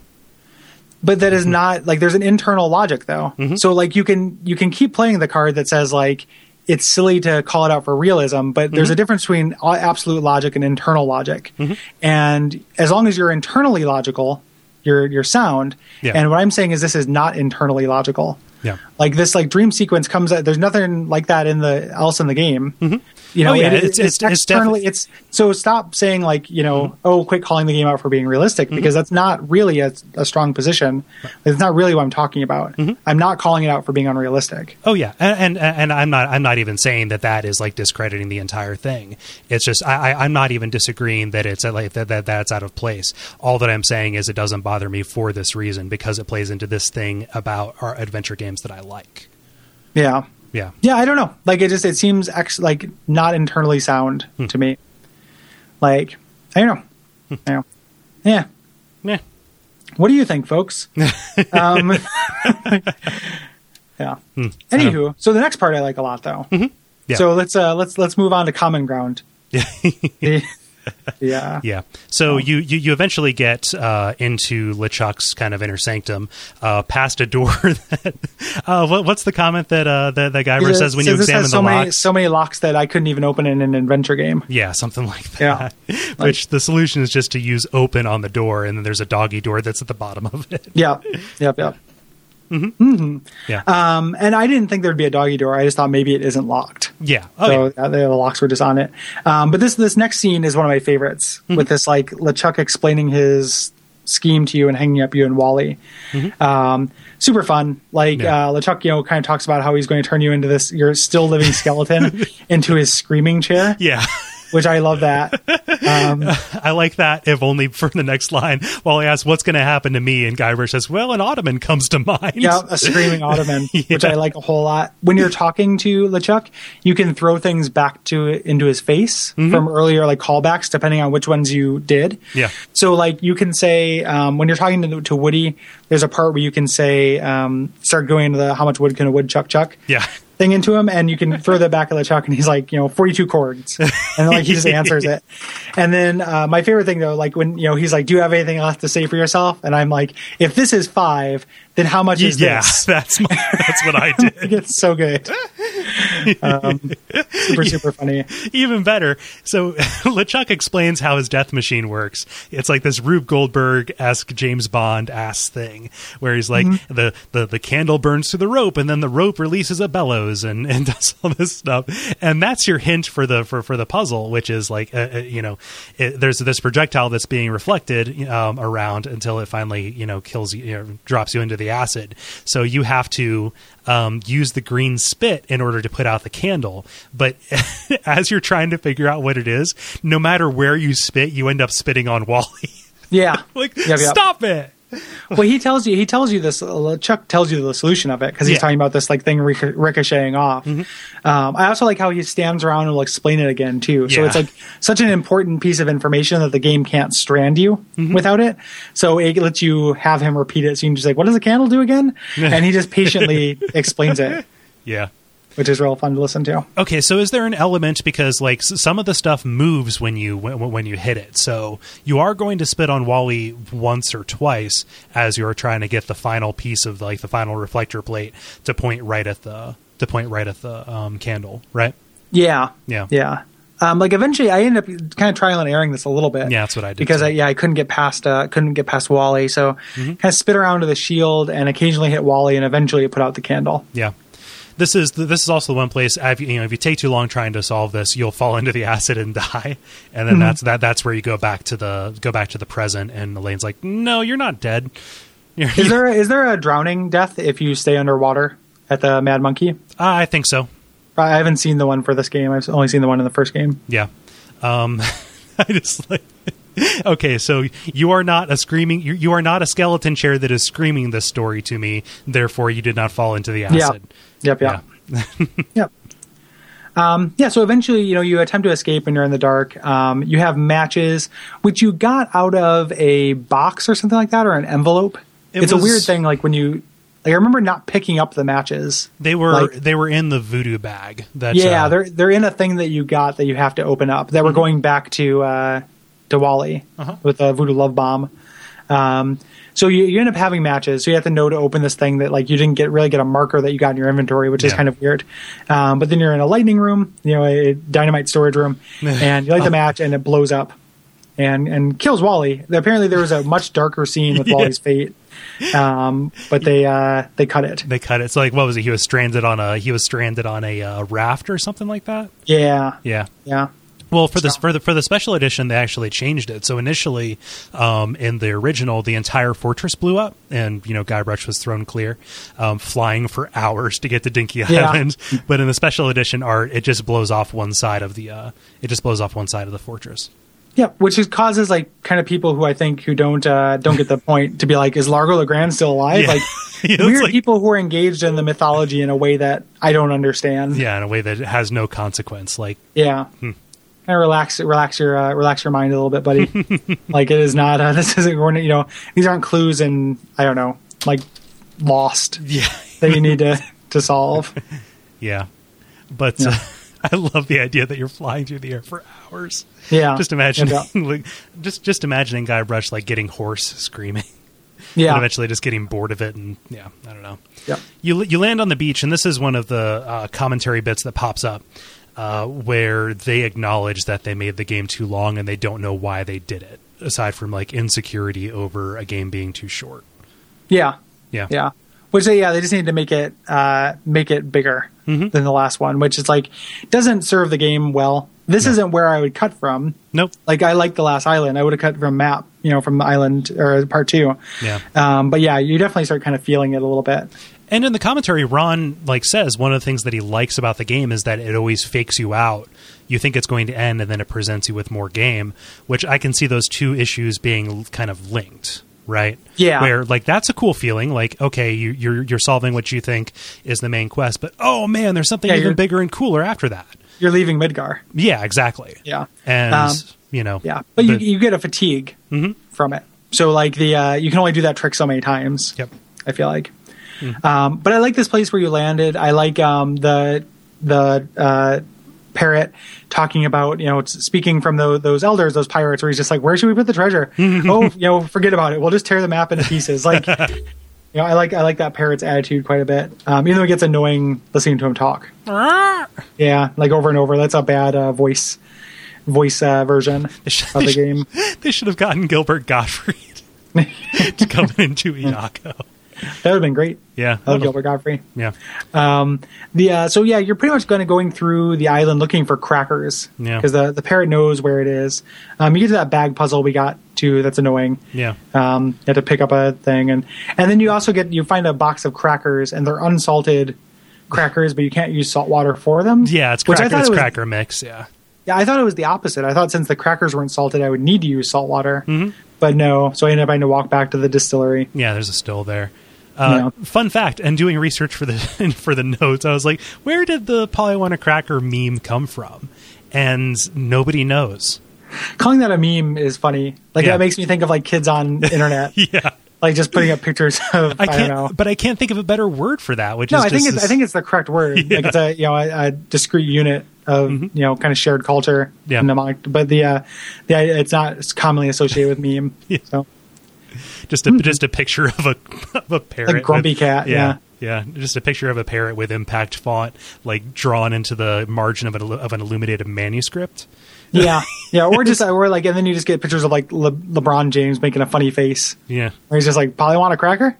But that Mm-hmm. is not like there's an internal logic though. So like you can you can keep playing the card that says like it's silly to call it out for realism, but there's Mm-hmm. a difference between absolute logic and internal logic. And as long as you're internally logical, you're you're sound. Yeah. And what I'm saying is this is not internally logical. Yeah. Like this like dream sequence comes out there's nothing like that in the else in the game. You know, Oh, yeah, it- it's- it's- it's externally defi- it's so stop saying like you know Mm-hmm. oh quit calling the game out for being realistic because that's not really a, a strong position it's not really what i'm talking about Mm-hmm. i'm not calling it out for being unrealistic Oh yeah, and, and and I'm not I'm not even saying that that is like discrediting the entire thing. It's just I, I I'm not even disagreeing that it's like that, that that's out of place. All that I'm saying is it doesn't bother me for this reason because it plays into this thing about our adventure games that I like. yeah Yeah. yeah i don't know like it just it seems ex- like not internally sound Hmm. to me like i don't know Hmm. I don't know. yeah Yeah. what do you think folks um yeah anywho so the next part i like a lot though Hmm. Mm-hmm. Yeah. so let's uh let's let's move on to common ground yeah Yeah. Yeah. So you, you you eventually get uh, into LeChuck's kind of inner sanctum, uh, past a door that. Uh, what, what's the comment that uh, that, that Guybrush It says when says you examine the so many, locks? so many locks that I couldn't even open in an adventure game. Yeah, something like that. Yeah. that. Which the solution is just to use open on the door, and then there's a doggy door that's at the bottom of it. Yeah, yep, yep. Yeah. Um, and I didn't think there'd be a doggy door. I just thought maybe it isn't locked. yeah. Oh, so yeah. the locks were just on it. Um, but this this next scene is one of my favorites Mm-hmm. with this like LeChuck explaining his scheme to you and hanging up you and Wally. Um, super fun. Like Mm-hmm. Yeah. uh, LeChuck, you know, kind of talks about how he's going to turn you into this your still living skeleton into his screaming chair, Yeah. Which I love that. Um, I like that, if only for the next line. While I ask, what's going to happen to me? And Guybrush says, well, an ottoman comes to mind. Yeah, a screaming ottoman, which I like a whole lot. When you're talking to LeChuck, you can throw things back to into his face from earlier, like callbacks, depending on which ones you did. Mm-hmm. Yeah. So, like, you can say um, when you're talking to, to Woody, there's a part where you can say, um, start going into the how much wood can a woodchuck chuck Yeah. Thing into him, and you can throw that back at LeChuck, and he's like, you know, 42 chords, and then, like he just answers it. And then uh, my favorite thing though, like when you know he's like, "Do you have anything else to say for yourself?" And I'm like, "If this is five, then how much is yeah, this?" that's my, that's what I did. It's so good. Um, super, super funny. Even better. So LeChuck explains how his death machine works. It's like this Rube Goldberg esque James Bond ass thing, where he's like Mm-hmm. the, the the candle burns through the rope, and then the rope releases a bellows and, and does all this stuff. And that's your hint for the for, for the puzzle, which is like uh, uh, you know, it, there's this projectile that's being reflected um, around until it finally you know kills you, you know, drops you into the acid. So you have to um, use the green spit in order to put out the candle. But as you're trying to figure out what it is, no matter where you spit, you end up spitting on Wally. Yeah. like, Yep, yep. stop it. well, he tells you he tells you this. uh, Chuck tells you the solution of it because he's Yeah. talking about this like thing ric- ricocheting off. Um, I also like how he stands around and will explain it again too. So Yeah. it's like such an important piece of information that the game can't strand you without it. So it lets you have him repeat it. So you can just like, what does the candle do again? and he just patiently explains it, Yeah. Which is real fun to listen to. Okay, so is there an element because like some of the stuff moves when you when, when you hit it, so you are going to spit on Wally once or twice as you're trying to get the final piece of like the final reflector plate to point right at the to point right at the um, candle, right? Yeah. Yeah. Yeah. Um, like eventually, I ended up kind of trial and erroring this a little bit. Yeah, that's what I did, because. I, yeah, I couldn't get past uh, couldn't get past Wally, so Mm-hmm. kind of spit around to the shield and occasionally hit Wally, and eventually it put out the candle. Yeah. This is this is also the one place if you you know if you take too long trying to solve this, you'll fall into the acid and die, and then that's that that's where you go back to the go back to the present, and Elaine's like, "No, you're not dead." You're, Is there is there a drowning death if you stay underwater at the Mad Monkey? Ah, I think so. I haven't seen the one for this game. I've only seen the one in the first game. Yeah. Um, I just like. Okay, so you are not a screaming. You, you are not a skeleton chair that is screaming this story to me. Therefore, you did not fall into the acid. Yep. Yep. yep. Um, yeah, so eventually, you know, you attempt to escape and you're in the dark. Um, you have matches, which you got out of a box or something like that, or an envelope. It it's was- a weird thing, like when you, like I remember not picking up the matches. They were Like- they were in the voodoo bag. That yeah, uh, they're they're in a thing that you got that you have to open up. That we're going back to uh, to Wally Uh-huh. with the voodoo love bomb. Um, so you, you end up having matches. So you have to know to open this thing that like you didn't get really get a marker that you got in your inventory, which is kind of weird. Um, but then you're in a lightning room, you know, a dynamite storage room, and you light the match and it blows up and and kills Wally. Apparently there was a much darker scene with Wally's fate, um, but they uh, they cut it. they cut it. So like, what was it? He was stranded on a he was stranded on a uh, raft or something like that. Yeah, Yeah. yeah. Well, for this for the for the special edition, they actually changed it. So initially, um, in the original, the entire fortress blew up, and you know Guybrush was thrown clear, um, flying for hours to get to Dinky Yeah. Island. But in the special edition art, it just blows off one side of the uh, it just blows off one side of the fortress. Yeah, which is causes like kind of people who I think who don't uh, don't get the point to be like, is Largo LaGrande still alive? Yeah. Like Yeah, weird like- people who are engaged in the mythology in a way that I don't understand. Yeah, in a way that has no consequence. Like Yeah. Kind of relax, relax your, uh, relax your mind a little bit, buddy. like it is not. Uh, this isn't. we're not- You know, these aren't clues and I don't know, like Lost yeah, that you need to to solve. yeah. But Yeah. Uh, I love the idea that you're flying through the air for hours. Yeah. Just imagining, Yeah. like, just just imagining Guybrush like getting hoarse, screaming. and Yeah. eventually just getting bored of it and yeah i don't know Yeah, you you land on the beach and this is one of the uh, commentary bits that pops up uh, where they acknowledge that they made the game too long and they don't know why they did it aside from like insecurity over a game being too short Yeah. yeah Yeah. Which they yeah they just need to make it uh, make it bigger Mm-hmm. than the last one, which is like doesn't serve the game well. This isn't where I would cut from. nope Like I like the last island. I would have cut from map, you know, from the island or part two. Yeah. Um, but yeah, you definitely start kind of feeling it a little bit. And in the commentary, Ron like says one of the things that he likes about the game is that it always fakes you out. You think it's going to end, and then it presents you with more game. Which I can see those two issues being kind of linked, right? Yeah. Where like that's a cool feeling. Like okay, you, you're you're solving what you think is the main quest, but oh man, there's something Yeah, even bigger and cooler after that. You're leaving Midgar. Yeah, exactly. Yeah. And Um, you know, Yeah. But you the- you get a fatigue from it. So like the uh, you can only do that trick so many times. Yep. I feel like. Um, but I like this place where you landed. I like um, the the uh, parrot talking about you know speaking from those those elders, those pirates, where he's just like, "Where should we put the treasure? oh, you know, forget about it. We'll just tear the map into pieces." Like, you know, I like I like that parrot's attitude quite a bit. Um, even though it gets annoying listening to him talk. yeah, like over and over. That's a bad uh, voice voice uh, version of the game. they should have gotten Gilbert Gottfried to come into Iago. That would have been great. Yeah, I love Gilbert Gottfried. Yeah, Um, the uh, so yeah, you're pretty much going to going through the island looking for crackers. Yeah. Because the the parrot knows where it is. Um, you get to that bag puzzle we got to. That's annoying. yeah. Um, you have to pick up a thing, and and then you also get you find a box of crackers, and they're unsalted crackers, but you can't use salt water for them. Yeah, it's cracker. It's it was- cracker mix. Yeah, Yeah, I thought it was the opposite. I thought since the crackers weren't salted, I would need to use salt water. Mm-hmm. But no, so I ended up having to walk back to the distillery. Yeah, there's a still there. Uh, Fun fact: and doing research for the for the notes, I was like, "Where did the Polly want a cracker meme come from?" And nobody knows. Calling that a meme is funny. Like Yeah. that makes me think of like kids on internet, Yeah, like just putting up pictures of I, I don't can't, know. but I can't think of a better word for that. Which No, is I think it's this- I think it's the correct word. Like it's a you know a, a discrete unit of you know kind of shared culture. Mm-hmm. Yeah. mnemonic. but the uh, the it's not it's commonly associated with meme. Yeah. So just a just a picture of a of a parrot, Like grumpy with- cat, Yeah, yeah, just a picture of a parrot with impact font like drawn into the margin of an of an illuminated manuscript. yeah, yeah, or just or like and then you just get pictures of like Le- LeBron James making a funny face. Yeah, he's just like, "Polly want a cracker?"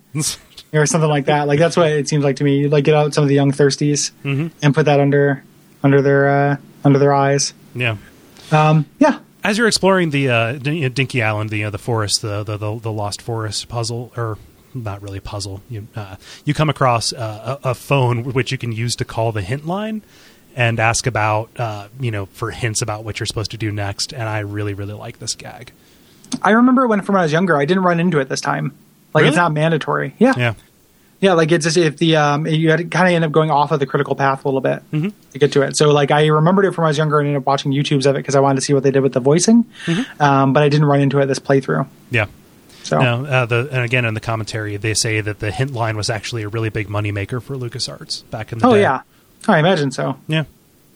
or something like that. Like that's what it seems like to me. You like get out some of the young thirsties Mm-hmm. and put that under under their uh, under their eyes. yeah. Um, yeah, As you're exploring the uh, Dinky Island, the uh, the forest, the, the the the lost forest puzzle, or not really puzzle, you uh, you come across uh, a, a phone which you can use to call the hint line and ask about uh, you know for hints about what you're supposed to do next. And I really really like this gag. I remember when from when I was younger, I didn't run into it this time. Like Really? it's not mandatory. Yeah, Yeah. Yeah. Like it's just if the um, you had kind of end up going off of the critical path a little bit Mm-hmm. to get to it. So like I remembered it from when I was younger and ended up watching YouTubes of it because I wanted to see what they did with the voicing. Mm-hmm. Um, but I didn't run into it this playthrough. Yeah. So No, uh, the, and again in the commentary, they say that the hint line was actually a really big moneymaker for LucasArts back in the day. oh day. yeah, oh, I imagine so. yeah.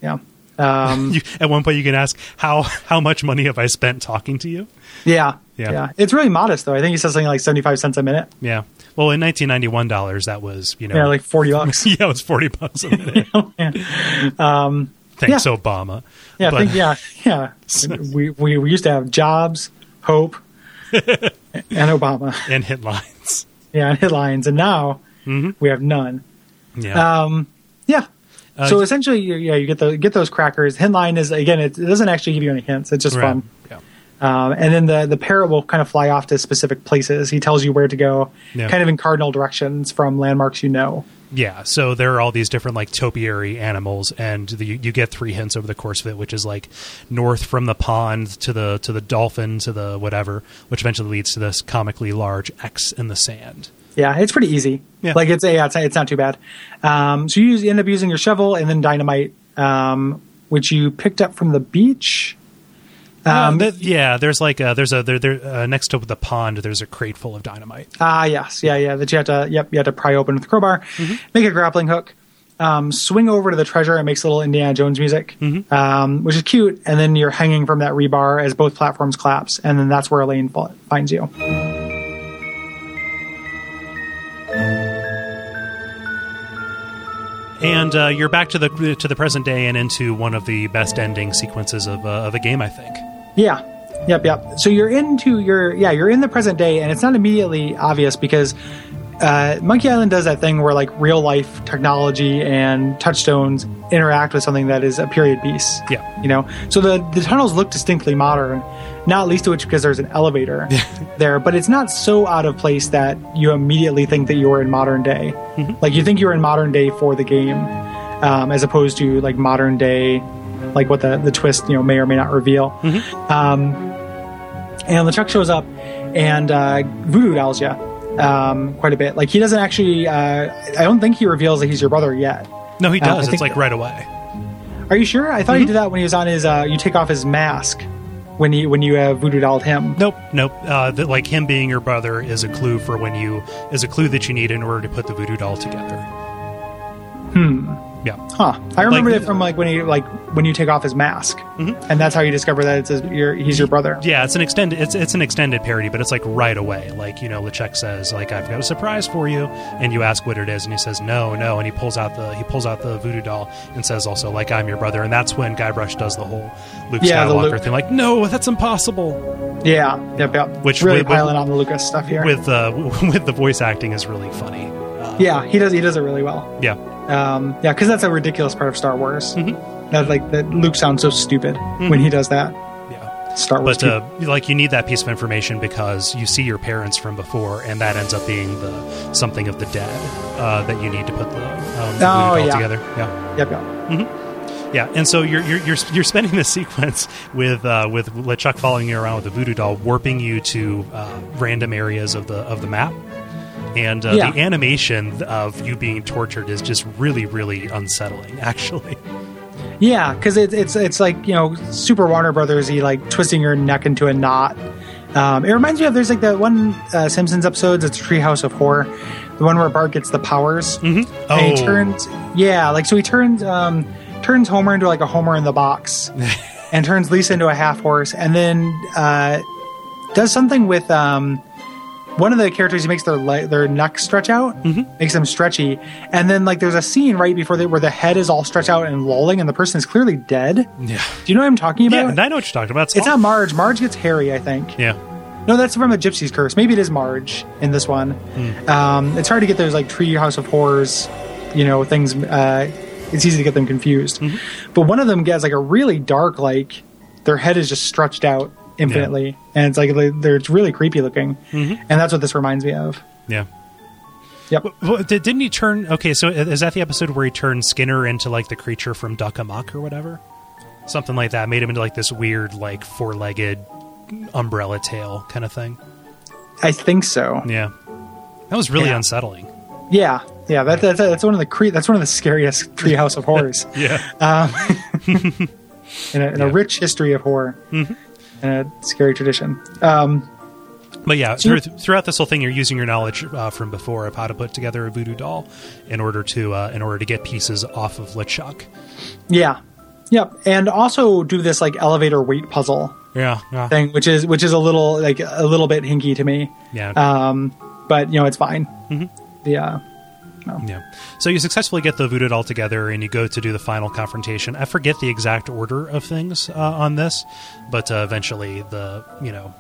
Yeah. Um, You, at one point, you can ask how how much money have I spent talking to you? yeah, Yeah. yeah, It's really modest though. I think he says something like seventy-five cents a minute. Yeah. Well, in 1991 dollars, that was you know Yeah, like forty bucks. yeah, it was 40 bucks a minute. Thanks, yeah. Obama. Yeah, But- think, yeah, yeah. we, we we used to have jobs, hope, and Obama. and hit lines. Yeah, and headlines, and now Mm-hmm. we have none. Yeah. Um, yeah. Uh, so essentially, you, yeah, you get the get those crackers. Headline is again, it, it doesn't actually give you any hints. It's just Right. fun. Yeah. Um, and then the the parrot will kind of fly off to specific places. He tells you where to go, Yeah. kind of in cardinal directions from landmarks you know. Yeah, so there are all these different like topiary animals, and the, you get three hints over the course of it, which is like north from the pond to the to the dolphin to the whatever, which eventually leads to this comically large X in the sand. Yeah, it's pretty easy. Yeah. Like it's yeah, it's, it's not too bad. Um, so you, use, you end up using your shovel and then dynamite, um, which you picked up from the beach. Um, yeah, there's like a, there's a there, there uh, next to the pond. There's a crate full of dynamite. Ah, yes, yeah, yeah. That you had to, yep, you had to pry open with a crowbar, make a grappling hook, um, swing over to the treasure. It makes a little Indiana Jones music, um, which is cute. And then you're hanging from that rebar as both platforms collapse, and then that's where Elaine finds you. And uh, you're back to the to the present day and into one of the best ending sequences of uh, of a game, I think. Yeah. Yep, yep. So you're into your yeah, you're in the present day, and it's not immediately obvious because uh, Monkey Island does that thing where like real life technology and touchstones interact with something that is a period piece. Yeah. You know, so the the tunnels look distinctly modern, not least of which because there's an elevator there, but it's not so out of place that you immediately think that you're in modern day. Like you think you're in modern day for the game, um, as opposed to like modern day, like what the the twist you know may or may not reveal. Um, and LeChuck shows up and uh, voodoo dolls you um, quite a bit. Like he doesn't actually. Uh, I don't think he reveals that he's your brother yet. No, he Uh, does. it's like right away. Are you sure? I thought he did that when he was on his. Uh, you take off his mask when he when you have voodoo dolled him. Nope, nope. Uh, that like him being your brother is a clue for when you is a clue that you need in order to put the voodoo doll together. Hmm. Yeah. Huh? I remember Like- it from like when he like when you take off his mask, and that's how you discover that it's his, your, he's your brother. Yeah, it's an extended it's it's an extended parody, but it's like right away. Like you know, LeChuck says like I've got a surprise for you, and you ask what it is, and he says no, no, and he pulls out the he pulls out the voodoo doll and says also like I'm your brother, and that's when Guybrush does the whole Luke Yeah, Skywalker Luke- thing. Like no, that's impossible. Yeah, yep, yep. Which really with- with- piling on the Lucas stuff here. With uh with the voice acting is really funny. Yeah, he does. He does it really well. yeah, Um, yeah, because that's a ridiculous part of Star Wars. Mm-hmm. That like that Luke sounds so stupid when he does that. yeah. Star Wars. But uh, like you need that piece of information because you see your parents from before, and that ends up being the something of the dead uh, that you need to put the, um, the Oh, yeah. together. Yeah. Yep, yep. Yeah, and so you're you're you're, you're spending this sequence with uh, with LeChuck following you around with the voodoo doll, warping you to uh, random areas of the of the map. And uh, Yeah. the animation of you being tortured is just really, really unsettling. Actually, Yeah, because it, it's it's like you know Super Warner Brothers, y like twisting your neck into a knot. Um, it reminds me of there's like that one uh, Simpsons episodes. It's Treehouse of Horror, the one where Bart gets the powers. Mm-hmm. And he Oh. turns, yeah, like so he turns um, turns Homer into like a Homer in the box, and turns Lisa into a half horse, and then uh, does something with um, one of the characters. He makes their le- their neck stretch out, makes them stretchy, and then like there's a scene right before they, where the head is all stretched out and lolling, and the person is clearly dead. yeah, Do you know what I'm talking about? yeah. And I know what you're talking about. it's not Marge. Marge gets hairy, I think. Yeah, No, that's from the Gypsy's Curse. Maybe it is Marge in this one. Hmm. Um, it's hard to get those like Treehouse of Horrors, you know, things. Uh, it's easy to get them confused. Mm-hmm. But one of them gets like a really dark, like their head is just stretched out infinitely, and it's like they- they're it's really creepy looking, Mm-hmm. and that's what this reminds me of. yeah. Yep. Well, did, didn't he turn? Okay, so is that the episode where he turned Skinner into like the creature from Duck Amuck or whatever? Something like that. Made him into like this weird, like four legged umbrella tail kind of thing. I think so. Yeah, that was really Yeah. unsettling. Yeah, yeah. That, that's that's one of the cre- that's one of the scariest Treehouse of Horrors. Yeah, in, a, in a rich history of horror Mm-hmm. And a scary tradition. Um, but yeah, through, throughout this whole thing, you're using your knowledge uh, from before of how to put together a voodoo doll in order to uh, in order to get pieces off of LeChuck. yeah, yep, and also do this like elevator weight puzzle Yeah, yeah, thing, which is which is a little like a little bit hinky to me. yeah. Um, but you know it's fine. Mm-hmm. The uh, Yeah. So you successfully get the voodoo doll together, and you go to do the final confrontation. I forget the exact order of things uh, on this, but uh, eventually the you know.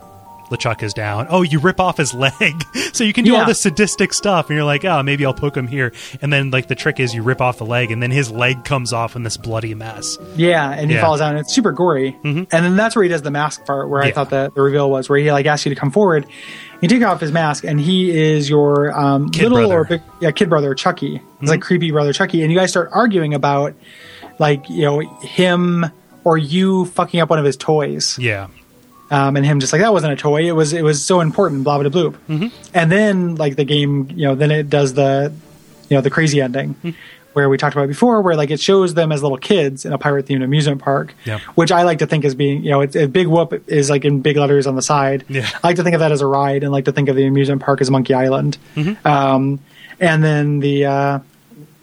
LeChuck is down. Oh, you rip off his leg, so you can do all Yeah. this sadistic stuff, and you're like, "Oh, maybe I'll poke him here." And then, like, the trick is you rip off the leg, and then his leg comes off in this bloody mess. yeah, and he Yeah. falls down. and It's super gory, and then that's where he does the mask part, where I thought the, the reveal was, where he like asks you to come forward. You take off his mask, and he is your um, little brother. or big, yeah, kid brother Chucky. He's like creepy brother Chucky, and you guys start arguing about like you know him or you fucking up one of his toys. Yeah, um, and him just like that wasn't a toy. It was it was so important. Blah blah bloop. Mm-hmm. And then like the game, you know, then it does the you know the crazy ending. Mm-hmm. Where we talked about before, where like it shows them as little kids in a pirate themed amusement park, Yeah. which I like to think as being, you know, it's a big whoop is like in big letters on the side. Yeah. I like to think of that as a ride, and like to think of the amusement park as Monkey Island. Mm-hmm. Um, and then the uh,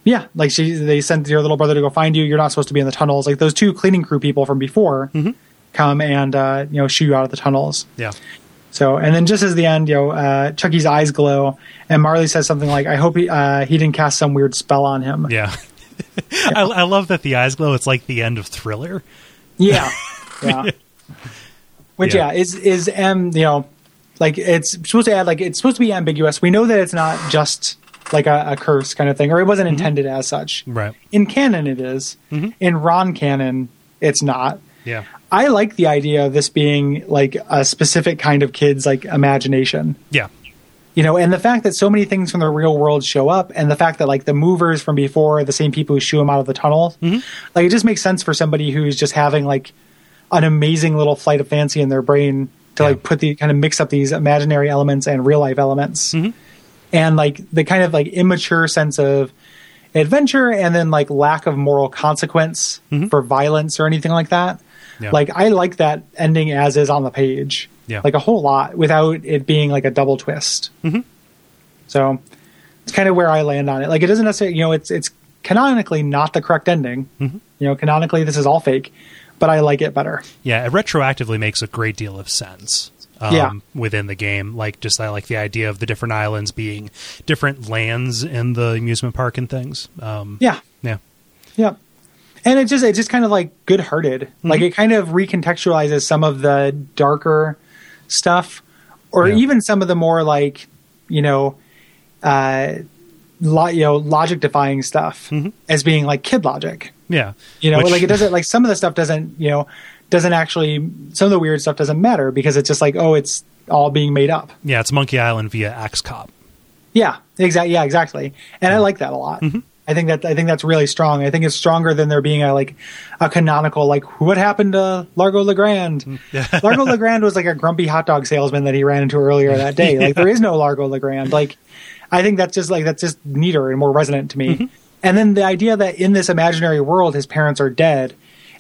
yeah, like she they sent your little brother to go find you. You're not supposed to be in the tunnels. Like those two cleaning crew people from before Mm-hmm. Come and uh, you know shoot you out of the tunnels. yeah, So, and then just as the end, you know, uh, Chucky's eyes glow, and Marley says something like, "I hope he uh, he didn't cast some weird spell on him." yeah. I, I love that the eyes glow. It's like the end of Thriller. yeah, yeah. Which Yeah. yeah. is is um you know like it's supposed to add like it's supposed to be ambiguous. We know that it's not just like a, a curse kind of thing, or it wasn't intended as such. Right. In canon, it is. In Ron canon, it's not. Yeah. I like the idea of this being like a specific kind of kid's like imagination. Yeah. you know and the fact that so many things from the real world show up and the fact that like the movers from before are the same people who shoo him out of the tunnel mm-hmm. like it just makes sense for somebody who's just having like an amazing little flight of fancy in their brain to Yeah. like put the kind of mix up these imaginary elements and real life elements mm-hmm. and like the kind of like immature sense of adventure and then like lack of moral consequence mm-hmm. for violence or anything like that Yeah. like i like that ending as is on the page Yeah. like a whole lot without it being like a double twist so it's kind of where I land on it. Like it doesn't necessarily, you know, it's it's canonically not the correct ending. Mm-hmm. You know, canonically this is all fake, but I like it better. Yeah, it retroactively makes a great deal of sense. Um, Yeah. within the game, like just I like the idea of the different islands being different lands in the amusement park and things. Um, Yeah, yeah, yeah. And it just it just kind of like good hearted. Mm-hmm. Like it kind of recontextualizes some of the darker stuff, or Yeah. even some of the more like you know, uh, lo- you know, logic defying stuff mm-hmm. as being like kid logic. yeah. You know, Which- like it doesn't like some of the stuff doesn't, you know, doesn't actually some of the weird stuff doesn't matter because it's just like, oh, it's all being made up. Yeah, it's Monkey Island via Axe Cop. Yeah, exactly. Yeah, exactly. And I mm-hmm. like that a lot. I think that I think that's really strong. I think it's stronger than there being a like a canonical like what happened to Largo LaGrande. Hmm. Largo LaGrande was like a grumpy hot dog salesman that he ran into earlier that day. Like there is no Largo LaGrande. Like I think that's just like that's just neater and more resonant to me. Mm-hmm. And then the idea that in this imaginary world his parents are dead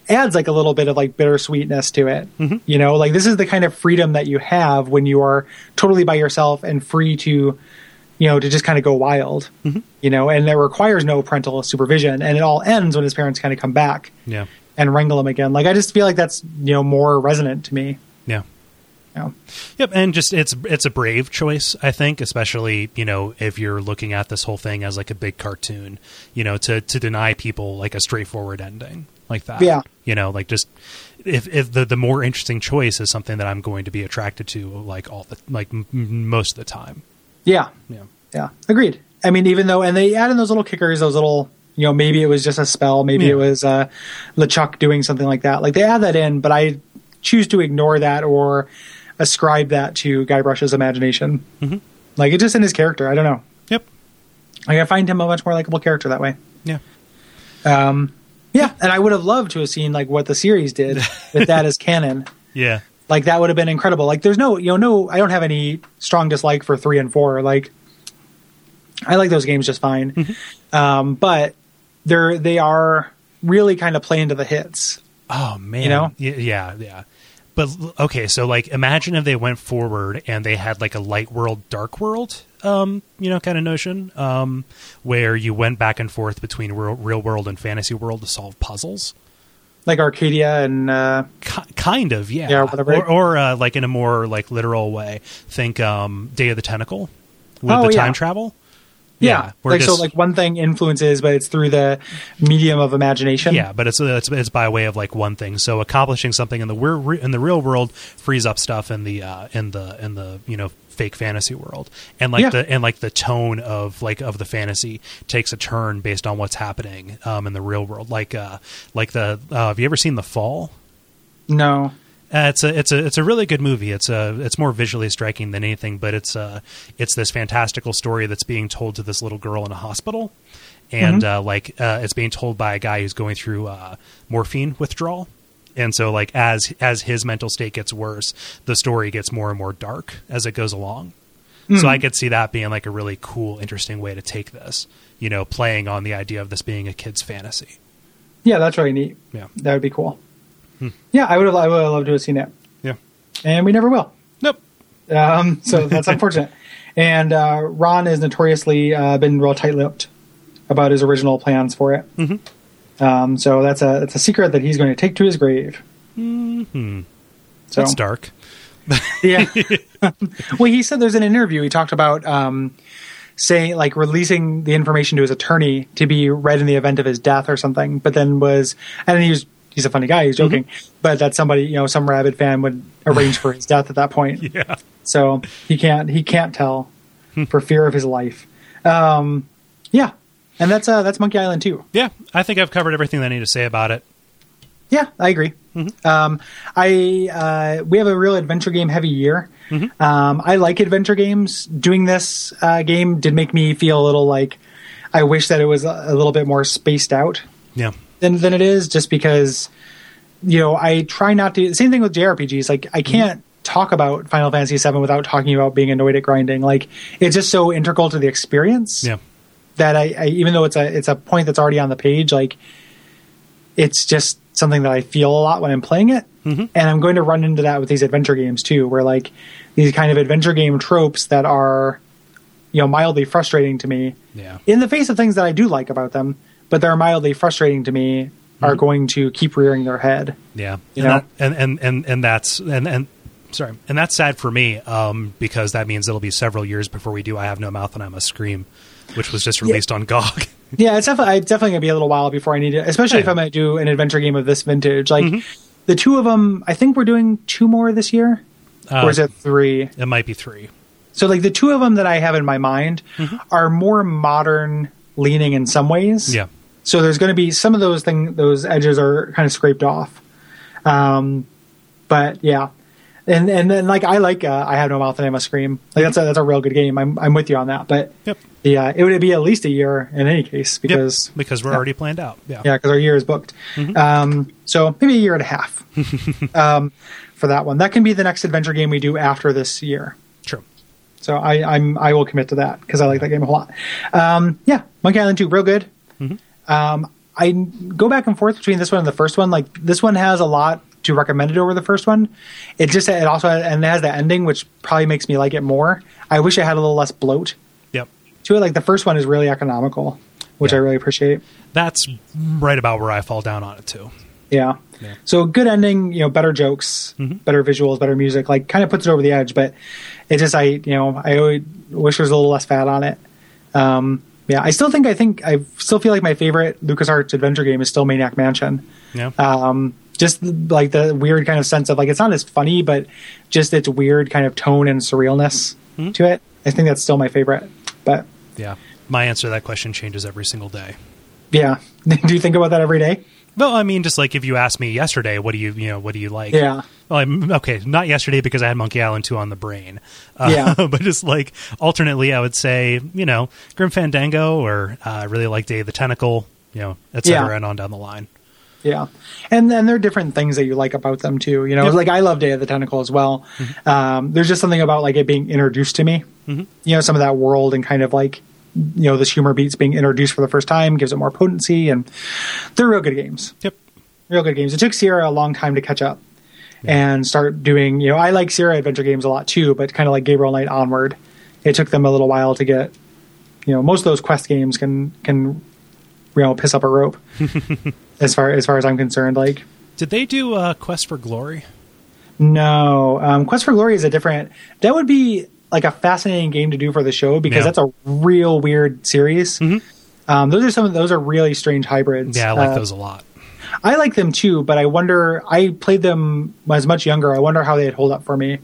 adds like a little bit of like bittersweetness to it. Mm-hmm. You know, like this is the kind of freedom that you have when you are totally by yourself and free to you know, to just kind of go wild, mm-hmm. you know, and it requires no parental supervision. And it all ends when his parents kind of come back Yeah. and wrangle him again. Like, I just feel like that's, you know, more resonant to me. Yeah. Yeah. Yep, and just it's it's a brave choice, I think, especially you know if you're looking at this whole thing as like a big cartoon, you know, to to deny people like a straightforward ending like that. Yeah. you know, like just if if the the more interesting choice is something that I'm going to be attracted to, like all the like m- most of the time. Yeah. Yeah, Yeah. Agreed. I mean, even though, and they add in those little kickers, those little, you know, maybe it was just a spell, maybe Yeah. it was uh, LeChuck doing something like that. Like they add that in, but I choose to ignore that or ascribe that to Guybrush's imagination. Mm-hmm. Like it's just in his character. I don't know. yep, Like I find him a much more likable character that way. yeah, Um. Yeah, and I would have loved to have seen like what the series did with that as canon. yeah, Like that would have been incredible. Like there's no, you know, no, I don't have any strong dislike for three and four. Like I like those games just fine, um, but they're they are really kind of playing to the hits. Oh man, You know? Yeah, yeah. But okay, so like, imagine if they went forward and they had like a light world, dark world, um, you know, kind of notion, um, where you went back and forth between real, real world and fantasy world to solve puzzles. Like Arcadia and uh, Ki- kind of, yeah, Yeah, whatever. or, or uh, like in a more like literal way. Think um, Day of the Tentacle with Oh, the yeah. time travel. yeah, we're like so like one thing influences, but it's through the medium of imagination. Yeah, but it's, it's it's by way of like one thing. So accomplishing something in the in the real world frees up stuff in the uh, in the in the you know fake fantasy world, and like Yeah. the and like the tone of like of the fantasy takes a turn based on what's happening um, in the real world. Like uh, like the uh, have you ever seen The Fall? No. Uh, it's a it's a it's a really good movie. It's a it's more visually striking than anything, but it's uh it's this fantastical story that's being told to this little girl in a hospital, and uh, like uh, it's being told by a guy who's going through uh, morphine withdrawal, and so like as as his mental state gets worse, the story gets more and more dark as it goes along. So I could see that being like a really cool, interesting way to take this. You know, playing on the idea of this being a kid's fantasy. Yeah, that's really neat. Yeah. That would be cool. Yeah, I would have. I would have loved to have seen it, Yeah. and we never will. Nope. Um, so that's unfortunate. And uh, Ron has notoriously uh, been real tight-lipped about his original plans for it. Mm-hmm. Um, so that's a that's a secret that he's going to take to his grave. Mm-hmm. So That's dark. yeah. well, he said there's an interview. He talked about um, saying like releasing the information to his attorney to be read in the event of his death or something. But then was and he was he's a funny guy. He's joking, but that somebody you know some rabid fan would arrange for his death at that point. Yeah. So he can't he can't tell for fear of his life. Um, yeah, and that's uh, that's Monkey Island too. Yeah, I think I've covered everything that I need to say about it. Yeah, I agree. Um, I uh, we have a real adventure game heavy year. Um, I like adventure games. Doing this uh, game did make me feel a little like I wish that it was a, a little bit more spaced out Yeah. than than it is. Just because you know I try not to. Same thing with JRPGs. Like I can't talk about Final Fantasy VII without talking about being annoyed at grinding. Like it's just so integral to the experience Yeah. That I, I even though it's a it's a point that's already on the page, like it's just something that I feel a lot when I'm playing it. Mm-hmm. And I'm going to run into that with these adventure games too, where like these kind of adventure game tropes that are you know mildly frustrating to me Yeah. in the face of things that I do like about them, but they're mildly frustrating to me Mm-hmm. are going to keep rearing their head. Yeah, You and, know? that, and and and and that's and and sorry, and that's sad for me um, because that means it'll be several years before we do. I have no mouth and I must scream, which was just released on GOG. Yeah, it's definitely it's definitely gonna be a little while before I need it, especially if I'm gonna do an adventure game of this vintage. Like Mm-hmm. the two of them, I think we're doing two more this year, or is Uh, it three? it might be three. So like the two of them that I have in my mind are more modern leaning in some ways. Yeah, So there's going to be some of those thing those edges are kind of scraped off. Um, but yeah, and and then like I like uh, I have no mouth and I must scream. Like that's a that's a real good game. I'm I'm with you on that. But Yep. yeah, it would be at least a year in any case because Yep, because we're yeah. already planned out. Yeah. yeah, because our year is booked. Um, so maybe a year and a half um, for that one. That can be the next adventure game we do after this year. True. So I, I'm I will commit to that because I like that game a whole lot. Um, yeah, Monkey Island 2, real good. Um, I go back and forth between this one and the first one. Like this one has a lot to recommend it over the first one. It just it also and it has the ending, which probably makes me like it more. I wish it had a little less bloat Yep. to it. Like the first one is really economical, which Yeah. I really appreciate. That's right about where I fall down on it too. Yeah. So good ending, you know, better jokes, better visuals, better music, like kind of puts it over the edge, but it just, I, you know, I always wish there was a little less fat on it. Um, yeah, I still think, I think, I still feel like my favorite LucasArts adventure game is still Maniac Mansion. Yeah. Um, just like the weird kind of sense of like, it's not as funny, but just its weird kind of tone and surrealness to it. I think that's still my favorite, but yeah. My answer to that question changes every single day. yeah. Do you think about that every day? Well, I mean, just like if you asked me yesterday, what do you, you know, what do you like? Yeah. Well, I'm, okay, not yesterday because I had Monkey Island 2 on the brain. Uh, Yeah. but just like alternately, I would say, you know, Grim Fandango or uh, I really like Day of the Tentacle, you know, et cetera, Yeah. and on down the line. Yeah, and then there are different things that you like about them too. You know, like I love Day of the Tentacle as well. Um, there's just something about like it being introduced to me. You know, some of that world and kind of like you know this humor beats being introduced for the first time gives it more potency, and they're real good games. Yep. Real good games. It took Sierra a long time to catch up and start doing. You know, I like Sierra adventure games a lot too, but kind of like Gabriel Knight onward, it took them a little while to get. You know, most of those quest games can can you know piss up a rope. as far as far as I'm concerned, like Did they do uh, Quest for Glory? no, um, Quest for Glory is a different. That would be like a fascinating game to do for the show because Yeah. that's a real weird series. Um, those are some of those are really strange hybrids. Yeah, I like Uh, those a lot. I like them too, but I wonder. I played them when I was much younger. I wonder how they'd hold up for me.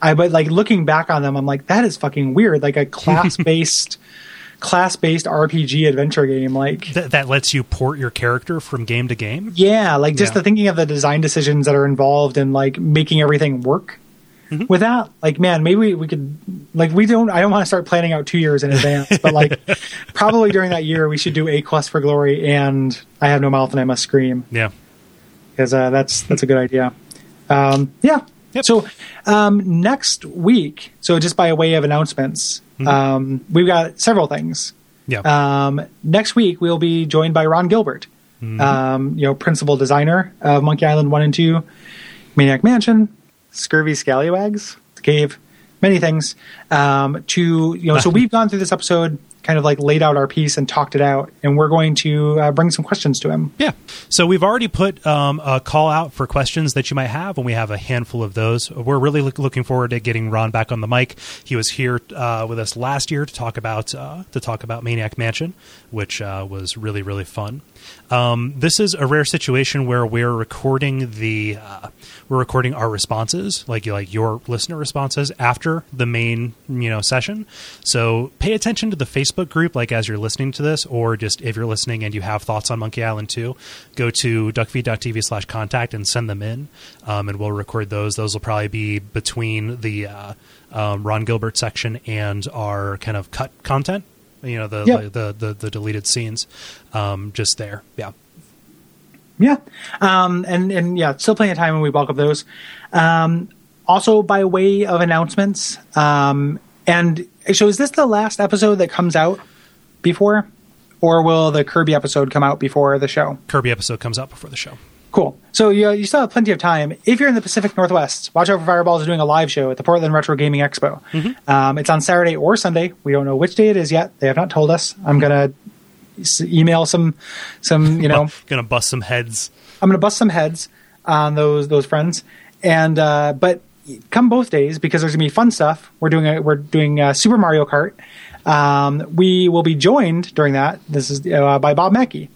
I but like looking back on them, I'm like that is fucking weird. Like a class based, class based RPG adventure game. Like Th- that lets you port your character from game to game. yeah, like just Yeah. the thinking of the design decisions that are involved in like making everything work. Mm-hmm. With that, like, man, maybe we, we could, like, we don't. I don't want to start planning out two years in advance, but like, probably during that year, we should do a quest for glory and I have no mouth and I must scream Yeah. because uh, that's that's a good idea. Um, yeah. Yep. So um, next week, so just by way of announcements, Mm-hmm. um, we've got several things. Yeah. Um, next week, we'll be joined by Ron Gilbert, Mm-hmm. um, you know, principal designer of Monkey Island 1 and 2, Maniac Mansion, Scurvy Scallywags, The Cave, many things. Um, to, you know, so we've gone through this episode, kind of like laid out our piece and talked it out, and we're going to uh, bring some questions to him. Yeah. So we've already put um, a call out for questions that you might have, and we have a handful of those. We're really look- looking forward to getting Ron back on the mic. He was here uh, with us last year to talk about uh, to talk about Maniac Mansion, which uh, was really really fun. Um, this is a rare situation where we're recording the uh, we're recording our responses, like like your listener responses after the main you know session. So pay attention to the Facebook group, like as you're listening to this, or just if you're listening and you have thoughts on Monkey Island 2, go to duckfeed.tv slash contact and send them in, um, and we'll record those. Those will probably be between the uh, um, Ron Gilbert section and our kind of cut content. You know the Yep. the, the the deleted scenes, um, just there. Yeah. Yeah. Um, and, and yeah, still plenty of time when we bulk up those. Um, also, by way of announcements, um, and so is this the last episode that comes out before? Or will the Kirby episode come out before the show? Kirby episode comes out before the show. Cool. So you, you still have plenty of time. If you're in the Pacific Northwest, Watch Out for Fireballs is doing a live show at the Portland Retro Gaming Expo. Um, it's on Saturday or Sunday. We don't know which day it is yet. They have not told us. I'm gonna s- email some, some you know, gonna bust some heads. I'm going to bust some heads on those those friends, and uh, but come both days because there's going to be fun stuff. We're doing a, we're doing uh Super Mario Kart. Um, we will be joined during that. This is uh, by Bob Mackey.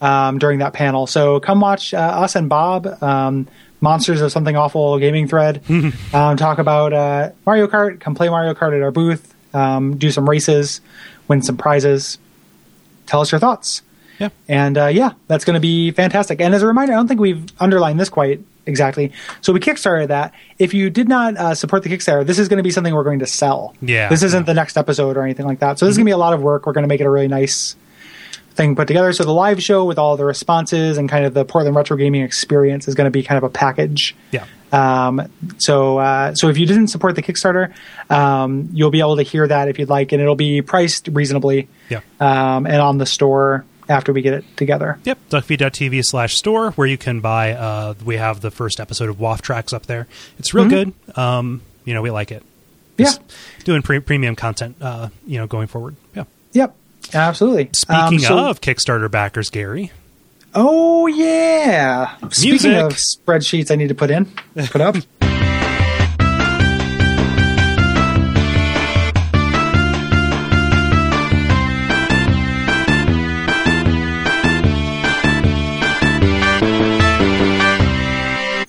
Um, during that panel. So come watch uh, us and Bob, um, Monsters of Something Awful Gaming Thread, um, talk about uh, Mario Kart. Come play Mario Kart at our booth. Um, do some races, win some prizes. Tell us your thoughts. Yeah. And uh, yeah, that's going to be fantastic. And as a reminder, I don't think we've underlined this quite exactly. So we kickstarted that. If you did not uh, support the Kickstarter, this is going to be something we're going to sell. Yeah. This isn't the next episode or anything like that. So this is going to be a lot of work. We're going to make it a really nice thing put together. So the live show with all the responses and kind of the Portland retro gaming experience is going to be kind of a package. Yeah. Um, so uh, so if you didn't support the Kickstarter, um, you'll be able to hear that if you'd like, and it'll be priced reasonably. Yeah. Um, and on the store after we get it together. Yep, duckfeed.tv slash store where you can buy. Uh, we have the first episode of WAF Tracks up there. It's real good. Um, you know, we like it. Yeah. Doing pre- premium content. Uh, you know, going forward. Yeah. Yep. Absolutely. Um, Speaking so- of Kickstarter backers, Gary. Oh yeah. Speaking of spreadsheets, I need to put in, put up.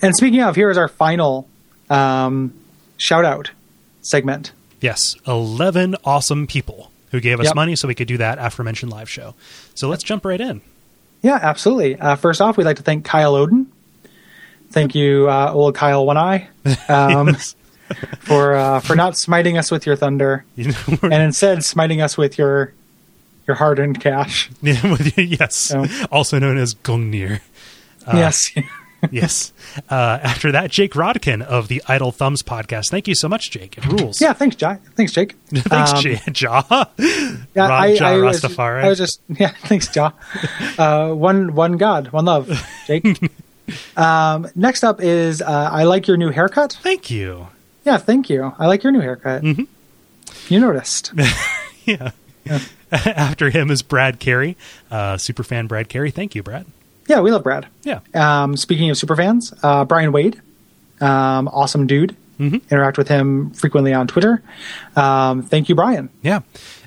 and speaking of, here is our final um, shout out segment. Yes, eleven awesome people who gave us Yep. money so we could do that aforementioned live show. So let's jump right in. Yeah, absolutely. Uh, first off, we'd like to thank Kyle Oden. Thank you, uh, old Kyle One Eye, um, for uh, for not smiting us with your thunder, You know, and instead smiting us with your your hard earned cash. yes, So- also known as Gungnir. yes. Yes. Uh, after that, Jake Rodkin of the Idle Thumbs podcast. Thank you so much, Jake. It rules. yeah. Thanks, Jack. Thanks, Jake. Thanks, Um, Jake. Ja. Yeah, Ra- Ja was, Rastafari. I was just yeah. Thanks, Ja. Uh, one one God, one love, Jake. um, next up is uh, I like your new haircut. Thank you. Yeah, thank you. I like your new haircut. Mm-hmm. You noticed. Yeah. After him is Brad Carey, uh, super fan Brad Carey. Thank you, Brad. Yeah, we love Brad. Yeah. Um, speaking of superfans, uh, Brian Wade, um, awesome dude. Mm-hmm. Interact with him frequently on Twitter. Um, thank you, Brian. Yeah.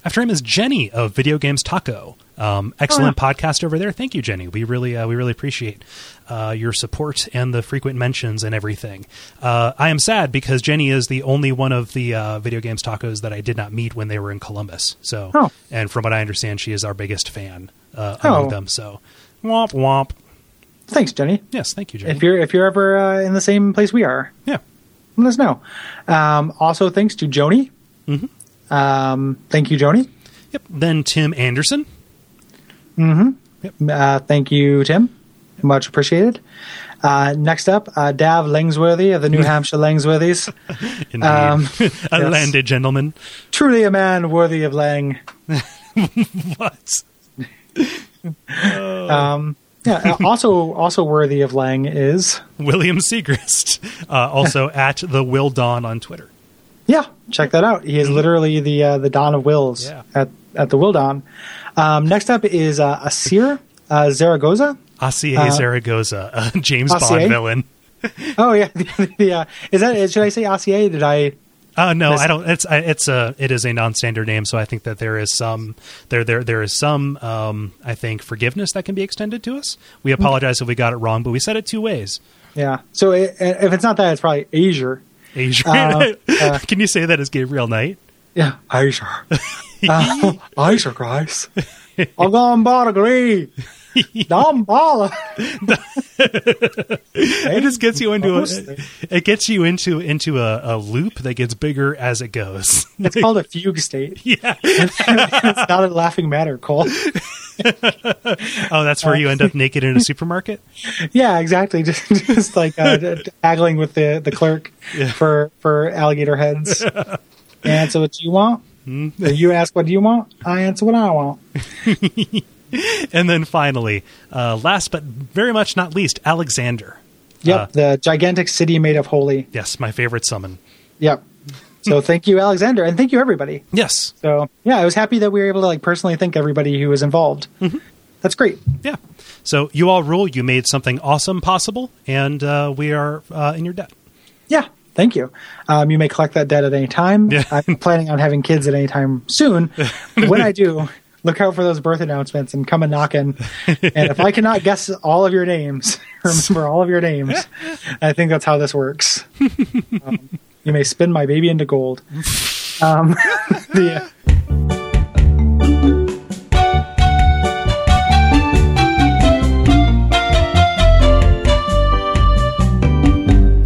After him is Jenny of Video Games Taco. Um, excellent podcast over there. Thank you, Jenny. We really, uh, we really appreciate uh, your support and the frequent mentions and everything. Uh, I am sad because Jenny is the only one of the uh, Video Games Tacos that I did not meet when they were in Columbus. So, Oh. and from what I understand, she is our biggest fan uh, Oh. among them. So, womp womp. Thanks, Jenny. Yes, thank you, Jenny. If you're if you're ever uh, in the same place we are, yeah. let us know. Um, also, thanks to Joni. Mm-hmm. Um, thank you, Joni. Yep. Then Tim Anderson. Uh, thank you, Tim. Much appreciated. Uh, next up, uh, Dav Langsworthy of the New Hampshire Langsworthys. Indeed. Um, a yes. landed gentleman. Truly a man worthy of Lang. What? Um, yeah. uh, also, also worthy of Lang is William Segrist, uh, also at the Will Dawn on Twitter. yeah. Check that out. He is literally the uh, the Don of Wills Yeah. at at the Will Don. Um, next up is uh, Asir uh, Zaragoza. Acier Uh, Zaragoza, James Acier? Bond villain. Oh yeah, the, the, uh, is that should I say Asier? Did I? Uh, no, I don't. It's it's a it is a non-standard name, so I think that there is some there there there is some um, I think forgiveness that can be extended to us. We apologize if we got it wrong, but we said it two ways. Yeah. So i if it's not that, it's probably Asia. Asia. Uh, uh, can you say that as Gabriel Knight? Yeah, Asia. uh, Asia, guys. I'm going to agree. Damballa. It just gets you into a, it gets you into into a, a loop that gets bigger as it goes. It's called a fugue state. yeah. it's not a laughing matter, Kole. Oh, that's where you end up naked in a supermarket. Yeah, exactly. Just, just like uh, haggling with the, the clerk for for alligator heads. answer what you want. You ask what do you want. I answer what I want. And then finally, uh, last but very much not least, Alexander. Yep, Uh, the gigantic city made of holy. yes, my favorite summon. Yep. So thank you, Alexander, and thank you everybody. Yes. So yeah, I was happy that we were able to like personally thank everybody who was involved. That's great. Yeah. So you all rule. You made something awesome possible, and uh, we are uh, in your debt. Yeah, thank you. Um, you may collect that debt at any time. Yeah. I'm planning on having kids at any time soon. when I do, look out for those birth announcements and come a knocking. and if I cannot guess all of your names, remember all of your names, I think that's how this works. Um, you may spin my baby into gold. Um, the,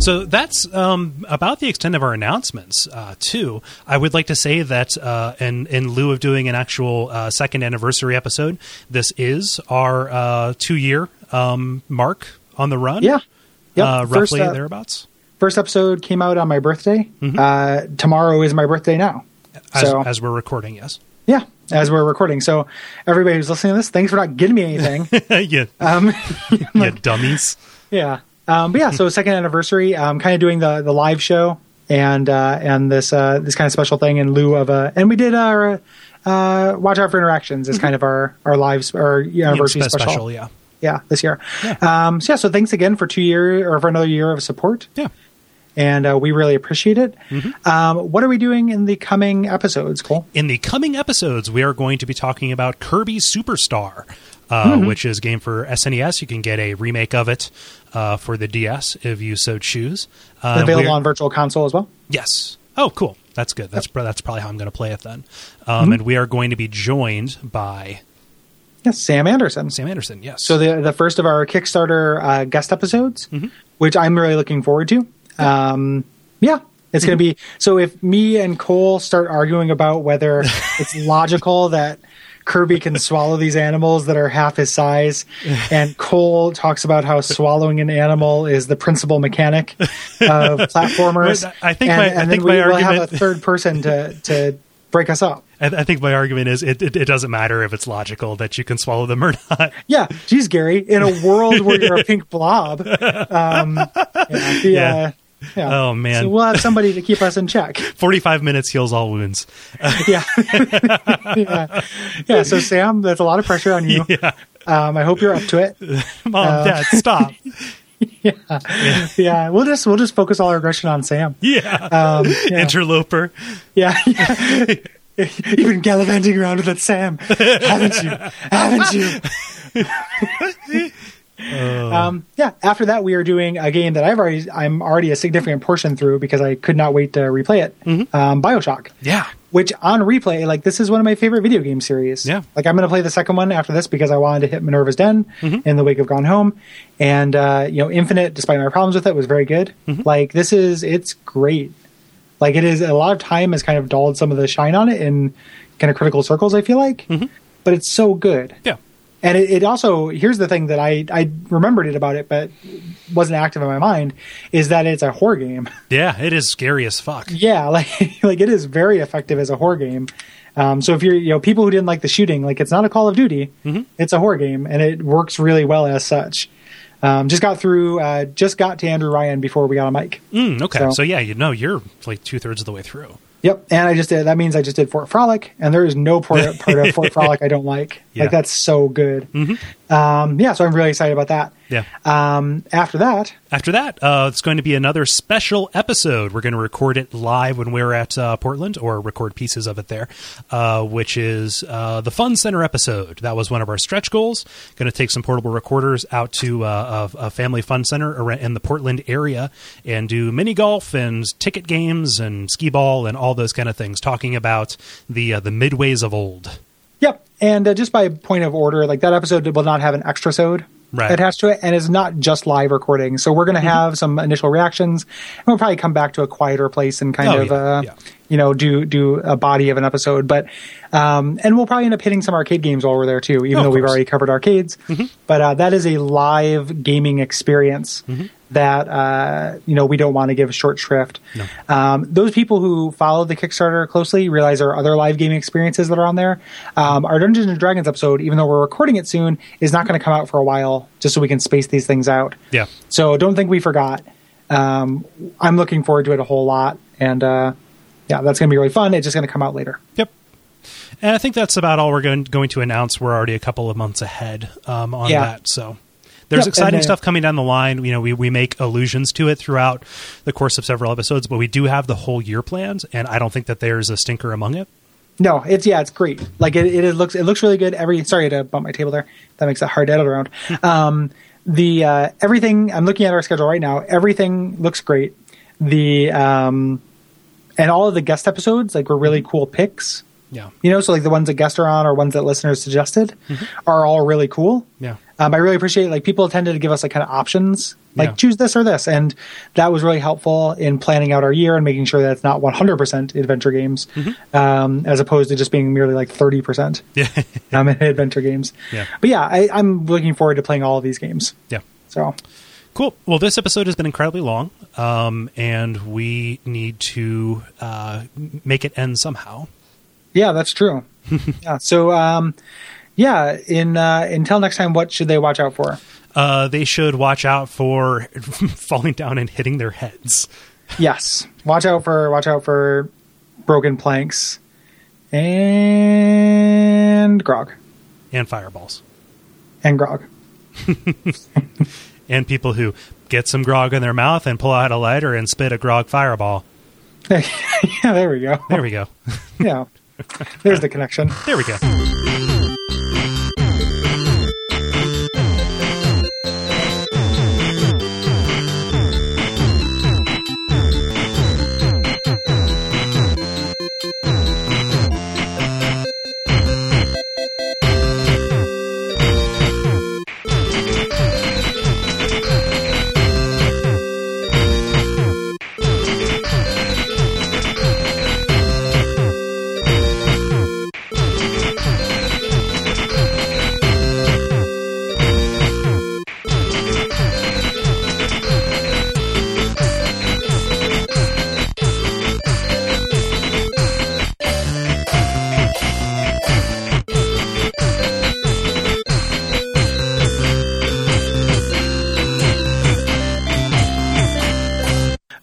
So that's um, about the extent of our announcements, uh, too. I would like to say that uh, in, in lieu of doing an actual uh, second anniversary episode, this is our uh, two year um, mark on the run. Yeah. Yep. Uh, First, roughly uh, thereabouts. First episode came out on my birthday. Uh, tomorrow is my birthday now. As, so as we're recording, yes. yeah, as we're recording. So everybody who's listening to this, thanks for not getting me anything. yeah, um, yeah, dummies. yeah, um, but yeah. So second anniversary. I'm kind of doing the the live show and uh, and this uh, this kind of special thing in lieu of a. And we did our uh, watch out for interactions as kind of our our lives our anniversary Spe- special. special, yeah. Yeah, this year. Um, so yeah, so thanks again for two year or for another year of support. Yeah. and uh, we really appreciate it. Um, what are we doing in the coming episodes, Kole? In the coming episodes, we are going to be talking about Kirby Superstar, uh, Mm-hmm. which is a game for SNES. You can get a remake of it uh, for the DS if you so choose. Uh, Available on Virtual Console as well. Yes. Oh, cool. That's good. That's pro- that's probably how I'm going to play it then. Mm-hmm. Um, And we are going to be joined by Yes, Sam Anderson. Sam Anderson. Yes. So the the first of our Kickstarter uh, guest episodes, Mm-hmm. which I'm really looking forward to. Um, yeah, it's going to be so. If me and Kole start arguing about whether it's logical that Kirby can swallow these animals that are half his size, and Kole talks about how swallowing an animal is the principal mechanic of platformers, I think and, my- I and think then we will have a third person to to break us up. I, I think my argument is it, it, it doesn't matter if it's logical that you can swallow them or not. Yeah, geez, Gary, in a world where you're a pink blob, um, yeah, the, Yeah. Uh, yeah. Oh, man. So we'll have somebody to keep us in check. 45 minutes heals all wounds. Yeah, yeah, yeah. So Sam, that's a lot of pressure on you. Yeah. Um, I hope you're up to it. Mom, Uh, Dad, stop. Yeah, Yeah. we'll just we'll just focus all our aggression on Sam. Yeah. Um, yeah, Interloper. yeah. yeah. You've been gallivanting around with that Sam, haven't you? Haven't you? Um, yeah. After that, we are doing a game that I've already I'm already a significant portion through because I could not wait to replay it. Um, Bioshock, Yeah. which on replay, like this is one of my favorite video game series. Yeah. Like I'm going to play the second one after this because I wanted to hit Minerva's Den in the wake of Gone Home, and uh, you know, Infinite, despite my problems with it, was very good. Like this is it's great. Like it is a lot of time has kind of dulled some of the shine on it in kind of critical circles. I feel like, but it's so good. Yeah. And it, it also here's the thing that I I remembered it about it, but wasn't active in my mind is that it's a horror game. Yeah. It is scary as fuck. yeah, like like it is very effective as a horror game. Um, so if you're you know people who didn't like the shooting, like it's not a Call of Duty, it's a horror game, and it works really well as such. Um, just got through, uh, just got to Andrew Ryan before we got a mic. Mm, okay. So- So, yeah, you know, you're like two thirds of the way through. Yep, and I just did. That means I just did Fort Frolic, and there is no part, part of Fort Frolic I don't like. Yeah. Like that's so good. Mm-hmm. Um, yeah, so I'm really excited about that. Yeah. Um, after that, After that, uh, it's going to be another special episode. We're going to record it live when we're at uh, Portland, or record pieces of it there, uh, which is uh, the Fun Center episode. That was one of our stretch goals. Going to take some portable recorders out to uh, a, a family fun center in the Portland area and do mini golf and ticket games and skee ball and all those kind of things. Talking about the uh, the midways of old. Yep. And uh, just by point of order, like that episode will not have an extra sode Right. attached to it, and it's not just live recording. So we're going to Mm-hmm. have some initial reactions, and we'll probably come back to a quieter place and kind Oh, of, yeah, uh, yeah. You know, do do a body of an episode. But um, and we'll probably end up hitting some arcade games while we're there too, even Oh, though we've. Mm-hmm. already covered arcades. But uh, that is a live gaming experience. Mm-hmm. That uh, you know we don't want to give short shrift. Um, those people who follow the Kickstarter closely realize there are other live gaming experiences that are on there. Um, our Dungeons and Dragons episode, even though we're recording it soon, is not going to come out for a while, just so we can space these things out. Yeah. So don't think we forgot. Um, I'm looking forward to it a whole lot, and uh, yeah, that's going to be really fun. It's just going to come out later. Yep. And I think that's about all we're going, going to announce. We're already a couple of months ahead um, on Yeah. that. So there's Yep, exciting uh, stuff coming down the line. You know, we, we make allusions to it throughout the course of several episodes, but we do have the whole year planned, and I don't think that there's a stinker among it. No, it's yeah, it's great. Like it, it, looks, it looks really good. Every sorry to bump my table there. That makes it hard to edit around. Um, the uh, everything I'm looking at our schedule right now. Everything looks great. The um, and all of the guest episodes like were really cool picks. Yeah. You know, so like the ones that guests are on or ones that listeners suggested Mm-hmm. are all really cool. Yeah. Um, I really appreciate like people tended to give us like kind of options, like Yeah. choose this or this, and that was really helpful in planning out our year and making sure that it's not 100% adventure games, Mm-hmm. um, as opposed to just being merely like 30% Yeah. um, in adventure games. Yeah. But yeah, I, I'm looking forward to playing all of these games. yeah. So Cool. Well, this episode has been incredibly long, um, and we need to uh, make it end somehow. yeah, that's true. yeah. So um, yeah, in uh, until next time, what should they watch out for? Uh, they should watch out for falling down and hitting their heads. Yes, watch out for watch out for broken planks and grog and fireballs. and grog. And people who get some grog in their mouth and pull out a lighter and spit a grog fireball. yeah, there we go. There we go. Yeah, there's the connection. There we go.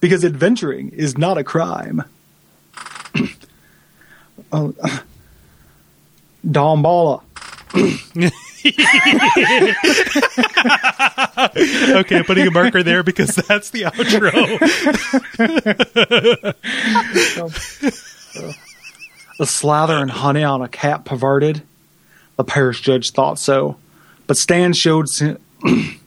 Because adventuring is not a crime. oh, Damballa. Okay, I'm putting a marker there because that's the outro. The slather and honey on a cat perverted. The parish judge thought so, but Stan showed. Sin-